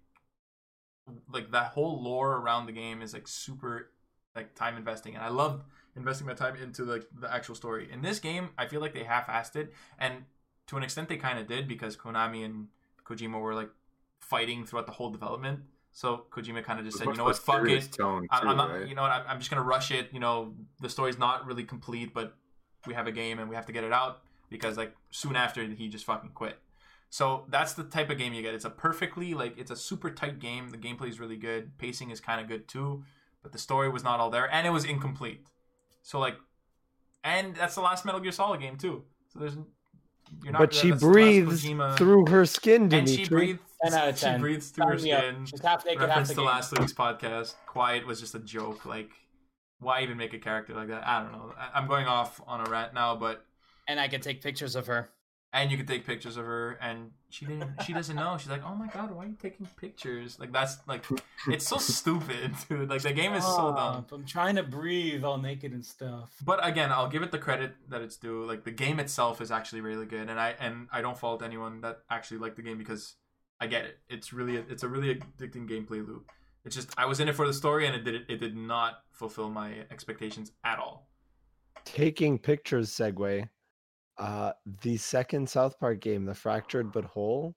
like that whole lore around the game is like super like time investing. And I love investing my time into like the actual story. In this game, I feel like they half-assed it, and to an extent they kind of did because Konami and Kojima were like fighting throughout the whole development. So Kojima kind of just said, you know what, fuck it. Tone I- too, I'm not, right? you know what, I'm, I'm just gonna rush it. You know, the story's not really complete, but we have a game and we have to get it out because like soon after he just fucking quit. So that's the type of game you get. It's a perfectly like it's a super tight game. The gameplay is really good. Pacing is kind of good too, but the story was not all there and it was incomplete. So like, and that's the last Metal Gear Solid game too. So there's you're not. but she that's the last breathes through her skin, and Dimitri. she breathes. 10 out of She breathes through her Sign up. skin. She's half naked, half Reference the to game. last week's podcast. Quiet was just a joke. Like, why even make a character like that? I don't know. I- I'm going off on a rant now, but And I can take pictures of her. and you could take pictures of her, and she didn't. She doesn't know. She's like, oh my god, why are you taking pictures? Like that's like, it's so stupid, dude. Like the game is so dumb. I'm trying to breathe all naked and stuff. But again, I'll give it the credit that it's due. Like the game itself is actually really good, and I and I don't fault anyone that actually liked the game because I get it. It's really it's a really addicting gameplay loop. It's just I was in it for the story, and it did it did not fulfill my expectations at all. Taking pictures segue. Uh, the second South Park game, The Fractured But Whole.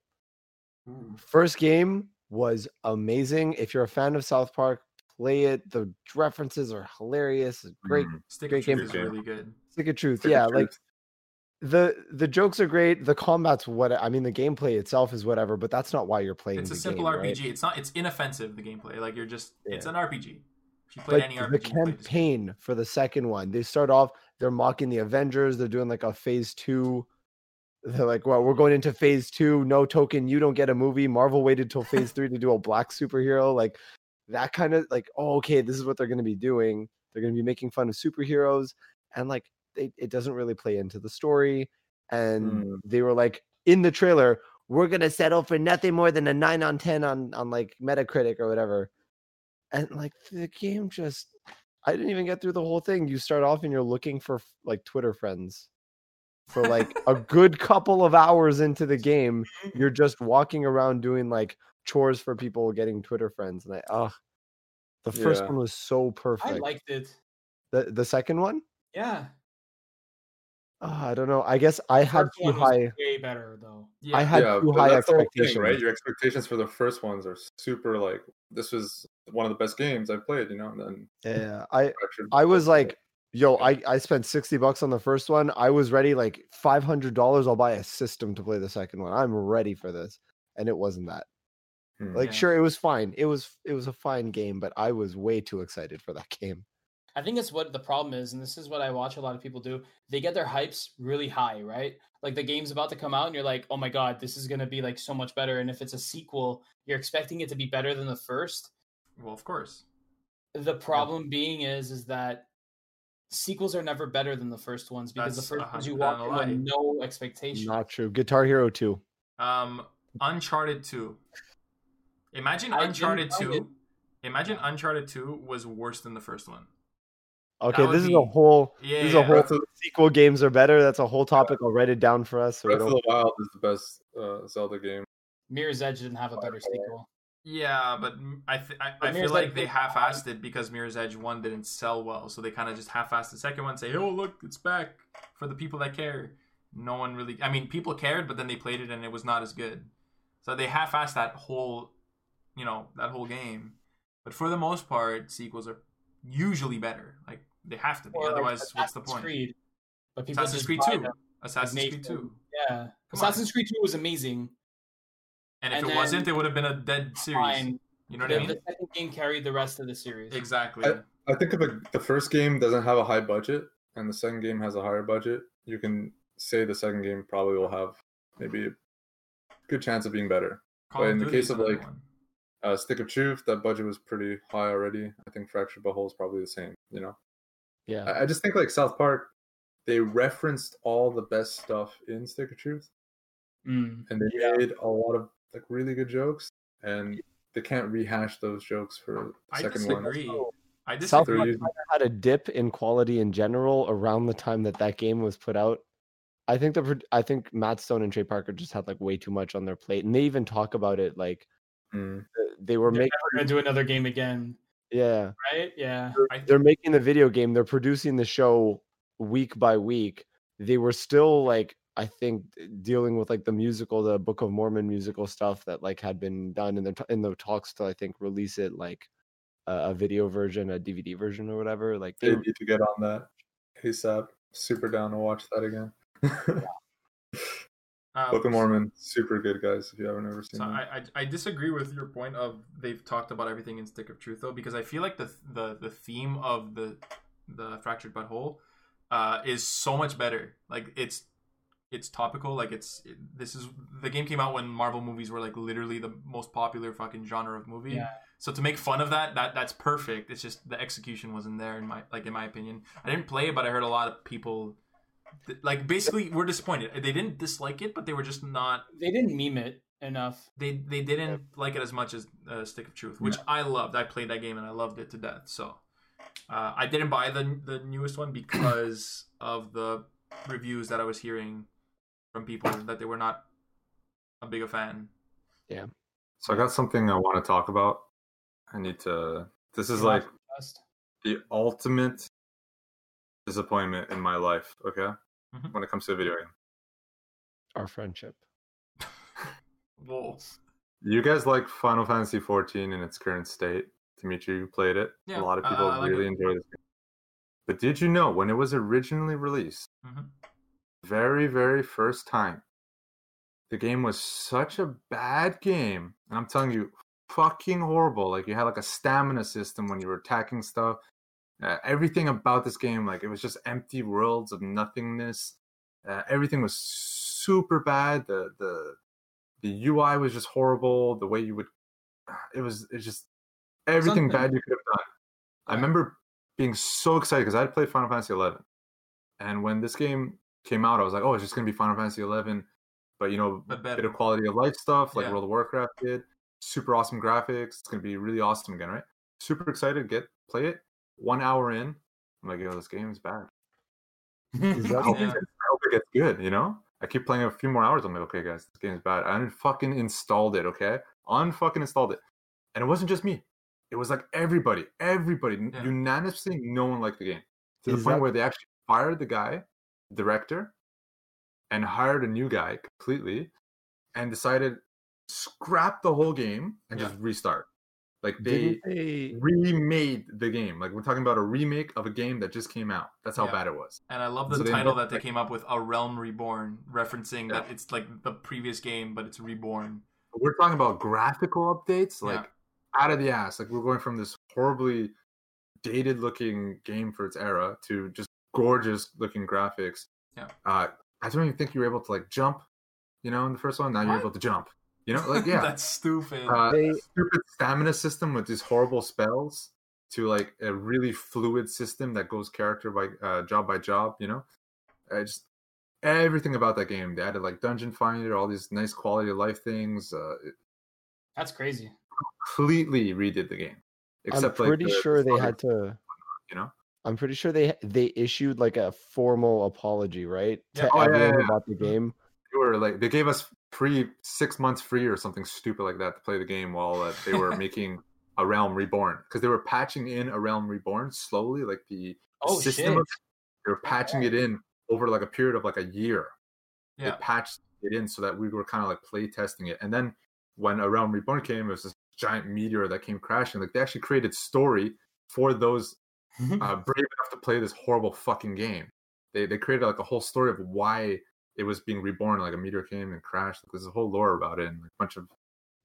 First game was amazing. If you're a fan of South Park, play it. The references are hilarious. It's Great. Mm. Stick Great of Truth game. is really good. Stick of truth. Stick of yeah, truth. like the the jokes are great. The combat's what I mean. The gameplay itself is whatever, but that's not why you're playing. It's a the simple game, RPG. right? It's not. It's inoffensive. The gameplay, like you're just. It's an RPG. If you played any the RPG, played campaign for the second one, they start off. They're mocking the Avengers. They're doing like a phase two. They're like, well, we're going into phase two. No token. You don't get a movie. Marvel waited till phase three to do a black superhero. Like that kind of like, oh, okay, this is what they're going to be doing. They're going to be making fun of superheroes, and like, they, it doesn't really play into the story. And Mm. they were like, in the trailer, we're gonna settle for nothing more than a nine on ten on on like Metacritic or whatever. And like the game just I didn't even get through the whole thing. You start off and you're looking for like Twitter friends. For like a good couple of hours into the game, you're just walking around doing like chores for people getting Twitter friends. And I oh the first Yeah. one was so perfect. I liked it. the the second one? Yeah. Oh, I don't know. I guess I The had too high way better though. Yeah. I had yeah, too high that's the expectations. thing, right? Your expectations for the first ones are super like this was one of the best games I've played, you know, and then Yeah, I I was like, yo, I, I spent 60 bucks on the first one. I was ready, like $500. I'll buy a system to play the second one. I'm ready for this. And it wasn't that. Hmm. Like, Yeah. sure, it was fine. It was it was a fine game, but I was way too excited for that game. I think it's what the problem is, and this is what I watch a lot of people do. They get their hypes really high, right? Like the game's about to come out, and you're like, "Oh my god, this is gonna be like so much better." And if it's a sequel, you're expecting it to be better than the first. Well, of course. The problem being is, is that sequels are never better than the first ones because That's the first ones you 100% walk in with no expectation. Not true. Guitar Hero 2. Um, Uncharted Two. Imagine I Uncharted find it- Two. Imagine Uncharted Two was worse than the first one. Okay, would this is a whole Yeah. this is a whole Breath of, sequel games are better. That's a whole topic. I'll write it down for us. So we Breath of don't, the Wild is the best uh, Zelda game. Mirror's Edge didn't have a better sequel. Yeah, but m- I th- I, But I feel like they half-assed it because Mirror's Edge one didn't sell well, so they kind of just half-assed the second one. Say, oh look, it's back for the people that care. No one really. I mean, people cared, but then they played it and it was not as good. So they half-assed that whole, you know, that whole game. But for the most part, sequels are usually better. Like they have to be. Or like Otherwise, what's the Assassin's point? Creed, but people Assassin's Creed Two. them. Assassin's Creed Two. Yeah, Come on. Assassin's Creed Two was amazing. And if And it wasn't, it would have been a dead series. Fine. You know what the, I mean? the second game carried the rest of the series. Exactly. I think if the, the first game doesn't have a high budget and the second game has a higher budget, you can say the second game probably will have maybe a good chance of being better. Call but in the case of, like, one. Uh, Stick of Truth, that budget was pretty high already. I think Fractured But Whole is probably the same. You know, yeah. I, I just think like South Park, they referenced all the best stuff in Stick of Truth, Mm. and they Yeah. made a lot of like really good jokes, and they can't rehash those jokes for the I second one. disagree. I South disagree. They're Park using- had a dip in quality in general around the time that that game was put out. I think the I think Matt Stone and Trey Parker just had like way too much on their plate, and they even talk about it like Mm. They were They're making never gonna do another game again, yeah right? Yeah. I, they're making the video game, they're producing the show week by week. They were still like I think dealing with like the musical, the Book of Mormon musical stuff that like had been done in the in the talks to I think release it like a, a video version, a DVD version or whatever. Like They they need to get on that ASAP. super down to watch that again. Uh, Book of Mormon, super good guys. If you haven't ever seen So I, I I disagree with your point of they've talked about everything in Stick of Truth though because I feel like the the the theme of the the fractured butthole uh, is so much better. Like it's it's topical. Like it's it, this is the game came out when Marvel movies were like literally the most popular fucking genre of movie. Yeah. So to make fun of that, that that's perfect. It's just the execution wasn't there in my like in my opinion. I didn't play it, but I heard a lot of people th- like basically we're disappointed. They didn't dislike it, but they were just not They didn't meme it enough. they they didn't like it as much as uh, Stick of Truth, which I loved. I played that game and I loved it to death. So uh, I didn't buy the the newest one because of the reviews that I was hearing from people that they were not a big a fan. Yeah. So I got something I want to talk about. I need to. This is like the ultimate disappointment in my life. Okay, Mhm. when it comes to a video game, Our friendship. Whoa. you guys like Final Fantasy 14 in its current state. Dimitri, you played it. Yeah, a lot of I- people I like really it. enjoy this game. But did you know when it was originally released, Mhm. very very first time, the game was such a bad game, and I'm telling you, fucking horrible. Like you had like a stamina system when you were attacking stuff. Uh, everything about this game, like it was just empty worlds of nothingness. Uh, everything was super bad. The the the UI was just horrible. The way you would, it was it's just everything Something- bad you could have done. I remember being so excited because I had played Final Fantasy 11, and when this game came out, I was like, oh, it's just gonna be Final Fantasy 11, but you know, a bit of quality of life stuff like Yeah. World of Warcraft did. Super awesome graphics. It's gonna be really awesome again, right? Super excited get play it. One hour in, I'm like, yo, this game is bad. Is I hope, Yeah. it, gets- I hope it gets good, you know? I keep playing a few more hours. I'm like, okay, guys, this game is bad. I fucking installed it, okay? Unfucking installed it. And it wasn't just me. It was like everybody, everybody, Yeah. unanimously, no one liked the game. To the point that- where they actually fired the guy, director, and hired a new guy completely and decided scrap the whole game and Yeah. just restart. Like they they? remade the game. Like we're talking about a remake of a game that just came out. That's how Yeah. bad it was. And I love the So title ended- that they came up with, A Realm Reborn, referencing Yeah. that it's like the previous game, but it's reborn. we're talking about graphical updates like Yeah. out of the ass like we're going from this horribly dated looking game for its era to just gorgeous looking graphics Yeah. uh i don't even think you were able to like jump you know in the first one now you're able to jump you know like yeah That's stupid. uh, They- stupid stamina system with these horrible spells to like a really fluid system that goes character by uh, job by job you know I just everything about that game they added like dungeon finder all these nice quality of life things uh, it That's crazy. completely redid the game except I'm pretty like the- sure they had to. you know I'm pretty sure they they issued like a formal apology, right, Yeah. to Oh, everyone yeah, who yeah. bought the game. they were like they gave us free six months free or something stupid like that to play the game while uh, they were making a realm reborn because they were patching in a realm reborn slowly like the Oh system shit! of- they were patching it in over like a period of like a year yeah. they patched it in so that we were kind of like play testing it and then when a realm reborn came it was this giant meteor that came crashing like they actually created story for those uh, brave enough to play this horrible fucking game. They they created like a whole story of why it was being reborn. Like a meteor came and crashed. There's a whole lore about it and like, a bunch of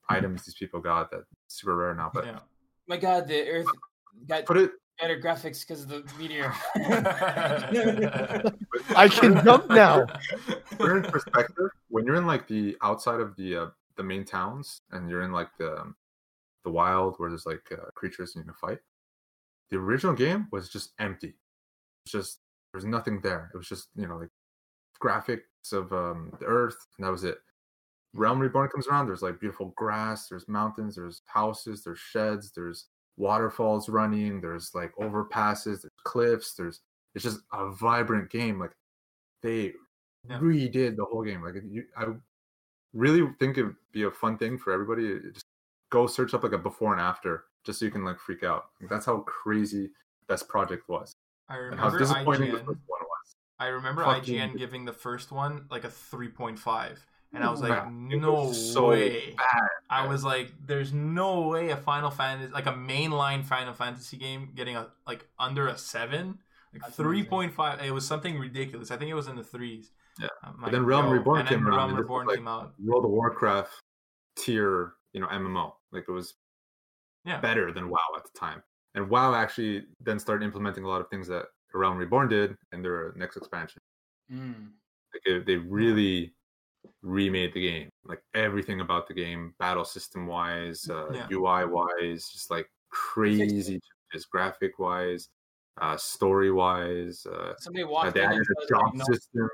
items these people got that super rare now. But yeah. My God, the Earth got put it. better graphics because of the meteor. I can jump now. Put it in perspective. When you're in like the outside of the uh, the main towns and you're in like the um, the wild where there's like uh, creatures you can fight. The original game was just empty. It's just there's nothing there. It was just you know like graphics of um, the earth, and that was it. Realm Reborn comes around. There's like beautiful grass. There's mountains. There's houses. There's sheds. There's waterfalls running. There's like overpasses. There's cliffs. There's it's just a vibrant game. Like they Yeah. redid the whole game. Like you, I really think it'd be a fun thing for everybody. Just go search up like a before and after, just so you can like freak out. Like, that's how crazy this project was, I and how remember disappointing the IGN. First one was. I remember fucking- IGN giving the first one like a 3.5. And I was like, no was so way. bad. I was like, there's no way a Final Fantasy, like a mainline Final Fantasy game, getting a like under a seven. Like three point five. It was something ridiculous. I think it was in the threes. Yeah. Like, then Realm Reborn and then came around, Realm Reborn like- came out. World of Warcraft tier, you know, MMO. Like it was Yeah. better than WoW at the time. And WoW actually then started implementing a lot of things that Realm Reborn did in their next expansion. Mm. Like it, they really remade the game, like everything about the game, battle system wise, uh, Yeah. UI wise, just like crazy, just graphic wise, uh, story wise. Uh, Somebody uh, walked they added a job like, system.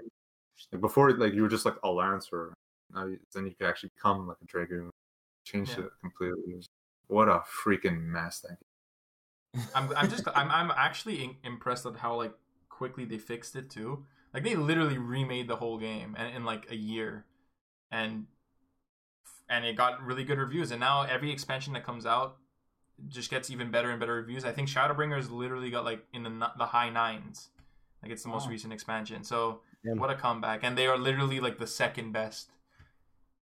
Before, like you were just like a lancer. Now then you could actually become like a dragoon. Changed Yeah. it completely. What a freaking mess that I'm, I'm just I'm I'm actually in, impressed at how like quickly they fixed it too. Like they literally remade the whole game and in like a year, and and it got really good reviews. And now every expansion that comes out just gets even better and better reviews. I think Shadowbringers literally got like in the the high nines. Like it's the most recent expansion. So what a comeback! And they are literally like the second best.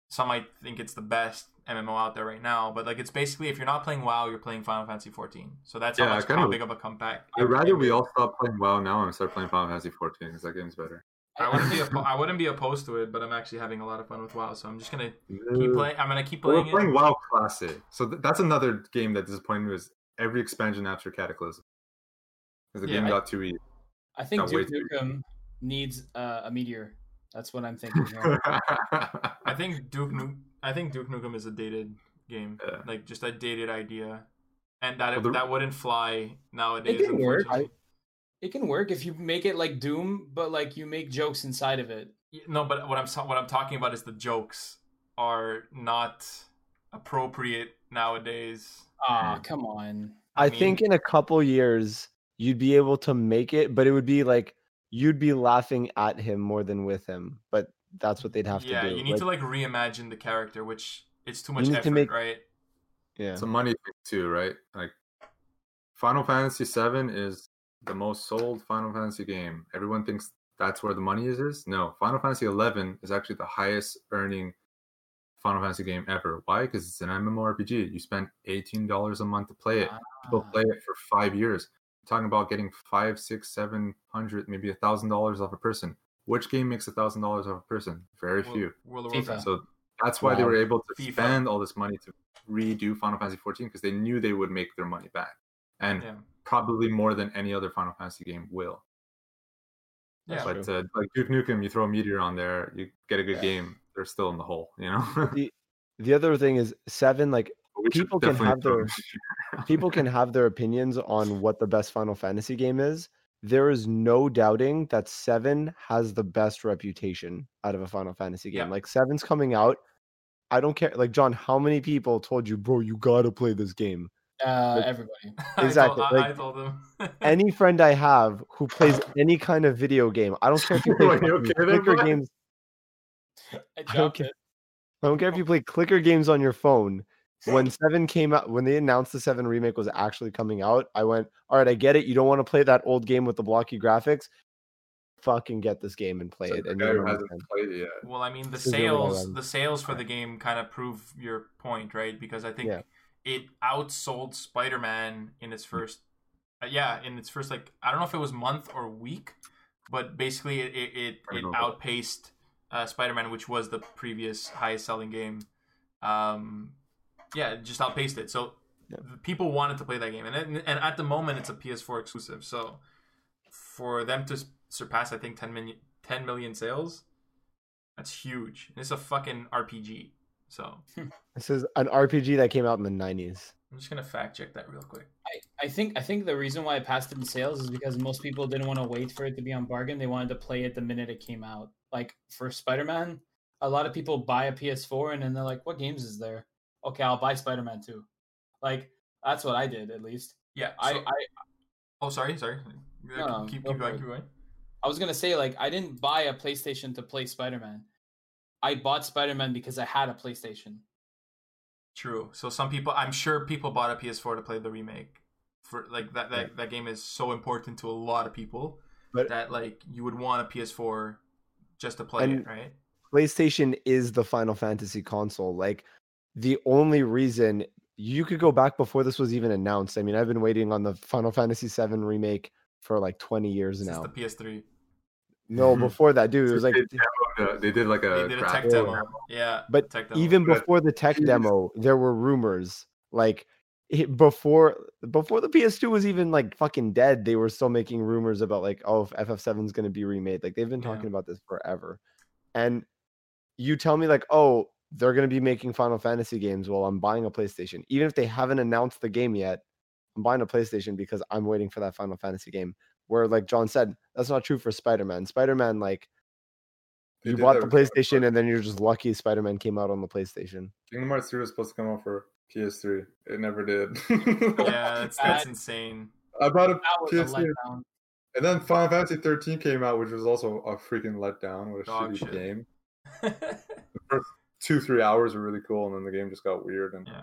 Some might think it's the best MMO out there right now, but like it's basically if you're not playing WoW, you're playing Final Fantasy 14. So that's Yeah, I much, kind how of- big of a comeback. I'd rather we all stop playing WoW now and start playing Final Fantasy 14 because that game's better. I wouldn't be oppo- I wouldn't be opposed to it, but I'm actually having a lot of fun with WoW, so I'm just gonna keep playing. I'm gonna keep Well, playing we're it. playing WoW Classic, so th- that's another game that disappointed me. Was every expansion after Cataclysm because the Yeah, game I- got too easy. I think Duke Nukem needs uh, a meteor. That's what I'm thinking. I think Duke Nu- I think Duke Nukem is a dated game, Yeah. like just a dated idea, and that Well, the- that wouldn't fly nowadays. It can work. unfortunately. it can work if you make it like Doom, but like you make jokes inside of it. No, but what I'm what I'm talking about is the jokes are not appropriate nowadays. Ah, come on. I, I think in a couple years you'd be able to make it, but it would be like you'd be laughing at him more than with him. But that's what they'd have yeah, to do. Yeah, you need Like, to like reimagine the character, which it's too much need to make- right? yeah. It's a money thing too, right? Like Final Fantasy VII is the most sold Final Fantasy game. Everyone thinks that's where the money is. Is no, Final Fantasy XI is actually the highest earning Final Fantasy game ever. Why? Because it's an MMORPG. You spend eighteen dollars a month to play it. People Ah. play it for five years. talking about getting five, six, seven hundred, maybe a thousand dollars off a person. Which game makes a thousand dollars off a person? Very World, few. World of FIFA. Warcraft. So that's why they were able to FIFA. spend all this money to redo Final Fantasy 14 because they knew they would make their money back, and Yeah. probably more than any other Final Fantasy game will. Yeah. but uh, like Duke Nukem, you throw a meteor on there, you get a good Yeah. game. They're still in the hole, you know. the the other thing is seven like We should people can have their- people can have their opinions on what the best Final Fantasy game is. There is no doubting that seven has the best reputation out of a Final Fantasy game. Yeah. Like seven's coming out. I don't care. Like John, how many people told you, bro, you gotta play this game? Uh, Like- everybody. Exactly, I told, I, I told him. Any friend I have who plays any kind of video game, I don't care if you play Are you fucking okay there, clicker bud? games. I don't care. I don't care if you play clicker games on your phone. When seven came out, when they announced the seven remake was actually coming out, I went, "All right, I get it. You don't want to play that old game with the blocky graphics. Fucking get this game and play So it." And you'll hasn't played it yet. Well, I mean, the This is really what I sales, the sales for the game kind of prove your point, right? Because I think Yeah. it outsold Spider-Man in its first, uh, yeah, in its first like I don't know if it was month or week, but basically it it it, it outpaced uh, Spider-Man, which was the previous highest selling game. Um, yeah, just outpaced it. So Yeah. the people wanted to play that game, and it- and at the moment it's a PS4 exclusive. So for them to surpass, I think 10 million, 10 million sales, that's huge. And it's a fucking RPG. So This is an RPG that came out in the '90s. I'm just gonna fact check that real quick. I, I think I think the reason why it passed in sales is because most people didn't want to wait for it to be on bargain. They wanted to play it the minute it came out. Like for Spider Man, a lot of people buy a PS4 and then they're like, "What games is there?" Okay, I'll buy Spider Man too. Like that's what I did at least. Yeah. I, so- I oh, sorry, sorry. No, no, keep keep going, keep going. I was gonna say like I didn't buy a PlayStation to play Spider Man. I bought Spider Man because I had a PlayStation. True. So some people, I'm sure people bought a PS4 to play the remake. For like that, that Right. that game is so important to a lot of people But- that like you would want a PS4 just to play it, right? PlayStation is the Final Fantasy console. Like the only reason you could go back before this was even announced. I mean, I've been waiting on the Final Fantasy VII remake for like 20 years Since now. the PS3. No, Mhm. before that, dude, it was like they, demoed, uh, they did like a, They did a tech graphic demo. Yeah. But tech demo. even before the tech demo, there were rumors like it- before before the PS2 was even like fucking dead. They were still making rumors about like oh if FF7 is going to be remade. Like they've been Yeah. talking about this forever. And you tell me like oh they're going to be making Final Fantasy games. Well, I'm buying a PlayStation, even if they haven't announced the game yet. I'm buying a PlayStation because I'm waiting for that Final Fantasy game. Where like John said, that's not true for Spider Man. Spider Man like They you bought the PlayStation Hearts. and then you're just lucky Spider Man came out on the PlayStation. Kingdom Hearts 3 was supposed to come out for PS3. It never did. yeah, that's that's That- insane. I bought a That was a PS3, letdown. and then Final Fantasy 13 came out, which was also a freaking letdown. What a Dog shitty shit. game. The first two, three hours were really cool, and then the game just got weird and Yeah.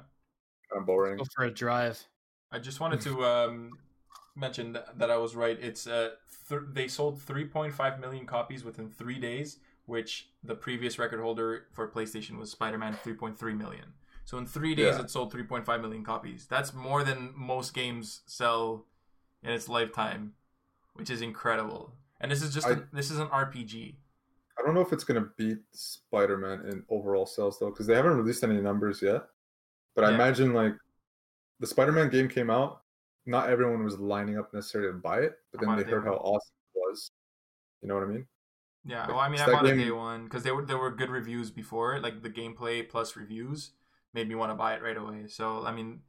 kind of boring. Go for a drive. I just wanted to um, mention that, that I was right. It's uh, th- they sold 3.5 million copies within three days, which the previous record holder for PlayStation was Spider-Man 3.3 million. So in three days, Yeah. it sold 3.5 million copies. That's more than most games sell in its lifetime, which is incredible. And this is just I- a, this is an RPG. I don't know if it's gonna beat Spider Man in overall sales though, because they haven't released any numbers yet. But I imagine like the Spider Man game came out, not everyone was lining up necessarily to buy it, but then they it day heard how awesome it was. You know what I mean? Yeah, Like, well, I mean, I bought it game- day one because there were there were good reviews before. Like the gameplay plus reviews made me want to buy it right away. So I mean,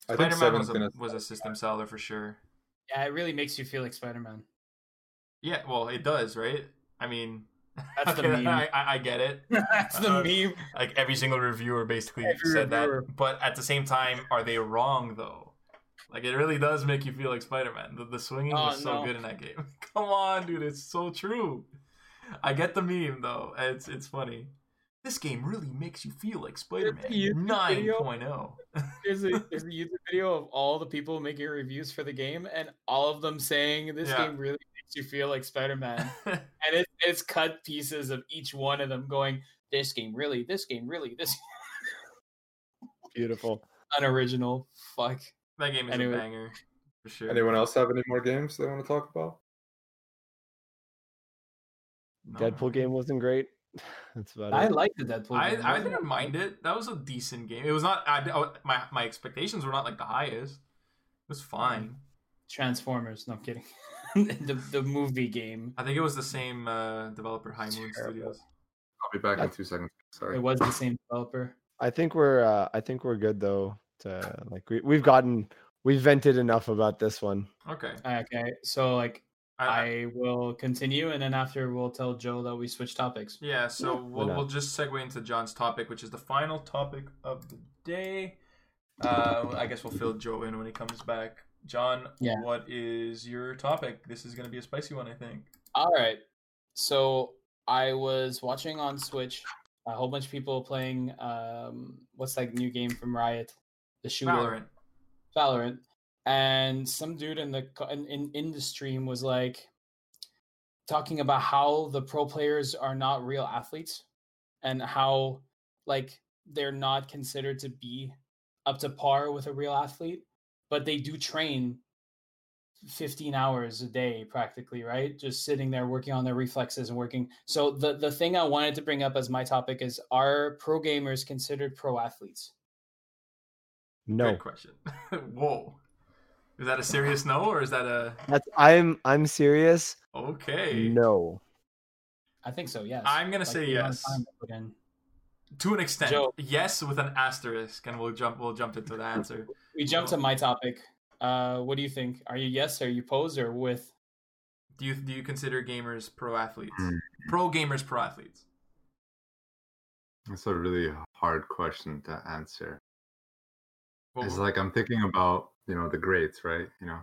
Spider Man was a gonna was a system seller for sure. Yeah, it really makes you feel like Spider Man. Yeah, well, it does, right? I mean, That's the meme. I, I, I get it. That's the Uh, meme. Like every single reviewer basically Every said reviewer. that, but at the same time, are they wrong though? Like it really does make you feel like Spider Man. The, the swinging Oh, was so no. good in that game. Come on, dude, it's so true. I get the meme though. It's it's funny. This game really makes you feel like Spider Man YouTube video. 9.0. There's a there's a YouTube video of all the people making reviews for the game, and all of them saying this Yeah. game really makes you feel like Spider Man. and it, it's cut pieces of each one of them going, "This game really, this game really, this Beautiful. unoriginal." Fuck. that game is Anyway. a banger for sure. Anyone else have any more games they want to talk about? No. Deadpool game wasn't great. That's about I it. I like the Deadpool. I, game. I didn't mind it. That was a decent game. It was not. I, I- my my expectations were not like the highest. It was fine. Transformers. No, I'm kidding. the the movie game. I think it was the same uh, developer, High Moon Studios. I'll be back in two seconds. Sorry. It was the same developer. I think we're uh, I think we're good though. To like we we've gotten we've vented enough about this one. Okay. Okay, so like I, I- I will continue, and then after we'll tell Joe that we switch topics. yeah. So Yeah, we'll we'll just segue into John's topic, which is the final topic of the day. Uh, I guess we'll fill Joe in when he comes back. John, Yeah. what is your topic? This is going to be a spicy one, I think. All right. So I was watching on Switch a whole bunch of people playing um what's that new game from Riot? The shooter Valorant. Valorant. And some dude in the in, in in the stream was like talking about how the pro players are not real athletes and how like they're not considered to be up to par with a real athlete, but they do train 15 hours a day practically right just sitting there working on their reflexes and working so the the thing i wanted to bring up as my topic is are pro gamers considered pro athletes No, Great question. Whoa. Is that a serious no, or is that a that's I'm I'm serious. okay? No, i think so yes I'm gonna Like say the amount of yes. time they put in. To an extent, Joe. yes, with an asterisk, and we'll jump. We'll jump into the answer. we jump to my topic uh what do you think are you yes are you pose or with Do you do you consider gamers pro athletes? Hmm. Pro gamers pro athletes. That's a really hard question to answer. Well, It's like I'm thinking about you know the greats, right? You know,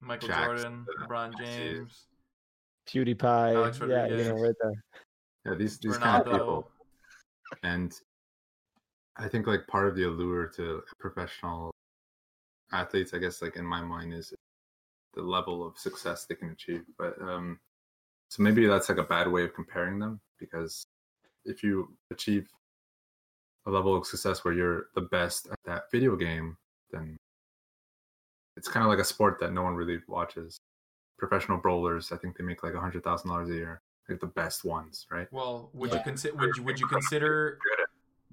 Michael Jack's, Jordan, uh, LeBron James, PewDiePie. Alex yeah, you know, right there. yeah, these these kind of people. And I think like part of the allure to professional athletes, I guess, like in my mind, is the level of success they can achieve. But um, so maybe that's like a bad way of comparing them because if you achieve a level of success where you're the best at that video game, then it's kind of like a sport that no one really watches professional bowlers. I think they make like a hundred thousand dollars a year. Like the best ones, right? Well, would you consider would you would you consider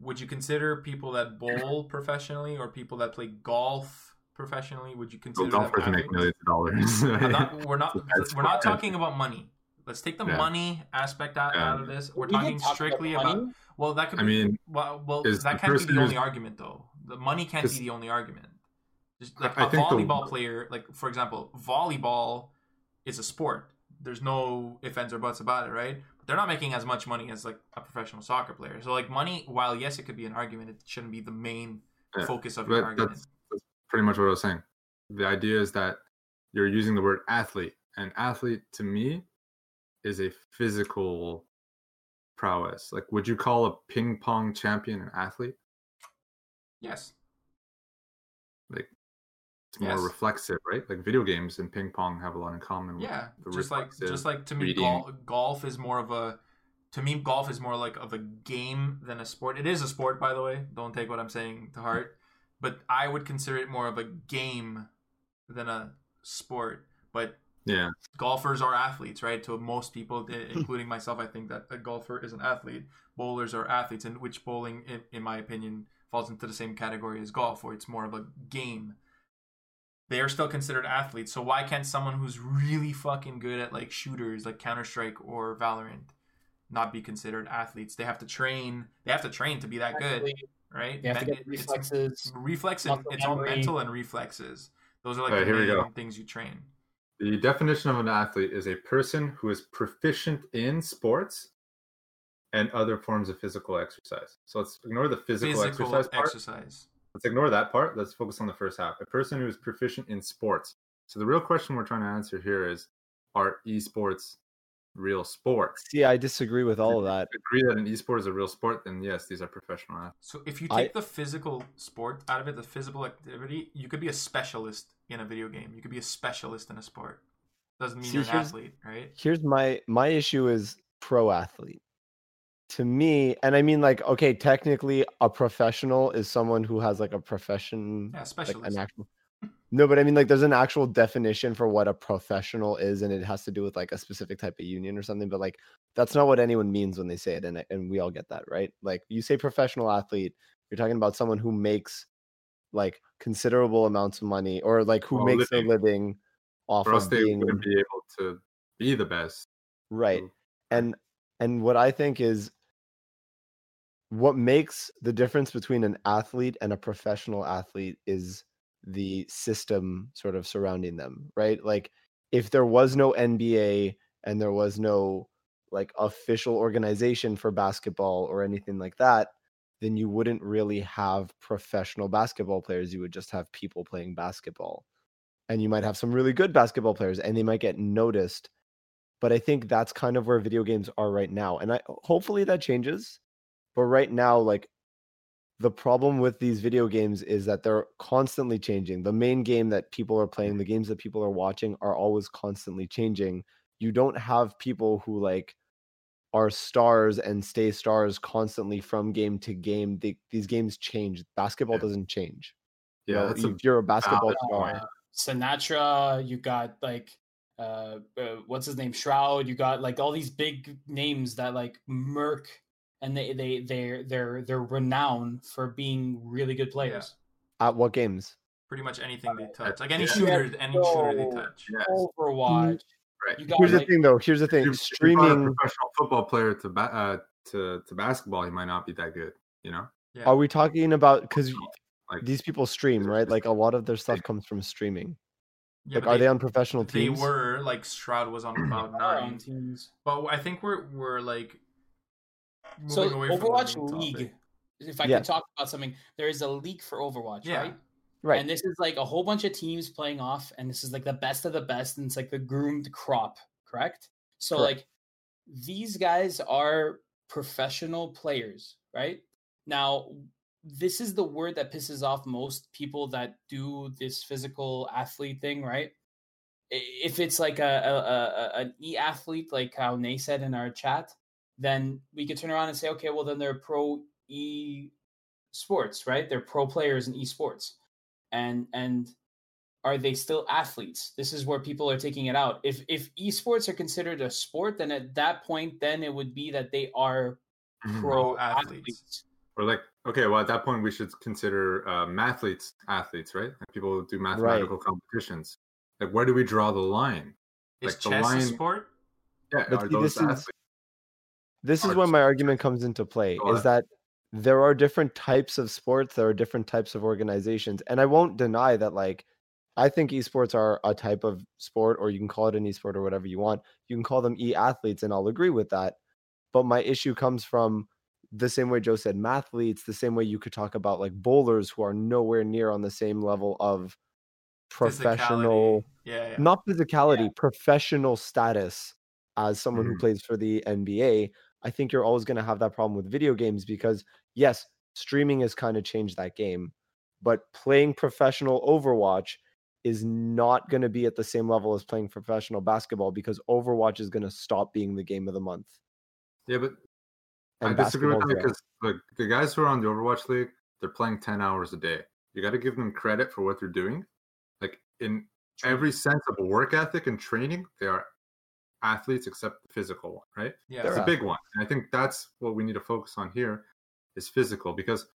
would you consider people that bowl professionally or people that play golf professionally? Would you consider them golfers make millions of dollars. Not, we're not That's we're not talking about money. Let's take the Yeah. money aspect out, Yeah. out of this. We're We talking talk strictly money. about well that could Be, I mean, well, well is that can't be the only argument though. The money can't be the only argument. Just like I a think the- volleyball player, like for example, volleyball is a sport. There's no ifs ands or buts about it, right? But they're not making as much money as like a professional soccer player. So like money, while yes, it could be an argument, it shouldn't be the main Yeah, focus of your argument. that's, that's pretty much what I was saying. The idea is that you're using the word athlete, and athlete to me is a physical prowess. Like, would you call a ping pong champion an athlete? Yes. It's more Yes. reflexive, right? Like video games and ping pong have a lot in common. With Yeah, just like just like to me, gol- golf is more of a to me golf is more like of a game than a sport. It is a sport, by the way. Don't take what I'm saying to heart, but I would consider it more of a game than a sport. But Yeah, golfers are athletes, right? To most people, including myself, I think that a golfer is an athlete. Bowlers are athletes, and which bowling, in, in my opinion, falls into the same category as golf, where it's more of a game. They are still considered athletes. So why can't someone who's really fucking good at like shooters, like Counter Strike or Valorant, not be considered athletes? They have to train. They have to train to be that good, right? They have to Men- get it's- reflexes. reflex and it's all mental and reflexes. Those are like Alright, the here we main go. things you train. the definition of an athlete is a person who is proficient in sports and other forms of physical exercise. So let's ignore the physical, Physical exercise part. exercise. Let's ignore that part. Let's focus on the first half. A person who is proficient in sports. So the real question we're trying to answer here is are esports real sports? See, I disagree with all of that. You agree that an esport is a real sport, then yes, these are professional athletes. So if you I- take the physical sport out of it, the physical activity, you could be a specialist in a video game. You could be a specialist in a sport. Doesn't mean See, you're an here's- athlete, right? Here's my my issue is pro athlete. To me, and I mean like okay, technically a professional is someone who has like a profession Yeah, like an actual no but i mean like there's an actual definition for what a professional is and it has to do with like a specific type of union or something but like that's not what anyone means when they say it and, and we all get that right like you say professional athlete you're talking about someone who makes like considerable amounts of money or like who Well, makes living. a living off Or else of they being wouldn't be able to be the best. right So- and and what i think is what makes the difference between an athlete and a professional athlete is the system sort of surrounding them right? Like if there was no nba and there was no like official organization for basketball or anything like that then you wouldn't really have professional basketball players. You would just have people playing basketball. And you might have some really good basketball players and they might get noticed. But i think that's kind of where video games are right now. And i hopefully that changes but right now like the problem with these video games is that they're constantly changing. The main game that people are playing the games that people are watching are always constantly changing. You don't have people who like are stars and stay stars constantly from game to game. They, these games change. Basketball Yeah. doesn't change you Yeah, know, that's a if you're a basketball valid star Uh, Sinatra, you got like uh, uh what's his name? Shroud, you got like all these big names that like Merc and they they they're they're they're renowned for being really good players. at what games Pretty much anything they touch, like any yeah. shooter, any shooter they So- touch. Yes. Overwatch. Right. You got here's the thing though here's the thing If you- if streaming a professional football player to ba- uh, to to basketball, he might not be that good. You know, Yeah. are we talking about because like these people stream right like a lot of their stuff comes from streaming Yeah, like are they, on professional teams? They teams were like Shroud was on Cloud are Nine, teams. but I think we're we're like moving So away from the Overwatch League. If I Yeah. can talk about something, there is a league for Overwatch, Yeah. right? right And this is like a whole bunch of teams playing off, and this is like the best of the best, and it's like the groomed crop, correct? So Correct. like these guys are professional players, right? Now, this is the word that pisses off most people that do this physical athlete thing, right? If it's like a, a, a a- an e athlete, like how Nay said in our chat, then we could turn around and say, okay, well then they're pro e sports, right? They're pro players in esports and and are they still athletes? This is where people are taking it out. If if esports are considered a sport, then at that point, then it would be that they are Mhm. pro athletes. athletes. Or like, okay, well, at that point, we should consider uh, mathletes athletes, right? Like people do mathematical competitions. Like, where do we draw the line? Is Like the chess line- a sport? Yeah, But are see, those this is- athletes? This is where my argument comes into play Go is ahead. that there are different types of sports, there are different types of organizations. And I won't deny that, like, I think esports are a type of sport, or you can call it an esport or whatever you want. You can call them e athletes, and I'll agree with that. But my issue comes from the same way Joe said mathletes, the same way you could talk about like bowlers who are nowhere near on the same level of professional. Yeah, yeah. not physicality, professional status as someone who Mhm. plays for the NBA, I think you're always going to have that problem with video games because yes, streaming has kind of changed that game, but playing professional Overwatch is not going to be at the same level as playing professional basketball because Overwatch is going to stop being the game of the month. Yeah, but And I disagree with that because the, the guys who are on the Overwatch League, they're playing 10 hours a day. You got to give them credit for what they're doing. Like in every sense of work ethic and training, they are athletes except the physical one, right? yeah. It's They're a big one. And I think that's what we need to focus on here is physical because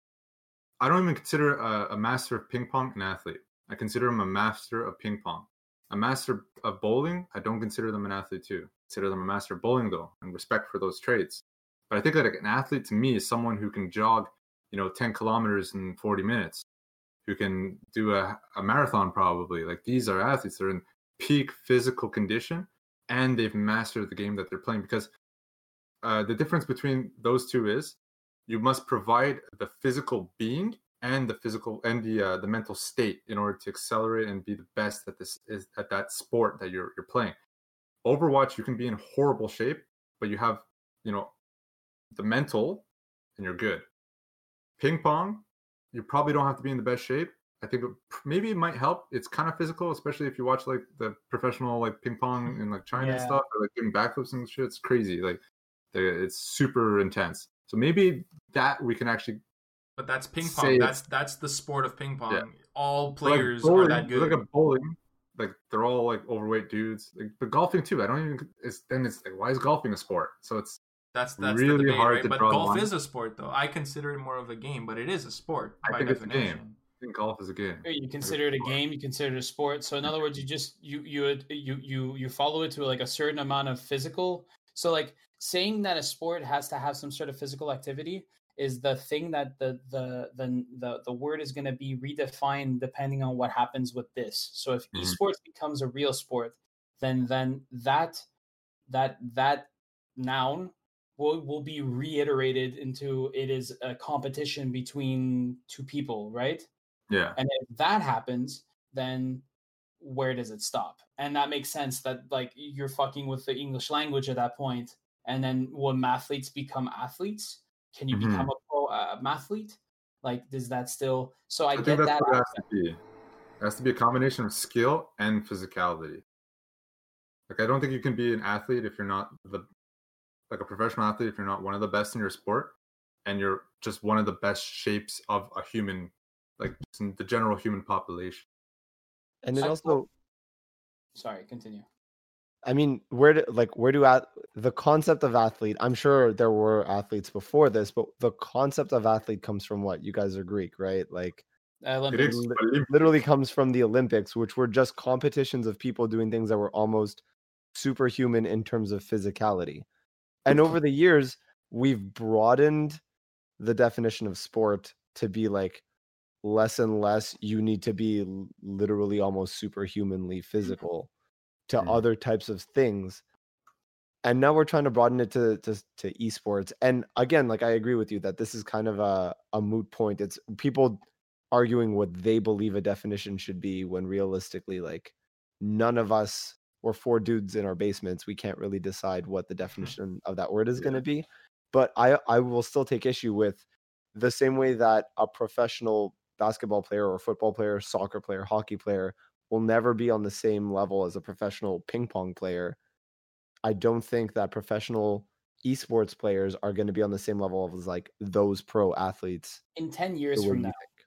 I don't even consider a, a master of ping pong an athlete. I consider him a master of ping pong. A master of bowling, I don't consider them an athlete too. consider them a master of bowling though, and respect for those traits. But I think that an athlete to me is someone who can jog, you know, 10 kilometers in 40 minutes, who can do a, a marathon probably. Like these are athletes. They're in peak physical condition and they've mastered the game that they're playing because uh, the difference between those two is you must provide the physical being and the physical and the uh, the mental state in order to accelerate and be the best at this is at that sport that you're you're playing. Overwatch, you can be in horrible shape, but you have you know the mental, and you're good. Ping pong, you probably don't have to be in the best shape. I think maybe it might help. It's kind of physical, especially if you watch like the professional like ping pong mm-hmm. in like China and stuff, or like doing backflips and shit. It's crazy. Like it's super intense. So maybe that we can actually But that's ping pong. it- That's that's the sport of ping pong. Yeah. All like players bowling, are that good. Look at bowling. Like they're all like overweight dudes. Like, but golfing too. I don't even. It's then it's like why is golfing a sport? So it's That's that's really the debate, hard right? to But draw the golf line. is a sport, though. I consider it more of a game, but it is a sport I by think it's a definition. game. Think golf is a game. You consider it a game. You consider it a sport. So in other words, you just you you you you you follow it to like a certain amount of physical. So like saying that a sport has to have some sort of physical activity is the thing that the the the the, the word is going to be redefined depending on what happens with this. So if Mhm. esports becomes a real sport, then then that that that noun will will be reiterated into it is a competition between two people, right? Yeah. And if that happens, then where does it stop? And that makes sense that like you're fucking with the English language at that point. And then when mathletes become athletes, can you Mhm. become a pro uh, mathlete? Like, does that still? So I, I get that. it has to be. It has to be a combination of skill and physicality. Like I don't think you can be an athlete if you're not the like a professional athlete if you're not one of the best in your sport and you're just one of the best shapes of a human like just in the general human population. And then also Sorry, continue. I mean, where do like where do at the concept of athlete? I'm sure there were athletes before this, but the concept of athlete comes from what? You guys are Greek, right? Like Olympics. Greeks, li- literally comes from the Olympics, which were just competitions of people doing things that were almost superhuman in terms of physicality. And over the years, we've broadened the definition of sport to be like less and less you need to be literally almost superhumanly physical to Mhm. other types of things. And now we're trying to broaden it to, to to esports. And again like i agree with you that this is kind of a, a moot point. It's people arguing what they believe a definition should be when realistically like none of us we're four dudes in our basements. We can't really decide what the definition of that word is going to be. But i i will still take issue with the same way that a professional basketball player or football player soccer player hockey player will never be on the same level as a professional ping pong player i don't think that professional esports players are going to be on the same level as like those pro athletes In ten years way from now, think.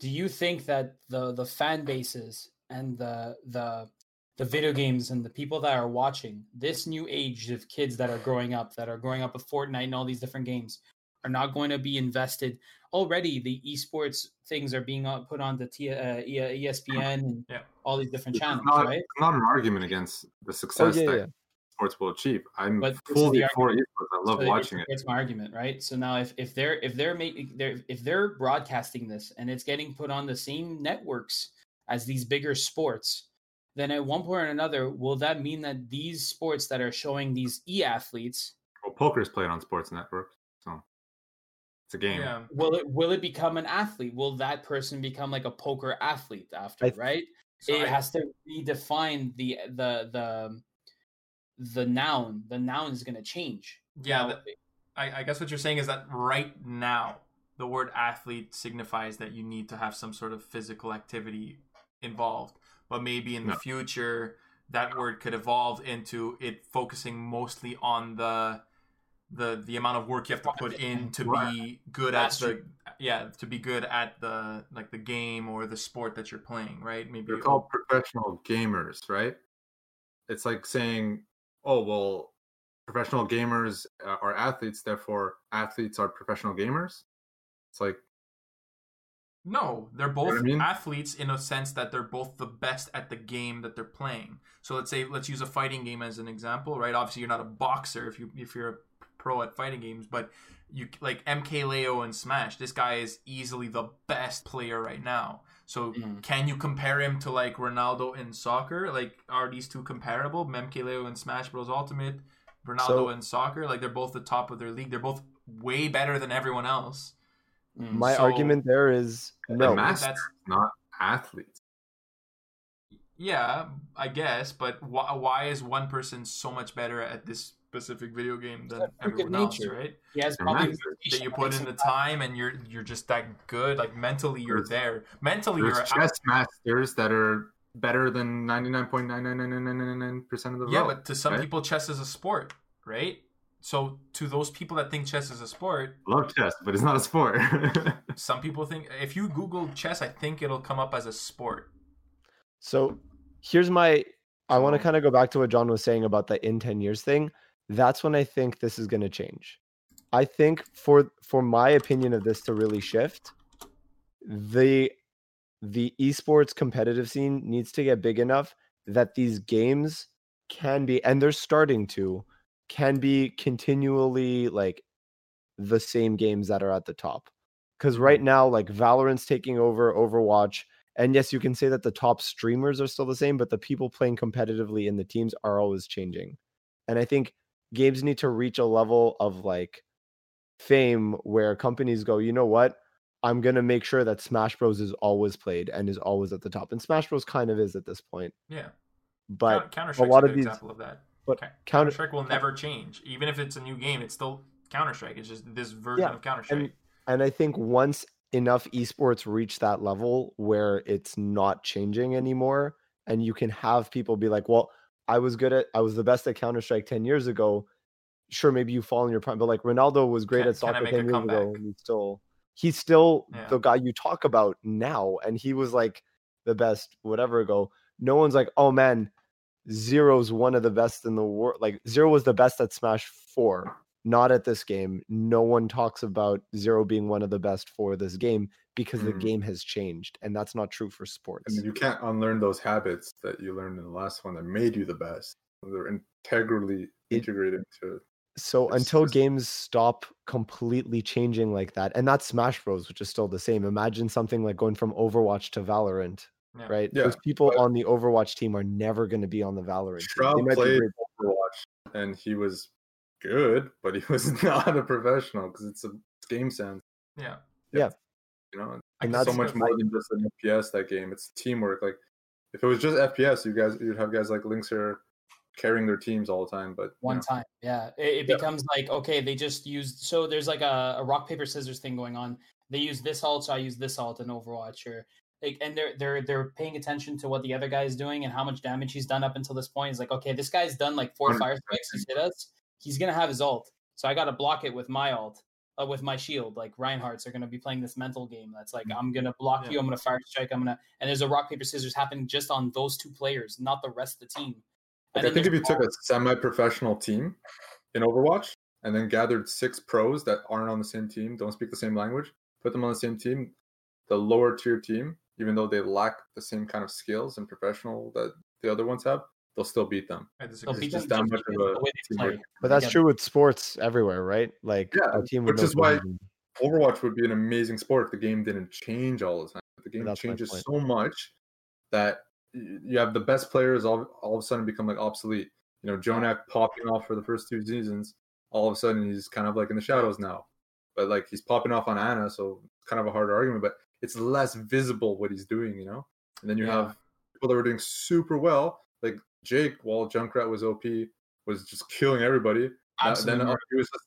do you think that the the fan bases and the the the video games and the people that are watching this new age of kids that are growing up that are growing up with Fortnite and all these different games are not going to be invested already the esports things are being uh, put on the T, uh, E- espn and Yeah. all these different It's channels not, right it's not an argument against the Oh success yeah, that yeah. sports will achieve. I'm But fully the for esports. I love So watching it. It's my argument, right? So now, if if they're if they're making they're if they're broadcasting this and it's getting put on the same networks as these bigger sports, then at one point or another, will that mean that these sports that are showing these e athletes Well, poker is played on Sports Network, so it's a game. Yeah. will it will it become an athlete? Will that person become like a poker athlete after? I th- right? So it I- has to redefine the the the the noun. The noun is going to change. Yeah, Now, that- I, I guess what you're saying is that right now, the word athlete signifies that you need to have some sort of physical activity involved. But maybe in the future, that word could evolve into it focusing mostly on the the the amount of work you have to put in to be good at the yeah to be good at the like the game or the sport that you're playing right maybe They're called professional gamers, right? It's like saying, "Oh, well, professional gamers are athletes, therefore athletes are professional gamers." It's like No, they're know both what I mean? athletes in a sense that they're both the best at the game that they're playing. So let's say let's use a fighting game as an example, right? Obviously, you're not a boxer if you if you're a pro at fighting games, but you like MKLeo and Smash. This guy is easily the best player right now. So Mm. can you compare him to like Ronaldo in soccer? Like, are these two comparable? MK and Smash Bros Ultimate, Ronaldo So- in soccer. Like they're both the top of their league. They're both way better than everyone else. Mm. My So- argument there is the no. that's- not athletes. Yeah, I guess, but why, why is one person so much better at this specific video game than That's freaking everyone else, nature. right? he has They're probably masters. That you put in the time and you're you're just that good. Like mentally, you're There's- there. Mentally, There's you're chess masters that are better than ninety nine point nine nine nine nine nine nine nine percent of the yeah, world. but to some right? people, chess is a sport, right? So to those people that think chess is a sport, love chess, but it's not a sport. some people think if you Google chess, I think it'll come up as a sport. So here's my I want to kind of go back to what John was saying about the in 10 years thing. That's when I think this is going to change. I think for for my opinion of this to really shift, the the esports competitive scene needs to get big enough that these games can be and they're starting to can be continually like the same games that are at the top. Cuz right mm-hmm. now like Valorant's taking over Overwatch and yes, you can say that the top streamers are still the same, but the people playing competitively in the teams are always changing. And I think games need to reach a level of like fame where companies go, you know what? I'm going to make sure that Smash Bros is always played and is always at the top. And Smash Bros kind of is at this point. Yeah, But Counter Strike lot is a of these- example of that. but Counter Counter Strike will never change, even if it's a new game. It's still Counter Strike. It's just this version Yeah, of Counter Strike. and and I think once enough esports reach that level where it's not changing anymore, and you can have people be like, "Well, I was good at, I was the best at Counter Strike ten years ago." Sure, maybe you fall in your prime, but like Ronaldo was great Can- at soccer ten years ago, comeback? and he's still he's still Yeah. the guy you talk about now, and he was like the best whatever ago. No one's like, "Oh man, Zero's one of the best in the world." Like Zero was the best at Smash Four not at this game. No one talks about Zero being one of the best for this game because the Mm. game has changed, and that's not true for I sports. mean, you can't unlearn those habits that you learned in the last one that made you the best. They're integrally It- integrated into So it's until games stop completely changing like that, and that's Smash Bros, which is still the same. Imagine something like going from Overwatch to Valorant, Yeah. right? Yeah, Those people on the Overwatch team are never going to be on the Valorant. team. Shroud They might be played Overwatch, and he was good, but he was not a professional because it's a game sense. Yeah yeah, You know, And that's so much more than just an FPS. That game, it's teamwork. Like if it was just FPS, you guys, you'd have guys like Linkzr carrying their teams all the time. But one know, time yeah it, it Yeah. becomes like okay they just used so there's like a, a rock paper scissors thing going on they use this alt so i use this alt in overwatch or like and they're they're they're paying attention to what the other guy is doing and how much damage he's done up until this point it's like okay this guy's done like four fire strikes he's hit us he's gonna have his alt so i gotta block it with my alt uh, with my shield. Like Reinhardt's are going to be playing this mental game. That's Mm-hmm. like I'm going to block Yeah. you. I'm going to fire strike. I'm going to and there's a rock paper scissors happening just on those two players, not the rest of the team. Like, I think if you took a semi-professional team in Overwatch and then gathered six pros that aren't on the same team, don't speak the same language, put them on the same team, the lower tier team, even though they lack the same kind of skills and professional that the other ones have, they'll still beat them. I they'll disagree. beat just them that much of of a the way they teamwork. play. But that's true with sports everywhere, right? Like Yeah, a team which is why- cohesion. Overwatch would be an amazing sport if the game didn't change all the time. But the game That's changes so much that you have the best players all, all of a sudden become like obsolete. You know, JJoNak popping off for the first two seasons, all of a sudden he's kind of like in the shadows now. But like he's popping off on Ana, so it's kind of a hard argument, but it's less visible what he's doing, you know? And then you Yeah. have people that were doing super well, like Jake, while Junkrat was OP, was just killing everybody. Now- Absolutely. then he was just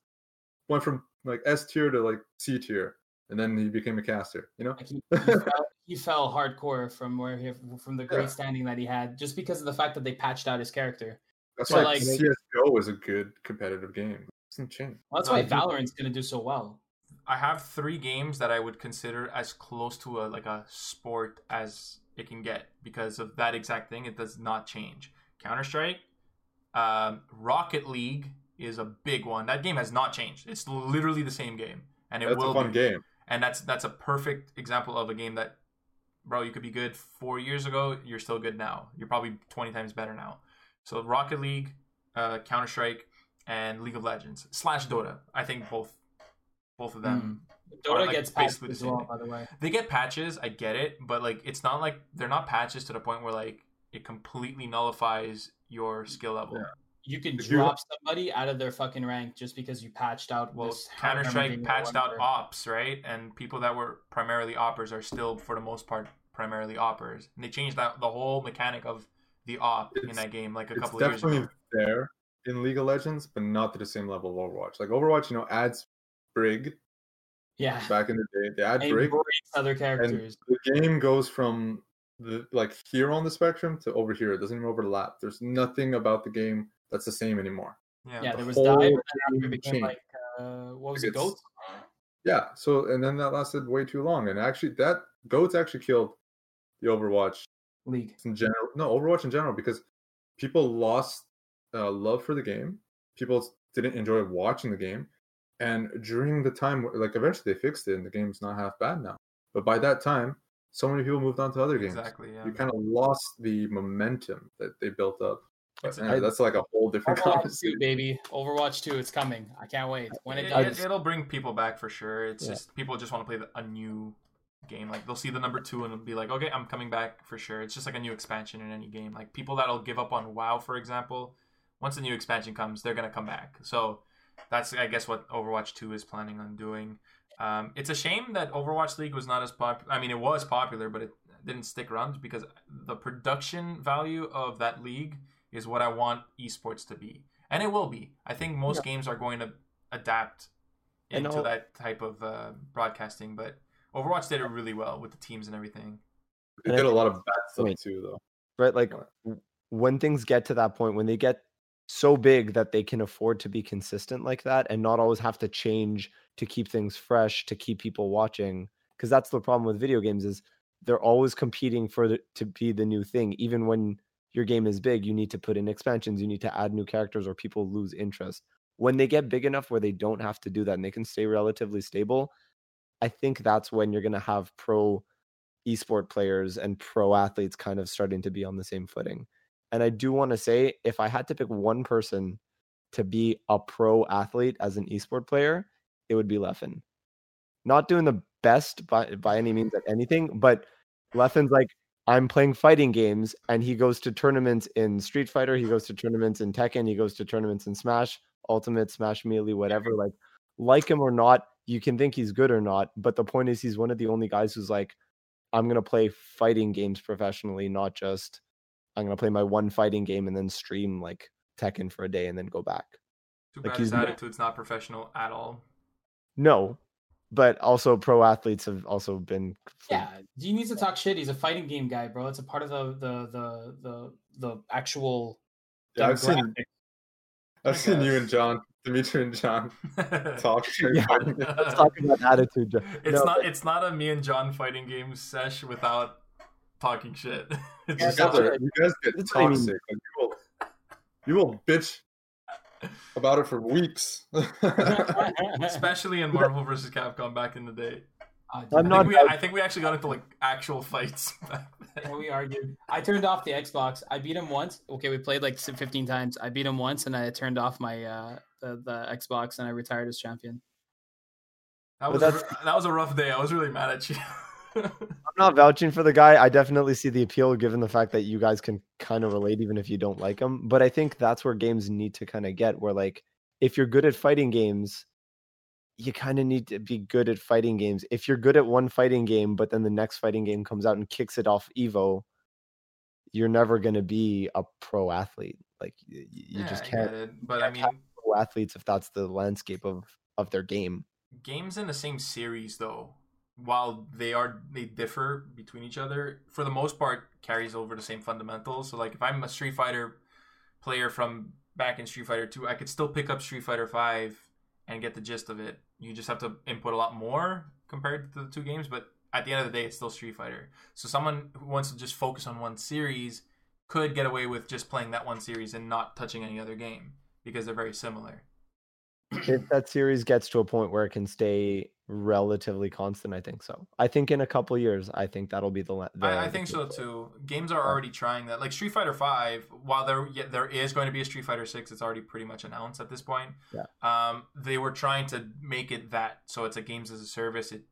went from like S tier to like C tier, and then he became a caster. You know, Like he, he, fell, he fell hardcore from where he from the great Yeah. standing that he had just because of the fact that they patched out his character. that's So, why like- CS:GO is a good competitive game. It doesn't change. Well, that's why I do- Valorant's going to do so well. I have three games that I would consider as close to a like a sport as it can get because of that exact thing. It does not change. Counter Strike, um, Rocket League is a big one. That game has not changed. It's literally the same game, and it That's will a fun be. game. And that's that's a perfect example of a game that, bro, you could be good four years ago. You're still good now. You're probably twenty times better now. So Rocket League, uh, Counter Strike, and League of Legends slash Dota. I think both both of them Dota like, gets patched basically the as same well, by the way. they get patches i get it but like it's not like they're not patches to the point where like it completely nullifies your skill level Yeah. You can If drop somebody out of their fucking rank just because you patched out well counter strike patched out AWPs right and people that were primarily AWPers are still for the most part primarily AWPers and they changed that the whole mechanic of the AWP in that game like a couple of years It's definitely ago there in League of Legends, but not to the same level of Overwatch. Like Overwatch, you know, adds Brig Yeah. back in the day. They add And Brig, other characters. the game goes from the like here on the spectrum to over here. It doesn't even overlap. There's nothing about the game that's the same anymore. yeah, yeah, the there was whole dive, and then after game it became like uh, what was it, goats? Yeah. So and then that lasted way too long. And actually, that goats actually killed the Overwatch League. in general. No, Overwatch in general because people lost uh, love for the game. People didn't enjoy watching the game. And during the time, like eventually they fixed it, and the game's not half bad now. But by that time, so many people moved on to other games. exactly yeah You kind of lost the momentum that they built up. But It's- anyway, that's like a whole different Overwatch 2, baby. Overwatch 2, it's coming. I can't wait. When it it, does, it, will bring people back for sure it's Yeah. just people just want to play the, a new game like they'll see the number two and they'll be like okay i'm coming back for sure it's just like a new expansion in any game like people that'll give up on wow for example once the new expansion comes they're going to come back so that's i guess what overwatch 2 is planning on doing um, it's a shame that overwatch league was not as popular i mean it was popular but it didn't stick around because the production value of that league is what i want esports to be and it will be i think most games are going to adapt into all- that type of uh, broadcasting but overwatch did it really well with the teams and everything They did a lot of bad stuff Wait. too, though. right? Like when things get to that point, when they get so big that they can afford to be consistent like that and not always have to change to keep things fresh, to keep people watching. Because that's the problem with video games is they're always competing for the, to be the new thing. Even when your game is big, you need to put in expansions, you need to add new characters, or people lose interest. When they get big enough where they don't have to do that and they can stay relatively stable, I think that's when you're going to have pro esport players and pro athletes kind of starting to be on the same footing. And I do want to say if I had to pick one person to be a pro athlete as an esport player, it would be Leffen. Not doing the best by by any means at anything, but Leffen's like I'm playing fighting games and he goes to tournaments in Street Fighter, he goes to tournaments in Tekken, he goes to tournaments in Smash, Ultimate, Smash Melee, whatever. Like like him or not, you can think he's good or not, but the point is he's one of the only guys who's like I'm gonna play fighting games professionally, not just I'm gonna play my one fighting game and then stream like Tekken for a day and then go back. too Like, bad his attitude's not professional at all No, but also pro athletes have also been. yeah, he needs to talk shit. He's a fighting game guy, bro. It's a part of the the the the, the actual Yeah, I've seen. I've oh seen you and John Dimitri and John talk. Yeah. Let's talk about attitude. Joe. It's No, not. It's not a me and John fighting game sesh without talking shit. It's Yeah, just you, guys are, you guys get That's what I mean. toxic. Like, you will, you will bitch about it for weeks. especially in Marvel vs. Capcom back in the day. Ah, I'm I dude, not- think, we, I think we actually got into like actual fights. back then. We argued. I turned off the Xbox. I beat him once. Okay, we played like 15 times. I beat him once, and I turned off my uh the, the Xbox, and I retired as champion. That was that was a rough day. I was really mad at you. I'm not vouching for the guy. I definitely see the appeal given the fact that you guys can kind of relate even if you don't like him. But I think that's where games need to kind of get where like if you're good at fighting games, you kind of need to be good at fighting games. If you're good at one fighting game, but then the next fighting game comes out and kicks it off Evo, you're never going to be a pro athlete. Like y- y- you Yeah, just can't it. But I can't mean, pro athletes if that's the landscape of of their game. games in the same series though while they are they differ between each other for the most part carries over the same fundamentals. So like if i'm a street fighter player from back in street fighter 2 i could still pick up street fighter 5 and get the gist of it. You just have to input a lot more compared to the two games but at the end of the day it's still street fighter. So someone who wants to just focus on one series could get away with just playing that one series and not touching any other game because they're very similar. If that series gets to a point where it can stay relatively constant, I think so. I think in a couple years, I think that'll be the. the I, I think so too. Games are already trying that. Like Street Fighter Five, while there yeah, there is going to be a Street Fighter Six, it's already pretty much announced at this point. Yeah. Um, they were trying to make it that, so it's a games as a service. It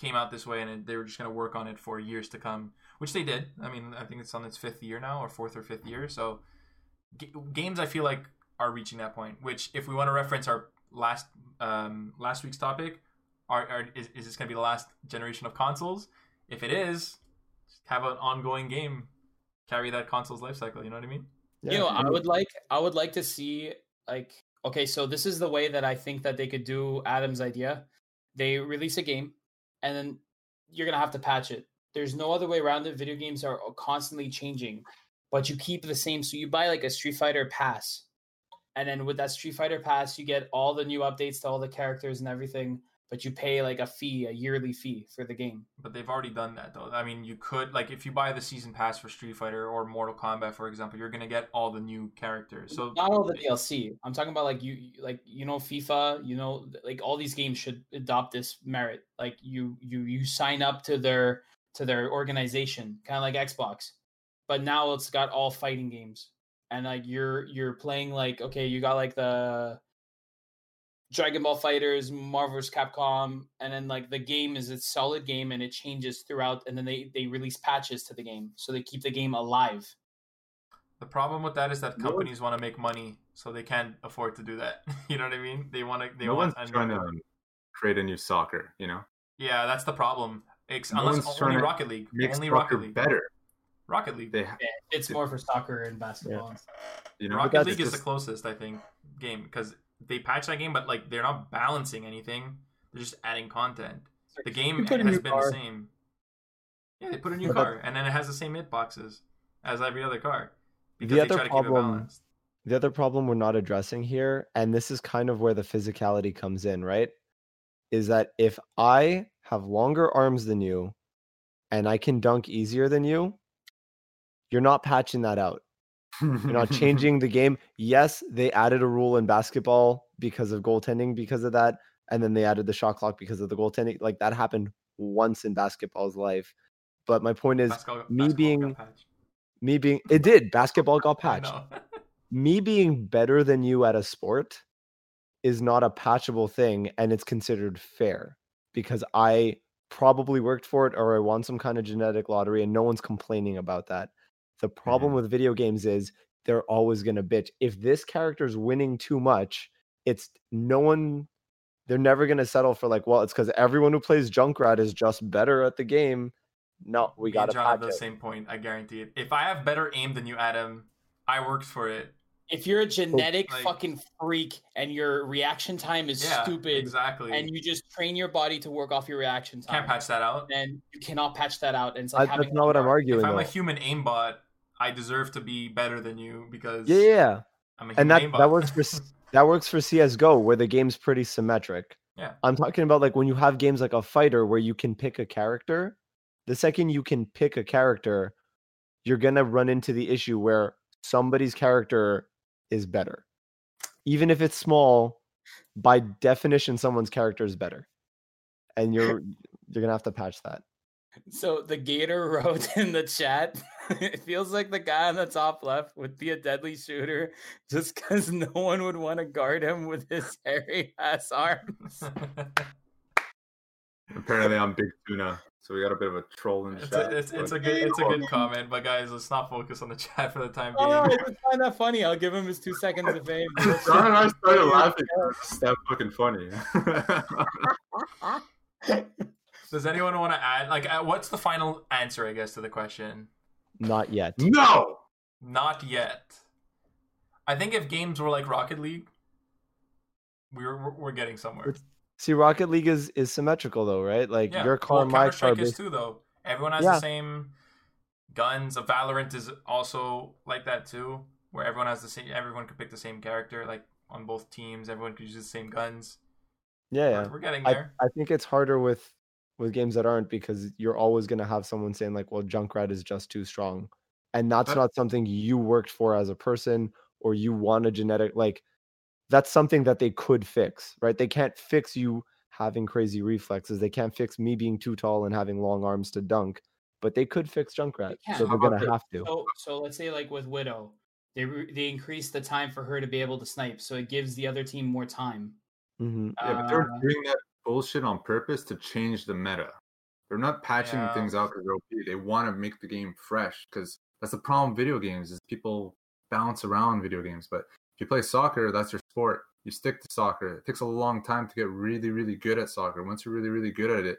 came out this way, and it, they were just going to work on it for years to come, which they did. I mean, I think it's on its fifth year now, or fourth or fifth year. So, g- games I feel like are reaching that point. Which, if we want to reference our last um last week's topic, are, are is, is this going to be the last generation of consoles? If it is, have an ongoing game carry that console's life cycle. You know what I mean? Yeah, you know, I would like I would like to see like okay, so this is the way that I think that they could do Adam's idea. They release a game and then you're gonna have to patch it. There's no other way around it. Video games are constantly changing, but you keep the same. So you buy like a Street Fighter pass, and then with that Street Fighter pass, you get all the new updates to all the characters and everything. But you pay like a fee, a yearly fee for the game. But they've already done that though. I mean, you could like if you buy the season pass for Street Fighter or Mortal Kombat, for example, you're gonna get all the new characters. So not all the DLC. I'm talking about like you you- like you know FIFA, you know like all these games should adopt this merit. Like you you you sign up to their to their organization, kind of like Xbox. But now it's got all fighting games. And like you're you're playing like okay, you got like the Dragon Ball FighterZ, Marvel's. Capcom, and then like the game is a solid game and it changes throughout and then they they release patches to the game. So they keep the game alive. the problem with that is that No companies want to make money, so they can't afford to do that. you know what I mean? They want to. They no want. one's trying to create a new soccer. You know, Yeah, that's the problem. Ex- No unless one's only trying Rocket League. make Only Rocket League. better. Rocket League. They, Yeah, it's more for soccer and basketball. and stuff. you know, Rocket that's League is the closest, I think, game because they patch that game, but like they're not balancing anything. They're just adding content. The game You put a has been car. the same. Yeah, they put a new car, and then it has the same hitboxes as every other car because The they other try to keep it problem- balanced. the other problem we're not addressing here, and this is kind of where the physicality comes in, right? Is that if I have longer arms than you and I can dunk easier than you, you're not patching that out. You're not changing the game. Yes, they added a rule in basketball because of goaltending, because of that. And then they added the shot clock because of the goaltending. Like that happened once in basketball's life. But my point is, Basketball- me basketball being- me being, it did. Basketball got patched. me being better than you at a sport is not a patchable thing and it's considered fair because I probably worked for it or I won some kind of genetic lottery and no one's complaining about that. The problem mm-hmm. with video games is they're always going to bitch. If this character's winning too much, it's no one they're never going to settle for like, well, it's cuz everyone who plays Junkrat is just better at the game. No, we got to have patch the same point. I guarantee it. If I have better aim than you, Adam, I worked for it. If you're a genetic like- fucking freak and your reaction time is Yeah, stupid Exactly. and you just train your body to work off your reaction time, can't patch that out. and you cannot patch that out. And it's I- like that's having not what I'm arguing. If I'm though. a human aimbot, I deserve to be better than you because yeah, yeah, yeah. I'm a and that that works for that works for CS:GO where the game's pretty symmetric. Yeah. I'm talking about like when you have games like a fighter where you can pick a character. The second you can pick a character, you're gonna run into the issue where somebody's character is better. Even if it's small, by definition, someone's character is better. And you're you're gonna have to patch that. So the Gator wrote in the chat, it feels like the guy on the top left would be a deadly shooter just because no one would want to guard him with his hairy ass arms. Apparently, I'm Big Tuna, so we got a bit of a troll in the It's chat. a, it's, it's a good it's a good comment, but guys, let's not focus on the chat for the time Oh, no, I being. just find that funny. I'll give him his two seconds of fame. John and I started laughing. It's that fucking funny. Does anyone want to add? Like, uh, what's the final answer? I guess to the question. Not yet. no. Not yet. I think if games were like Rocket League, we're we're, we're getting somewhere. See, Rocket League is is symmetrical though, right? Like Yeah. your car, well, my Counter car. Strike is too, though. Everyone has Yeah. the same guns. A Valorant is also like that too, where everyone has the same. Everyone could pick the same character, like on both teams. Everyone could use the same guns. Yeah, yeah. We're, we're getting I, there. I think it's harder with with games that aren't because you're always going to have someone saying like well junkrat is just too strong. And that's not something you worked for as a person or you want a genetic like that's something that they could fix right? They can't fix you having crazy reflexes. They can't fix me being too tall and having long arms to dunk but they could fix junkrat can. so How they're going to have to. So, so let's say like with Widow, they re- they increase the time for her to be able to snipe, so it gives the other team more time. hmm Yeah, but they're Uh, doing that bullshit on purpose to change the meta. They're not patching Yeah. things out because they're OP. They want to make the game fresh because that's the problem. with Video games is people bounce around video games, but if you play soccer, that's your sport. You stick to soccer. It takes a long time to get really, really good at soccer. Once you're really, really good at it,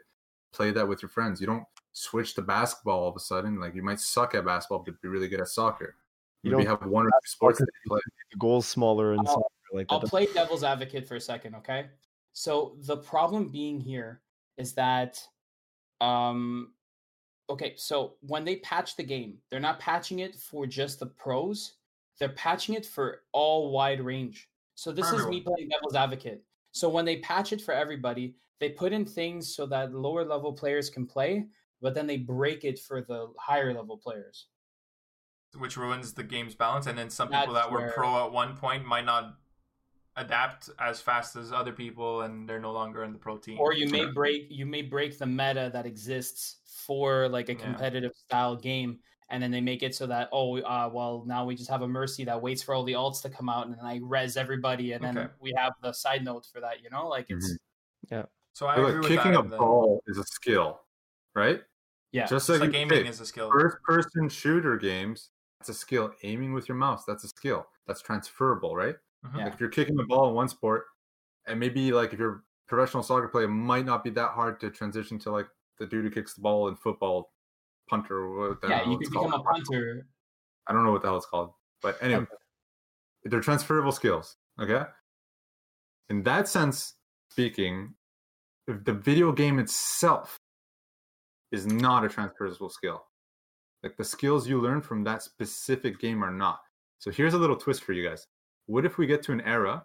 play that with your friends. You don't switch to basketball all of a sudden. Like you might suck at basketball, but be really good at soccer. You You maybe don't have one or two sports that you play. the goals smaller and I'll- soccer, like I'll that play devil's advocate for a second, okay? So the problem being here is that um okay, so when they patch the game, they're not patching it for just the pros, they're patching it for all wide range. So this is me playing devil's advocate. So when they patch it for everybody, they put in things so that lower level players can play, but then they break it for the higher level players. which ruins the game's balance. And then some people That's that were where- pro at one point might not adapt as fast as other people, and they're no longer in the pro team. or you may break you may break the meta that exists for like a Yeah. competitive style game and then they make it so that oh uh, well now we just have a mercy that waits for all the alts to come out and then i res everybody and then Okay. we have the side note for that you know like it's yeah. so I But, agree like, with kicking that. a and then- ball is a skill, right? yeah Just Just like, like you is a skill. first person shooter games, that's a skill. Aiming with your mouse, that's a skill. That's transferable, right? Mhm. Yeah. If you're kicking the ball in one sport, and maybe like if you're a professional soccer player, it might not be that hard to transition to like the dude who kicks the ball in football, punter or what the yeah you can become a punter I don't know what the hell it's called, but anyway, they're transferable skills. Okay, in that sense, speaking, if the video game itself is not a transferable skill, like the skills you learn from that specific game are not. So here's a little twist for you guys. What if we get to an era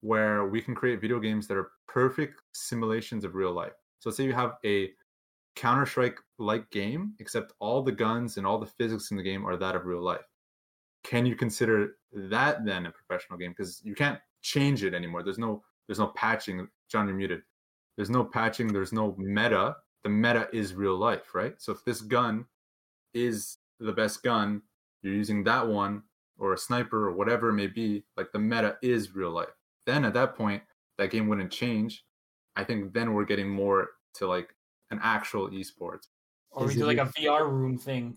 where we can create video games that are perfect simulations of real life? So say you have a Counter Strike like game, except all the guns and all the physics in the game are that of real life. Can you consider that then a professional game? Because you can't change it anymore. There's no there's no patching. John, you're muted. There's no patching. There's no meta. The meta is real life, right? So if this gun is the best gun, you're using that one or a sniper or whatever it may be. Like the meta is real life. Then at that point, that game wouldn't change. I think then we're getting more to like an actual esports. or we do like a vr room thing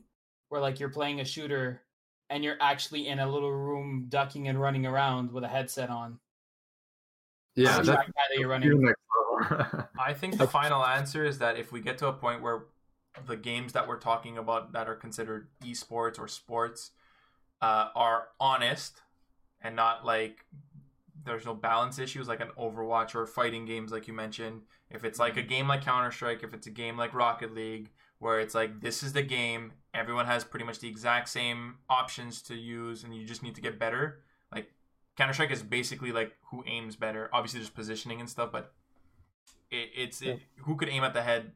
where like you're playing a shooter and you're actually in a little room ducking and running around with a headset on Yeah, that's track guy that you're running your next level. I think the final answer is that if we get to a point where the games that we're talking about that are considered esports or sports uh, are honest and not like there's no balance issues like an Overwatch or fighting games like you mentioned. If it's like a game like Counter Strike, if it's a game like Rocket League, where it's like this is the game, everyone has pretty much the exact same options to use, and you just need to get better. Like Counter Strike is basically like who aims better. Obviously, there's positioning and stuff, but it, it's it, who could aim at the head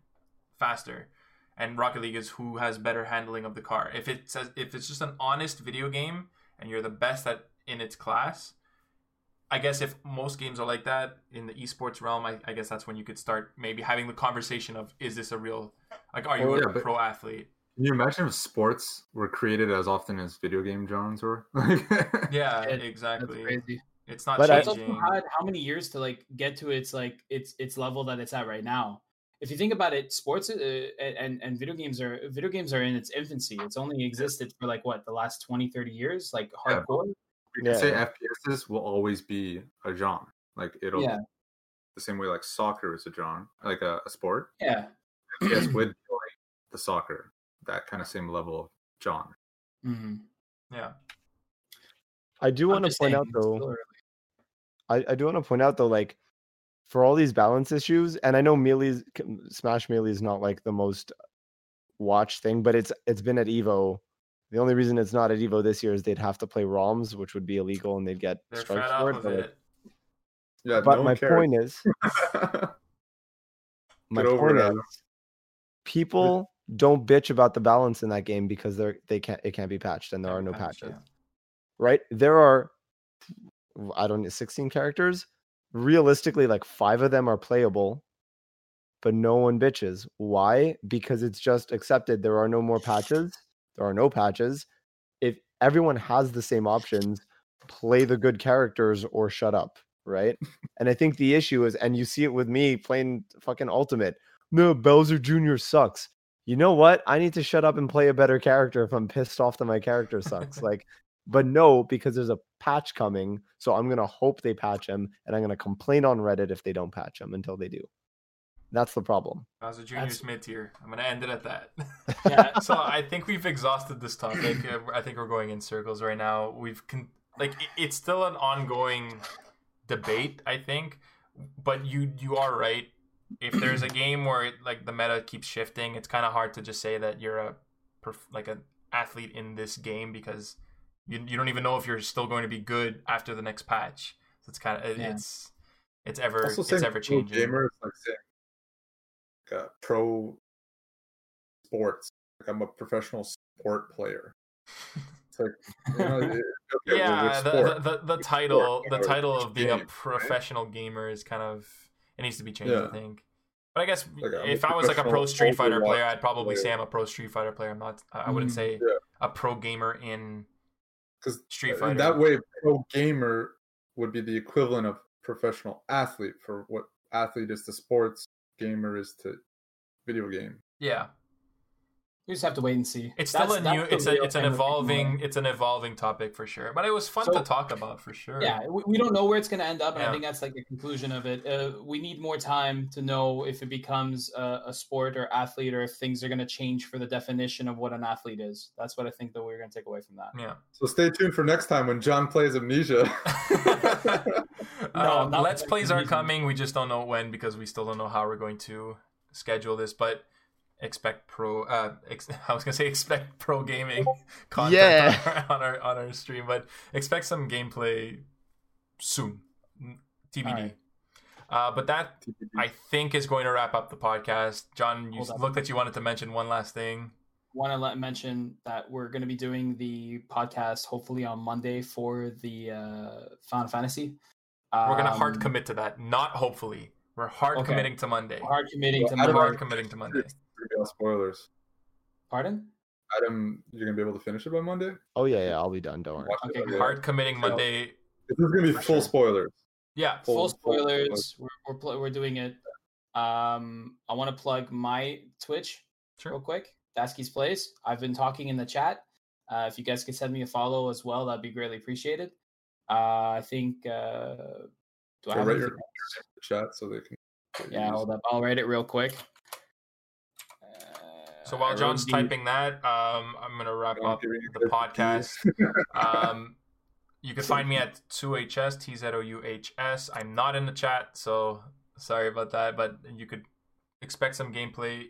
faster. And Rocket League is who has better handling of the car. If it says if it's just an honest video game and you're the best at in its class, I guess if most games are like that in the esports realm, I, I guess that's when you could start maybe having the conversation of is this a real like are you Oh, a yeah, but- pro athlete? Can you imagine if sports were created as often as video game genres were? Yeah, It- That's exactly. crazy. It's not But I- It's also changing. had how many years to like get to its like its its level that it's at right now. If you think about it, sports uh, and and video games are video games are in its infancy. It's only existed for like what the last 20, 30 years, like Yeah. hardcore. we can Yeah. say FPSs will always be a genre. Like it'll Yeah. the same way like soccer is a genre, like a, a sport. Yeah. FPS would be like the soccer, that kind of same level of genre. hmm Yeah. I do want to point out though. I, I do want to point out though, like for all these balance issues, and I know Melee Smash Melee is not like the most watched thing, but it's it's been at Evo. The only reason it's not at Evo this year is they'd have to play ROMs, which would be illegal, and they'd get They're strikes for it. of But, it. Yeah, but no my cares. point is, my point it, is, Adam. people don't bitch about the balance in that game because they're they can't it can't be patched and there are no patches. yeah. right? There are, I don't know, 16 characters. Realistically, like five of them are playable, but no one bitches. Why? Because it's just accepted. There are no more patches. There are no patches. If everyone has the same options, play the good characters or shut up, right? and I think the issue is, and you see it with me playing fucking Ultimate. No, Bowser Jr. sucks. You know what? I need to shut up and play a better character if I'm pissed off that my character sucks. like, but no, because there's a patch coming. So I'm gonna hope they patch him, and I'm gonna complain on Reddit if they don't patch him until they do. That's the problem. Bowser Jr.'s That's- mid tier. I'm gonna end it at that. Yeah. so I think we've exhausted this topic. Uh, I think we're going in circles right now. We've con- like it's still an ongoing debate. I think, but you you are right. If there's a game where it, like the meta keeps shifting, it's kind of hard to just say that you're a perf- like an athlete in this game because you you don't even know if you're still going to be good after the next patch. So it's kind of Yeah. it's it's ever also it's saying ever pro changing. gamer is like saying like a pro sports. Like I'm a professional sport player. It's like you know, okay, yeah, which the, the, the, the title the title of being a game, professional gamer is kind of it needs to be changed. I think. But I guess Like, if I was like a pro Street Fighter player, I'd probably say. I'm a pro Street Fighter player. I'm not. I I wouldn't Mm, say yeah. a pro gamer in 'Cause Street in that way, pro gamer would be the equivalent of professional athlete for what athlete is to sports, gamer is to video game. yeah, We just have to wait and see. it's still That's- a new. It's a it's an thing with people, evolving it's an evolving topic for sure. But it was fun So- to talk about for sure. Yeah, we, we don't know where it's going to end up, and Yeah. I think that's like the conclusion of it. Uh, we need more time to know if it becomes a, a sport or athlete, or if things are going to change for the definition of what an athlete is. That's what I think that we're going to take away from that. Yeah. So stay tuned for next time when John plays Amnesia. No, um, let's like plays are reason. coming. We just don't know when because we still don't know how we're going to schedule this. But expect pro. Uh, ex- I was gonna say expect pro gaming content Yeah. on, our, on our on our stream, but expect some gameplay soon. TBD. Alright. Uh, but that I think is going to wrap up the podcast. John, you Hold looked like you wanted to mention one last thing. Want to let mention that we're going to be doing the podcast hopefully on Monday for the uh, Final Fantasy. We're gonna hard Um, commit to that. Not hopefully. We're hard Okay. committing to Monday. Hard committing Well, to I We're don't Monday. hard committing to Monday. It's gonna be all spoilers. Pardon? Adam, you're gonna be able to finish it by Monday. Oh yeah, yeah, I'll be done. Don't worry. Watch Okay. Hard committing Monday. This is gonna be full sure. spoilers. Yeah. full Full- full- spoilers. We're we're, we're doing it. Um, I want to plug my Twitch real Sure. quick. Dasky's Place. I've been talking in the chat. Uh, if you guys could send me a follow as well, that'd be greatly appreciated. Uh, I think. Uh, do I So have write anything your chat so they can. Yeah, hold up. I'll write it real quick. So while John's typing that, um, I'm gonna wrap up the podcast. um, you can find me at 2hs t z o u h s. I'm not in the chat, so sorry about that. But you could expect some gameplay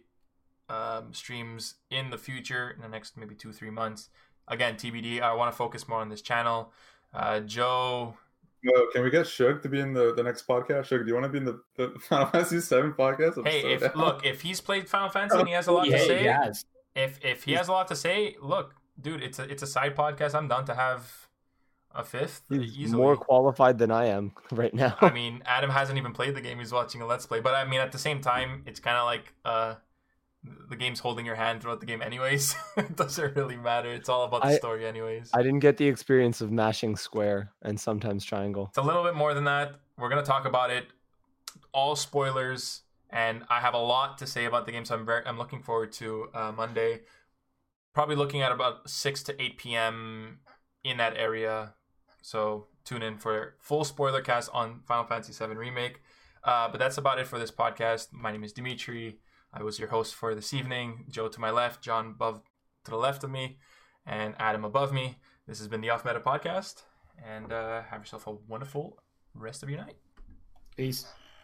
um, streams in the future in the next maybe two three months. Again, TBD. I want to focus more on this channel. Uh, Joe, No, can we get Shug to be in the, the next podcast? Shug, do you want to be in the, the Final Fantasy Seven podcast? I'm Hey, so if down. look, if he's played Final Fantasy and he has a lot yeah, to say, yes. if if he has a lot to say, look, dude, it's a it's a side podcast. I'm down to have a fifth He's easily. more qualified than I am right now. I mean, Adam hasn't even played the game. He's watching a let's play. But I mean, at the same time, it's kind of like uh, the game's holding your hand throughout the game, anyways. it doesn't really matter. It's all about the I- story, anyways. I didn't get the experience of mashing square and sometimes triangle. It's a little bit more than that. We're gonna talk about it. All spoilers, and I have a lot to say about the game, so I'm very I'm looking forward to uh, Monday. Probably looking at about six to eight p.m. in that area. So tune in for full spoiler cast on Final Fantasy VII Remake. Uh, but that's about it for this podcast. My name is Dimitri. I was your host for this evening. Joe to my left, John above to the left of me, and Adam above me. This has been the Off Meta Podcast, and uh, have yourself a wonderful rest of your night. Peace.